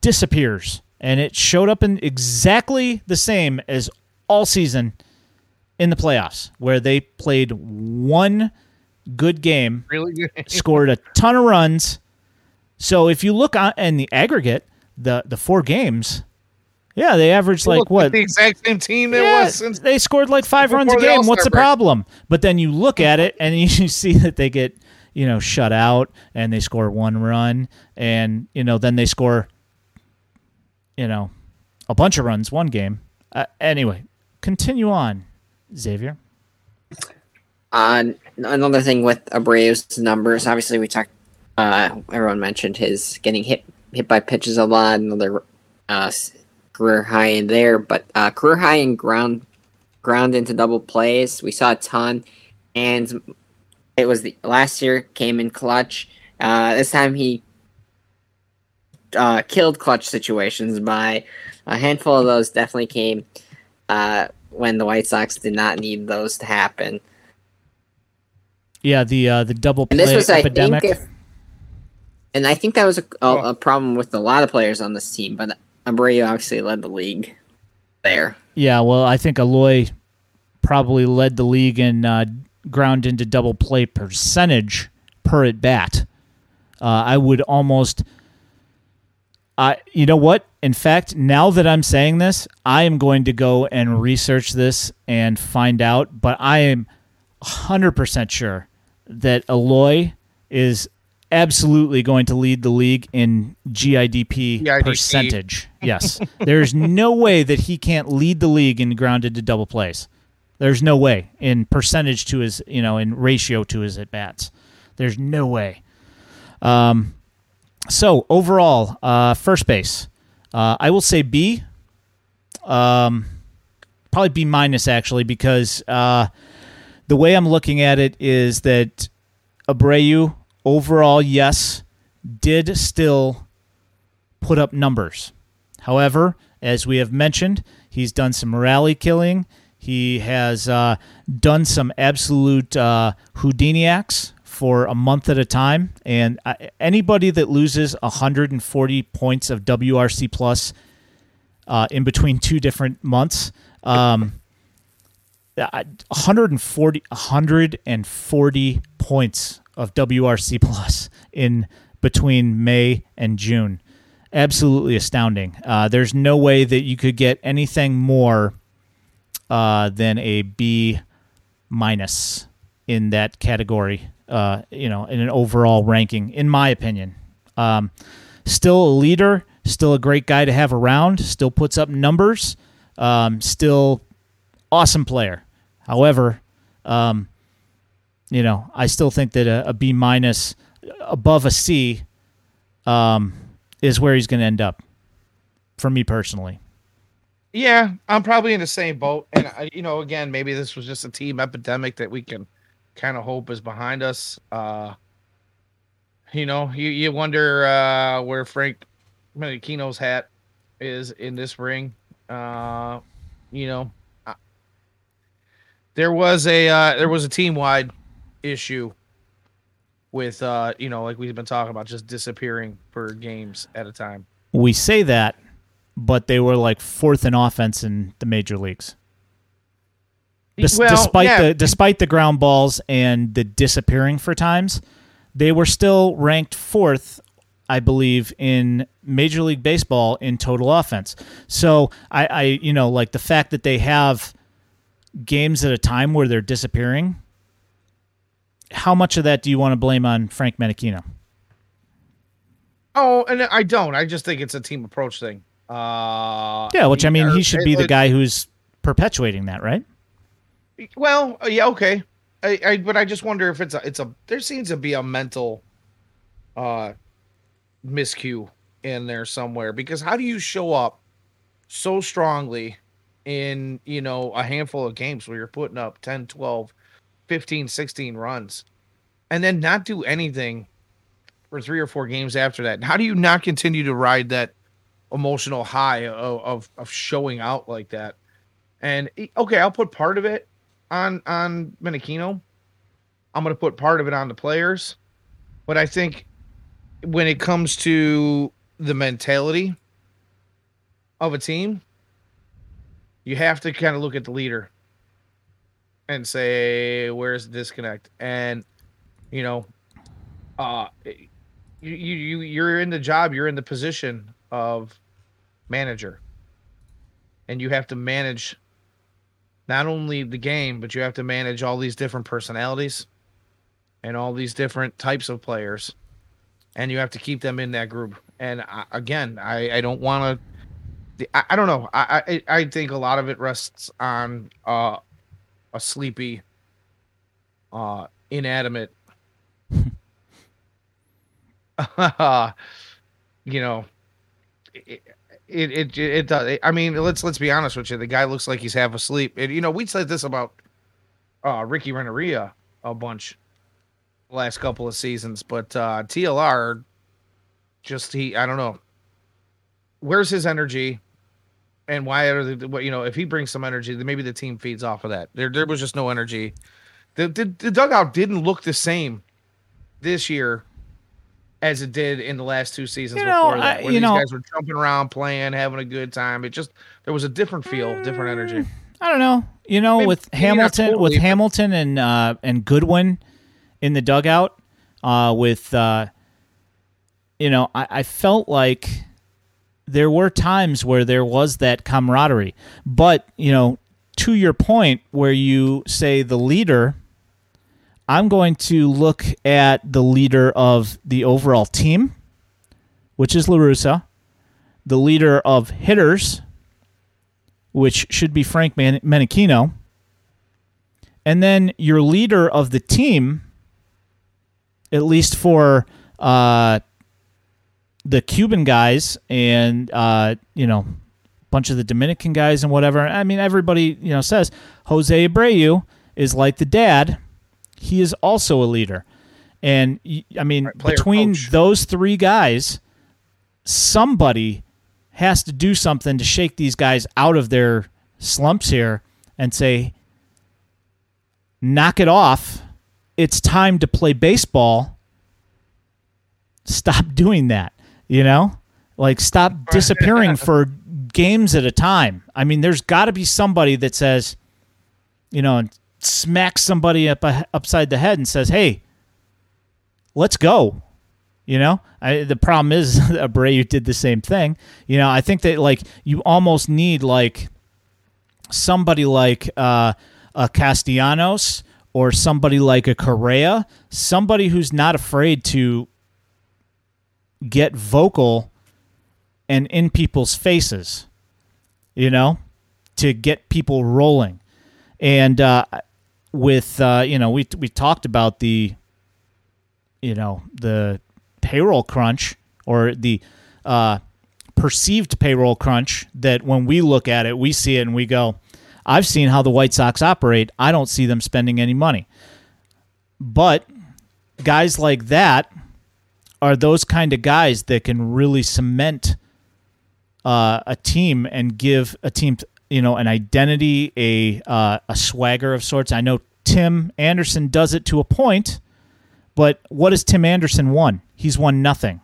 disappears. And it showed up in exactly the same as all season in the playoffs where they played one good game really good scored a ton of runs so if you look on in the aggregate the the four games yeah, they averaged like what like the exact same team it yeah, was since they scored like five runs a game. What's the break. problem? But then you look at it and <laughs> you see that they get you know shut out and they score one run and you know then they score you know a bunch of runs one game. Uh, anyway, continue on, Xavier. Uh, another thing with Abreu's numbers, obviously we talked. Uh, everyone mentioned his getting hit hit by pitches a lot. Another uh, career high in there, but uh, career high in ground ground into double plays. We saw a ton, and it was the last year came in clutch. Uh, this time he uh, killed clutch situations by a handful of those. Definitely came uh, when the White Sox did not need those to happen. Yeah, the uh, the double play and this was, epidemic. I think, if, and I think that was a, a, a problem with a lot of players on this team, but Abreu obviously led the league there. Yeah, well, I think Aloy probably led the league in uh, ground into double play percentage per at bat. Uh, I would almost, I you know what? In fact, now that I'm saying this, I am going to go and research this and find out. But I am 100% sure that Aloy is absolutely going to lead the league in GIDP, GIDP. percentage. <laughs> Yes. There's no way that he can't lead the league in grounded to double plays. There's no way in percentage to his, you know, in ratio to his at bats. There's no way. Um, so overall, uh, first base, uh, I will say B. Um, probably B minus actually because uh, the way I'm looking at it is that Abreu overall, yes, did still put up numbers. However, as we have mentioned, he's done some rally killing. He has uh, done some absolute uh, Houdiniacs for a month at a time. And anybody that loses 140 points of WRC plus uh, in between <laughs> two different months, um, 140 140 points of WRC <laughs> plus in between May and June. Absolutely astounding. Uh, there's no way that you could get anything more uh, than a B minus in that category. Uh, you know, in an overall ranking, in my opinion. Um, still a leader, still a great guy to have around. Still puts up numbers. Um, still awesome player. However, um, you know, I still think that a, a B minus above a C um, is where he's going to end up. For me personally. Yeah, I'm probably in the same boat. And I, you know, again, maybe this was just a team epidemic that we can kind of hope is behind us. Uh, you know, you, you wonder uh, where Frank Menechino's hat is in this ring. Uh, you know, uh, there was a uh, there was a team wide issue with uh, you know, like we've been talking about, just disappearing for games at a time. We say that, but they were like fourth in offense in the major leagues. Des- Well, despite yeah. the despite the ground balls and the disappearing for times, they were still ranked fourth, I believe, in Major League Baseball in total offense. So I, I you know, like the fact that they have games at a time where they're disappearing. How much of that do you want to blame on Frank Menechino? Oh, and I don't. I just think it's a team approach thing. Uh, Yeah, which I mean, he should be the guy who's perpetuating that, right? Well, uh, yeah, okay. I, I but I just wonder if it's a it's a there seems to be a mental uh miscue in there somewhere because how do you show up so strongly in, you know, a handful of games where you're putting up 10, 12, 15, 16 runs and then not do anything for 3 or 4 games after that? How do you not continue to ride that emotional high of of, of showing out like that? And okay, I'll put part of it on on Menechino. I'm going to put part of it on the players, but I think when it comes to the mentality of a team, you have to kind of look at the leader and say where's the disconnect and you know uh you you you're in the job you're in the position of manager and you have to manage not only the game, but you have to manage all these different personalities and all these different types of players, and you have to keep them in that group. And I, again, I, I don't want to. I, I don't know. I, I think a lot of it rests on uh, a sleepy, uh, inanimate, <laughs> you know, it, it it does. I mean, let's let's be honest with you. The guy looks like he's half asleep. And you know, we said this about uh Ricky Renteria a bunch last couple of seasons, but uh TLR just he I don't know. Where's his energy? And why are the what you know, if he brings some energy, then maybe the team feeds off of that. There there was just no energy. The the, the dugout didn't look the same this year as it did in the last two seasons You know, before that, I- where you these know- guys were jumping around, playing, having a good time. It just there was a different feel, different energy. I don't know. You know, Maybe- with maybe Hamilton, with but- Hamilton and uh, and Goodwin in the dugout, uh, with uh, you know, I, I felt like there were times where there was that camaraderie. But, you know, to your point where you say the leader, I'm going to look at the leader of the overall team, which is La Russa, the leader of hitters, which should be Frank Man- Menechino, and then your leader of the team, at least for uh, the Cuban guys and uh, you know, bunch of the Dominican guys and whatever. I mean, everybody you know says Jose Abreu is like the dad. He is also a leader, and I mean, right, between coach. those three guys, somebody has to do something to shake these guys out of their slumps here and say, knock it off. It's time to play baseball. Stop <laughs> doing that. You know, like stop disappearing <laughs> for games at a time. I mean, there's got to be somebody that says, you know, and smacks somebody up upside the head and says, "Hey, let's go." You know, I, the problem is <laughs> Abreu did the same thing. You know, I think that like you almost need like somebody like uh, a Castellanos or somebody like a Correa, somebody who's not afraid to get vocal and in people's faces, you know, to get people rolling. And uh, with uh, you know, we we talked about the you know the payroll crunch or the uh, perceived payroll crunch that when we look at it, we see it and we go, I've seen how the White Sox operate. I don't see them spending any money. But guys like that are those kind of guys that can really cement uh, a team and give a team, you know, an identity, a uh, a swagger of sorts. I know Tim Anderson does it to a point, but what has Tim Anderson won? He's won nothing.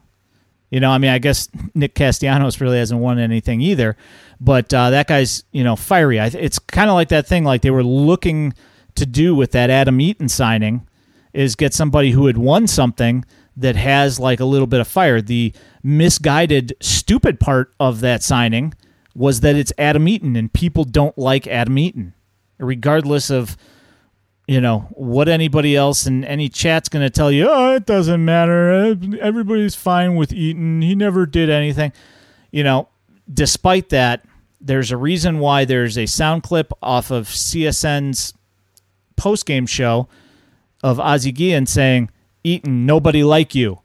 You know, I mean, I guess <laughs> Nick Castellanos really hasn't won anything either, but uh, that guy's you know fiery. It's kind of like that thing like they were looking to do with that Adam Eaton signing is get somebody who had won something that has like a little bit of fire. The misguided, stupid part of that signing was that it's Adam Eaton, and people don't like Adam Eaton, regardless of you know what anybody else in any chat's going to tell you. Oh, it doesn't matter. Everybody's fine with Eaton. He never did anything. You know, despite that, there's a reason why there's a sound clip off of CSN's post game show of Ozzie Guillen saying Eaton, nobody like you.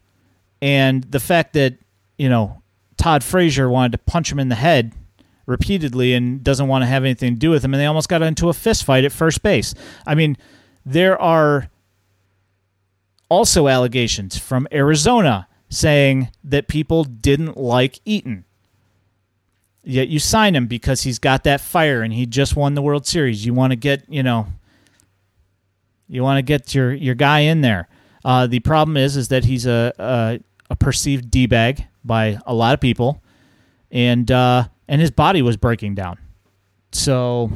And the fact that, you know, Todd Frazier wanted to punch him in the head repeatedly and doesn't want to have anything to do with him, and they almost got into a fist fight at first base. I mean, there are also allegations from Arizona saying that people didn't like Eaton. Yet you sign him because he's got that fire and he just won the World Series. You want to get, you know, you want to get your your guy in there. Uh, the problem is is that he's a a, a perceived d bag by a lot of people, and uh, and his body was breaking down. So,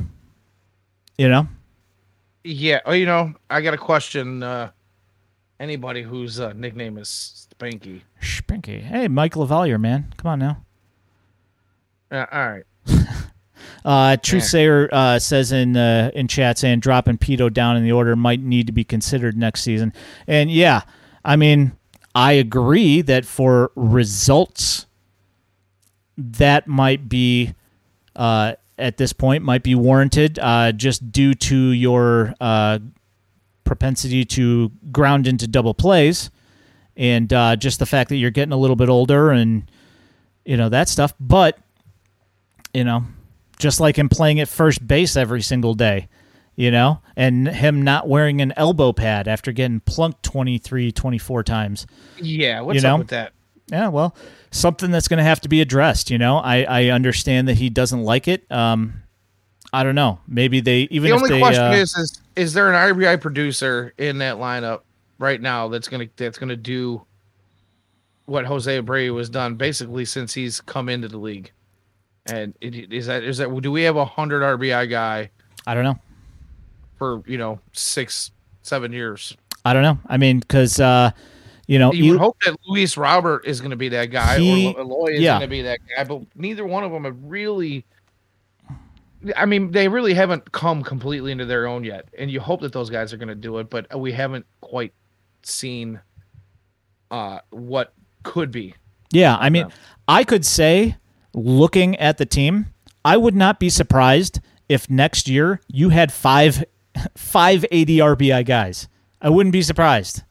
you know. Yeah. Oh, you know, I got a question. Uh, anybody whose uh, nickname is Spanky. Spanky. Hey, Mike LaValliere, man, come on now. Uh, all right. <laughs> Uh, Truthsayer uh, says in uh, in chat saying dropping Pito down in the order might need to be considered next season. And yeah, I mean, I agree that for results, that might be uh, at this point might be warranted, uh, just due to your uh, propensity to ground into double plays, and uh, just the fact that you're getting a little bit older and you know that stuff. But you know, just like him playing at first base every single day, you know, and him not wearing an elbow pad after getting plunked 23, 24 times. Yeah, what's you know? up with that? Yeah, well, something that's going to have to be addressed, you know. I, I understand that he doesn't like it. Um, I don't know. Maybe they even the only they, question uh, is is is there an RBI producer in that lineup right now that's gonna that's gonna do what Jose Abreu has done basically since he's come into the league? And it, is that is that do we have a hundred RBI guy? I don't know. For you know six seven years. I don't know. I mean, because uh, You know, You would hope that Luis Robert is going to be that guy, He- or Eloy is yeah. going to be that guy, but neither one of them have really. I mean, they really haven't come completely into their own yet, and you hope that those guys are going to do it, but we haven't quite seen uh, what could be. Yeah, I mean. I could say, looking at the team, I would not be surprised if next year you had five, <laughs> five 80 RBI guys. I wouldn't be surprised.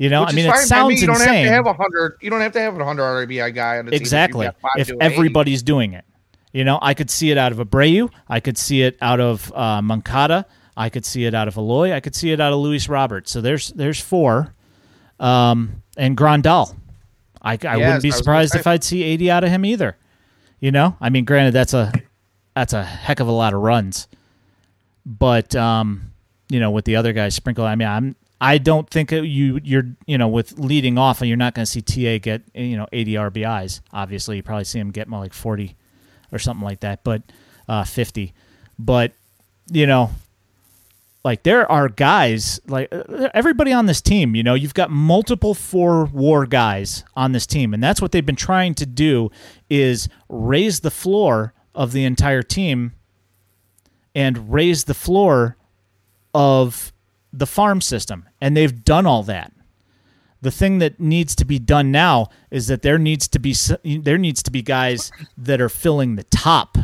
You know, Which I mean, it by me. You don't insane. have to have a hundred. You don't have to have a hundred RBI guy on the exactly. team. you've got five If 80. everybody's doing it, you know, I could see it out of Abreu. I could see it out of uh, Moncada. I could see it out of Eloy. I could see it out of Luis Roberts. So there's there's four, um, and Grandal. I, I Yes, wouldn't be I surprised if I'd see 80 out of him either. You know, I mean, granted, that's a that's a heck of a lot of runs, but um, you know, with the other guys sprinkled, I mean, I'm I don't think you you're you know with leading off, and you're not going to see TA get you know 80 RBIs. Obviously, you probably see him get more like 40 or something like that, but uh, 50. But you know, like there are guys like uh, everybody on this team you know you've got multiple four war guys on this team and that's what they've been trying to do is raise the floor of the entire team and raise the floor of the farm system and they've done all that the thing that needs to be done now is that there needs to be there needs to be guys that are filling the top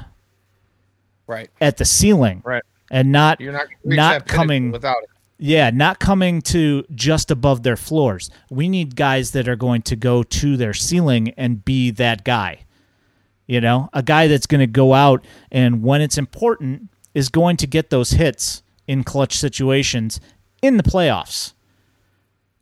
right, at the ceiling right. and not You're not not coming without it. yeah, not coming to just above their floors. We need guys that are going to go to their ceiling and be that guy. You know, a guy that's going to go out and when it's important is going to get those hits in clutch situations in the playoffs.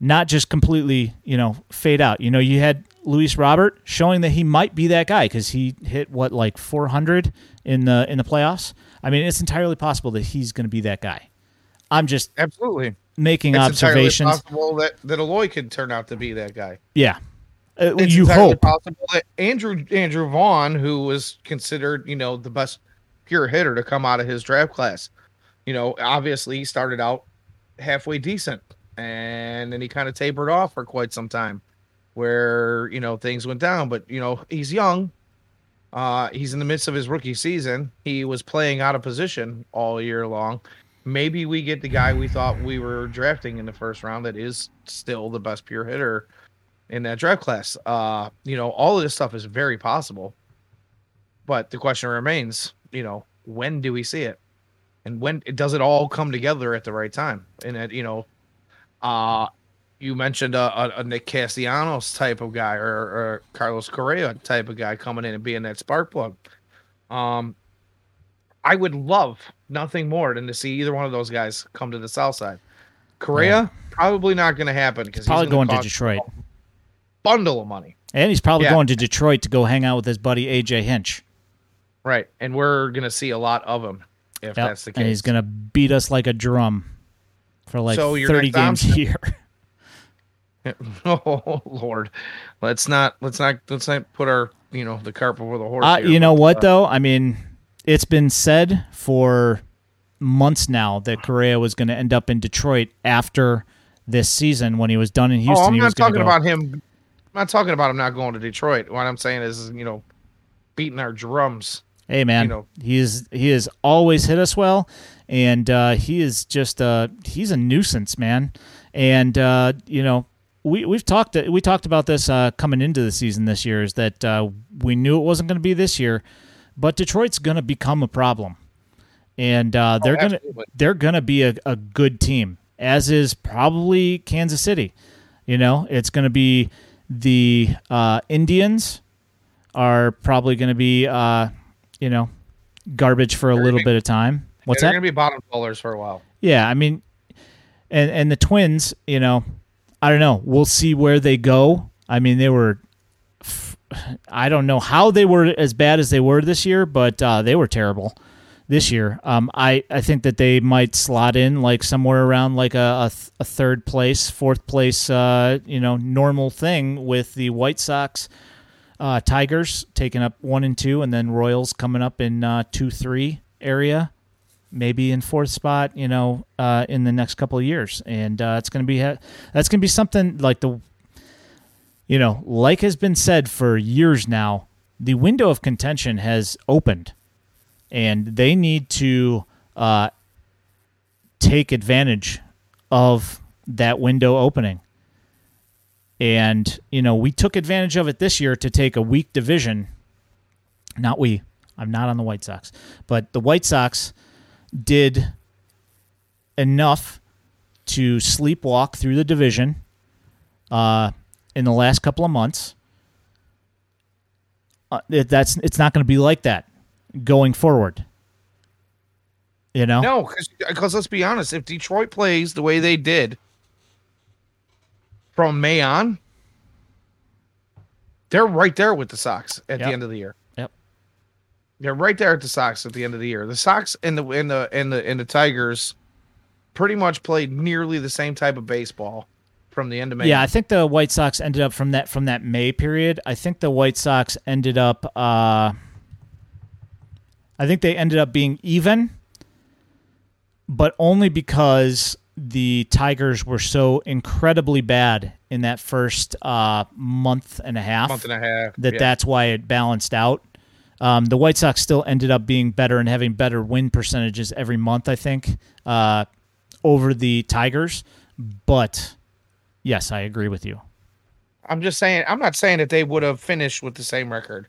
Not just completely, you know, fade out. You know, you had Luis Robert showing that he might be that guy cuz he hit what like 400 in the in the playoffs. I mean, it's entirely possible that he's going to be that guy. I'm just Absolutely. making It's entirely observations. possible that that Eloy could turn out to be that guy. Yeah. Uh, It's you hope. possible that Andrew Andrew Vaughn, who was considered, you know, the best pure hitter to come out of his draft class, you know, obviously he started out halfway decent, and then he kind of tapered off for quite some time, where you know things went down. But you know, he's young. Uh, he's in the midst of his rookie season. He was playing out of position all year long. Maybe we get the guy we thought we were drafting in the first round that is still the best pure hitter in that draft class. Uh, you know, all of this stuff is very possible. But the question remains, you know, when do we see it? And when does it all come together at the right time? And it, you know, uh you mentioned a, a, a Nick Castellanos type of guy or, or Carlos Correa type of guy coming in and being that spark plug. Um, I would love nothing more than to see either one of those guys come to the South Side. Correa probably not going to happen because Probably going gonna Detroit. bundle of money, And he's probably Yeah. going to Detroit to go hang out with his buddy AJ Hinch. right? And we're going to see a lot of him if Yep. that's the case. And he's going to beat us like a drum for like So 30 games a year. <laughs> <laughs> oh Lord, let's not let's not let's not put our you know the cart before the horse. Uh, you know what uh, though? I mean, it's been said for months now that Correa was going to end up in Detroit after this season when he was done in Houston. oh, I'm not talking about him. I'm not talking about him not going to Detroit. What I'm saying is, you know, beating our drums. Hey man, you know. he is he has always hit us well, and uh, he is just uh, he's a nuisance, man. And uh, you know we we've talked we talked about this uh, coming into the season this year is that uh, we knew it wasn't going to be this year, but Detroit's going to become a problem, and uh, they're gonna Oh, they're gonna be a, a good team, as is probably Kansas City. You know, it's going to be the uh, Indians are probably going to be, uh, you know, garbage for a little gonna- bit of time. What's they're that? going to be bottom dwellers for a while. Yeah, I mean, and and the Twins, you know, I don't know. We'll see where they go. I mean, they were. I don't know how they were as bad as they were this year, but uh, they were terrible this year. Um, I, I think that they might slot in like somewhere around like a, a, th- a third place, fourth place, uh, you know, normal thing with the White Sox, uh, Tigers taking up one and two, and then Royals coming up in uh, two three area maybe in fourth spot, you know, uh, in the next couple of years, and uh, it's to be ha- that's going to be something like the you know, like has been said for years now, the window of contention has opened, and they need to uh, take advantage of that window opening. And, you know, we took advantage of it this year to take a weak division. Not we. I'm not on the White Sox. But the White Sox did enough to sleepwalk through the division uh, in the last couple of months. Uh, it, that's it's not going to be like that going forward. You know, No, because let's be honest, if Detroit plays the way they did from May on, they're right there with the Sox at Yep. the end of the year. Yep. They're right there at the Sox at the end of the year. The Sox and the and the and the and the Tigers pretty much played nearly the same type of baseball from the end of May. Yeah, I think the White Sox ended up from that from that May period. I think the White Sox ended up. Uh, I think they ended up being even, but only because the Tigers were so incredibly bad in that first uh, month and a half month and a half. that yeah. that's why it balanced out. Um, the White Sox still ended up being better and having better win percentages every month, I think, uh, over the Tigers. But yes, I agree with you. I'm just saying. I'm not saying that they would have finished with the same record,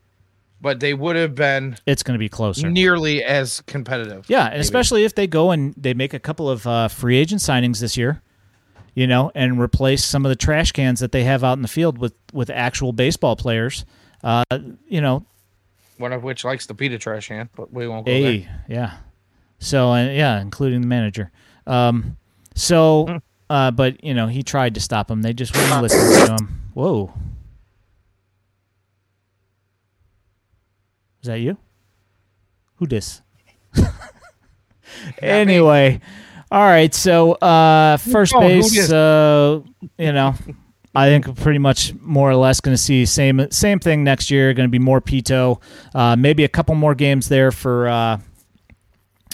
but they would have been It's going to be closer. nearly as competitive. Yeah, and maybe. especially if they go and they make a couple of uh, free agent signings this year, you know, and replace some of the trash cans that they have out in the field with with actual baseball players. Uh, you know, one of which likes to beat a trash can, but we won't go there. A, yeah. So uh, yeah, including the manager. Um, so, Hmm. uh, but you know, he tried to stop him. They just wouldn't listen to him. Whoa. Is that you? Who dis? <laughs> anyway, all right. So uh, first Oh, base. Uh, you know, I think we're pretty much more or less going to see same same thing next year. Going to be more Pito, uh, maybe a couple more games there for uh,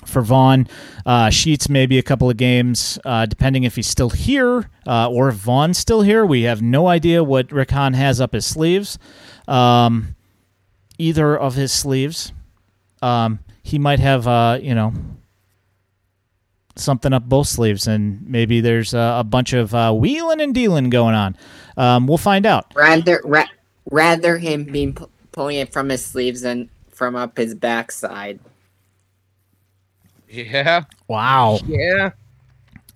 for Vaughn. Uh, Sheets maybe a couple of games, uh, depending if he's still here uh, or if Vaughn's still here. We have no idea what Rick Hahn has up his sleeves. Um, either of his sleeves. Um, he might have, uh, you know, something up both sleeves, and maybe there's uh, a bunch of uh, wheeling and dealing going on. Um, we'll find out. Rather, ra- rather him being pu- pulling it from his sleeves than from up his backside. Yeah, Wow, yeah.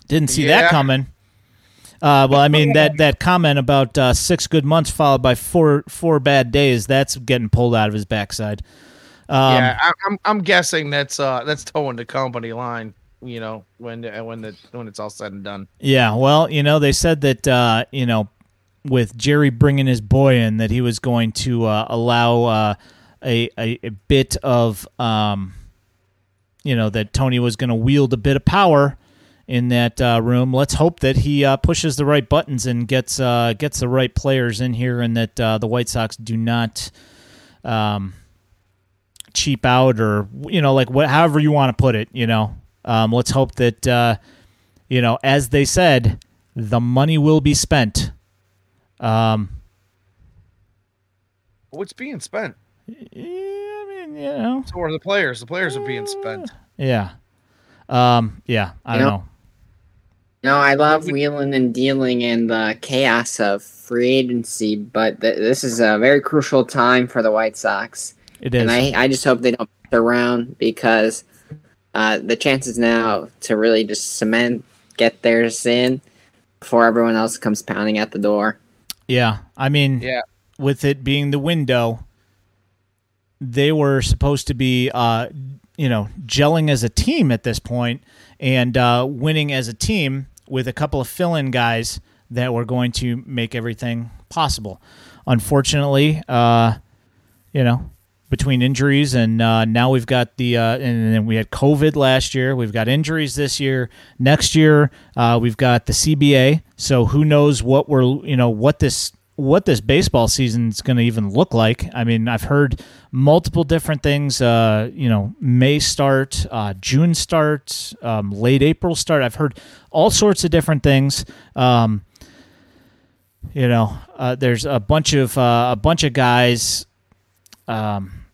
didn't see Yeah. that coming. Uh, well, I mean that that comment about uh, six good months followed by four four bad days—that's getting pulled out of his backside. Um, yeah, I, I'm I'm guessing that's uh that's toeing the company line. You know when uh, when the when it's all said and done. Yeah, well, you know, they said that uh, you know, with Jerry bringing his boy in, that he was going to uh, allow uh, a, a a bit of um, you know, that Tony was going to wield a bit of power in that uh, room. Let's hope that he uh, pushes the right buttons and gets uh, gets the right players in here, and that uh, the White Sox do not. Um, cheap out or you know like what however you want to put it you know um, let's hope that uh, you know as they said the money will be spent um, What's being spent? yeah, I mean you know So are the players. The players are being spent. yeah um, yeah I don't Yeah. know No, I love wheeling and dealing and the chaos of free agency, but th- this is a very crucial time for the White Sox. it is And I, I just hope they don't mess around because uh, the chances now to really just cement, get theirs in before everyone else comes pounding at the door. yeah I mean Yeah. with it being the window, they were supposed to be, uh, you know, gelling as a team at this point and uh, winning as a team with a couple of fill-in guys that were going to make everything possible. Unfortunately, uh, you know, between injuries and uh, now we've got the uh, and then we had COVID last year. We've got injuries this year. Next year uh, we've got the CBA. So who knows what we're you know what this what this baseball season is going to even look like. I mean, I've heard multiple different things. Uh, you know, May start, uh, June start, um, late April start. I've heard all sorts of different things. Um, you know, uh, there's a bunch of uh, a bunch of guys. Um,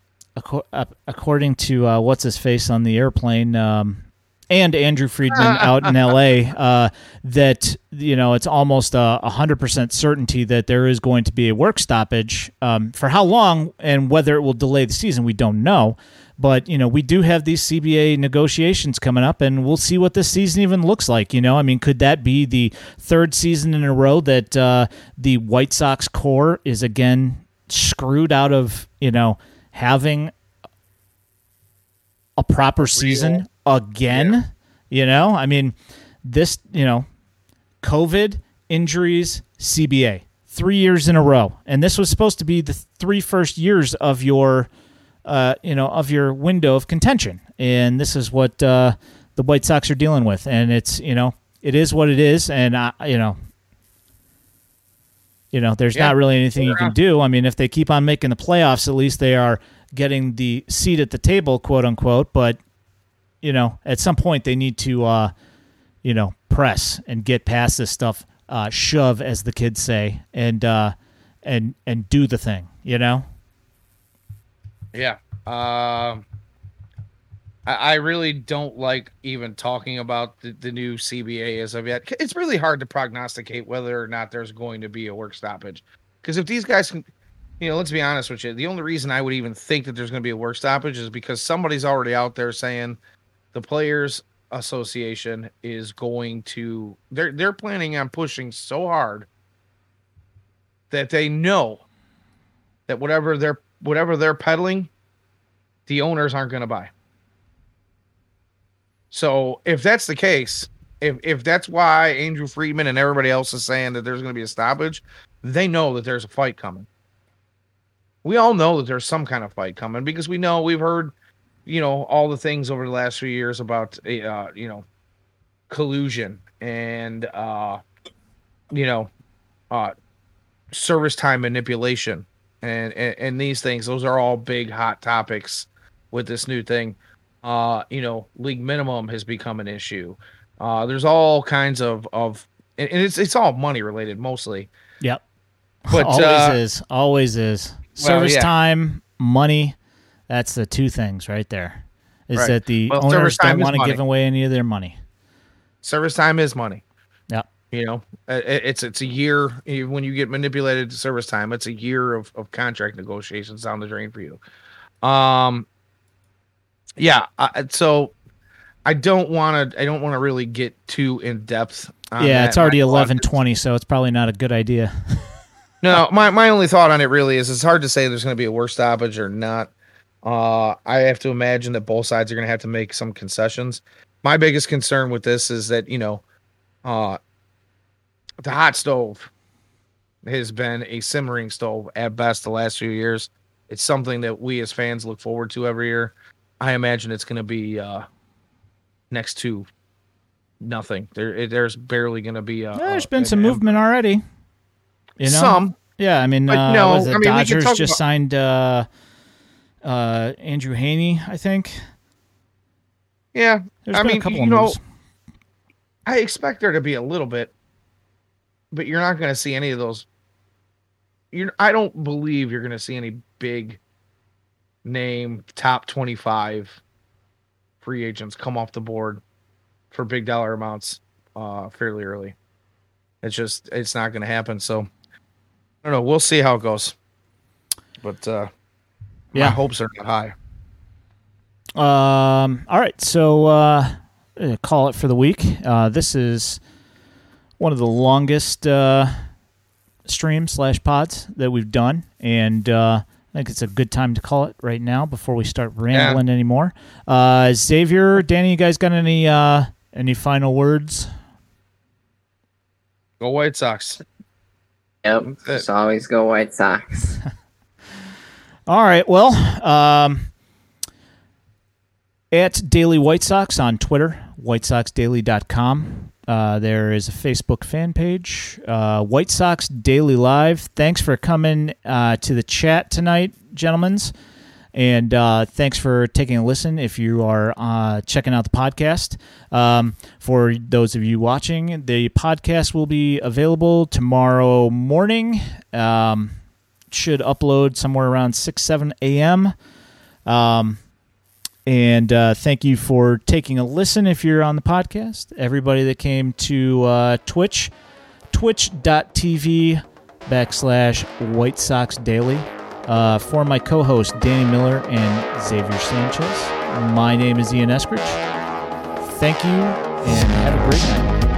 uh, according to uh, what's his face on the airplane, um, and Andrew Friedman <laughs> out in L.A. Uh, that you know it's almost a hundred percent certainty that there is going to be a work stoppage. Um, for how long and whether it will delay the season, we don't know. But you know we do have these CBA negotiations coming up, and we'll see what this season even looks like. You know, I mean, could that be the third season in a row that uh, the White Sox core is again screwed out of you know having a proper season again? Yeah. You know, I mean, this you know, COVID injuries, CBA, three years in a row, and this was supposed to be the three first years of your uh, you know, of your window of contention. And this is what uh, the White Sox are dealing with. And it's, you know, it is what it is. And, I, you know, you know, there's yeah. not really anything you can do. I mean, if they keep on making the playoffs, at least they are getting the seat at the table, quote unquote. But, you know, at some point they need to, uh, you know, press and get past this stuff, uh, shove, as the kids say, and, uh, and, and do the thing, you know? Yeah. Um, I, I really don't like even talking about the, the new CBA as of yet. It's really hard to prognosticate whether or not there's going to be a work stoppage. Because if these guys can, you know, let's be honest with you, the only reason I would even think that there's going to be a work stoppage is because somebody's already out there saying the players association is going to they're they're planning on pushing so hard that they know that whatever they're whatever they're peddling, the owners aren't going to buy. So if that's the case, if if that's why Andrew Friedman and everybody else is saying that there's going to be a stoppage, they know that there's a fight coming. We all know that there's some kind of fight coming because we know we've heard, you know, all the things over the last few years about, uh, you know, collusion and, uh, you know, uh, service time manipulation and, and, and these things. Those are all big hot topics with this new thing. Uh, you know, league minimum has become an issue. Uh, there's all kinds of of, and it's it's all money related mostly. Yep. But <laughs> always uh, is, always is. Service yeah. time, money. That's the two things right there. Is right. that the well, owners don't want to give away any of their money? Service time is money. Yep. You know, it's it's a year when you get manipulated to service time. It's a year of, of contract negotiations down the drain for you. Um, yeah. Uh, so I don't want to. I don't want to really get too in depth. yeah, it's already eleven twenty, so it's probably not a good idea. <laughs> no, my my only thought on it really is it's hard to say there's going to be a worse stoppage or not. Uh, I have to imagine that both sides are going to have to make some concessions. My biggest concern with this is that you know, uh, the hot stove has been a simmering stove at best the last few years. It's something that we as fans look forward to every year. I imagine it's going to be uh, next to nothing. There, there's barely going to be. A, there's been some movement already. You know, some. Yeah, I mean, uh, no, I mean, Dodgers just about- signed uh, uh, Andrew Heaney, I think. Yeah, There's I mean, a couple you know, I expect there to be a little bit but you're not going to see any of those. You, I don't believe you're going to see any big name top 25 free agents come off the board for big dollar amounts uh, fairly early. It's just it's not going to happen. So I don't know. We'll see how it goes. But uh, yeah, my hopes are not high. Um. All right. So uh, call it for the week. Uh, this is one of the longest uh, streams slash pods that we've done, and uh, I think it's a good time to call it right now before we start rambling yeah. anymore. Uh, Xavier, Danny, you guys got any uh, any final words? Go White Sox. Yep, just always go White Sox. <laughs> All right, well, um, at Daily White Sox on Twitter, whitesoxdaily.com. Uh, there is a Facebook fan page, uh, White Sox Daily Live. Thanks for coming uh, to the chat tonight, gentlemen. And uh, thanks for taking a listen if you are uh, checking out the podcast. Um, for those of you watching, the podcast will be available tomorrow morning. Um, should upload somewhere around 6, 7 a.m. Um, and uh, thank you for taking a listen if you're on the podcast. Everybody that came to uh, Twitch, twitch.tv backslash White Sox Daily. Uh, for my co hosts, Danny Miller and Xavier Sanchez, my name is Ian Eskridge. Thank you and have a great night.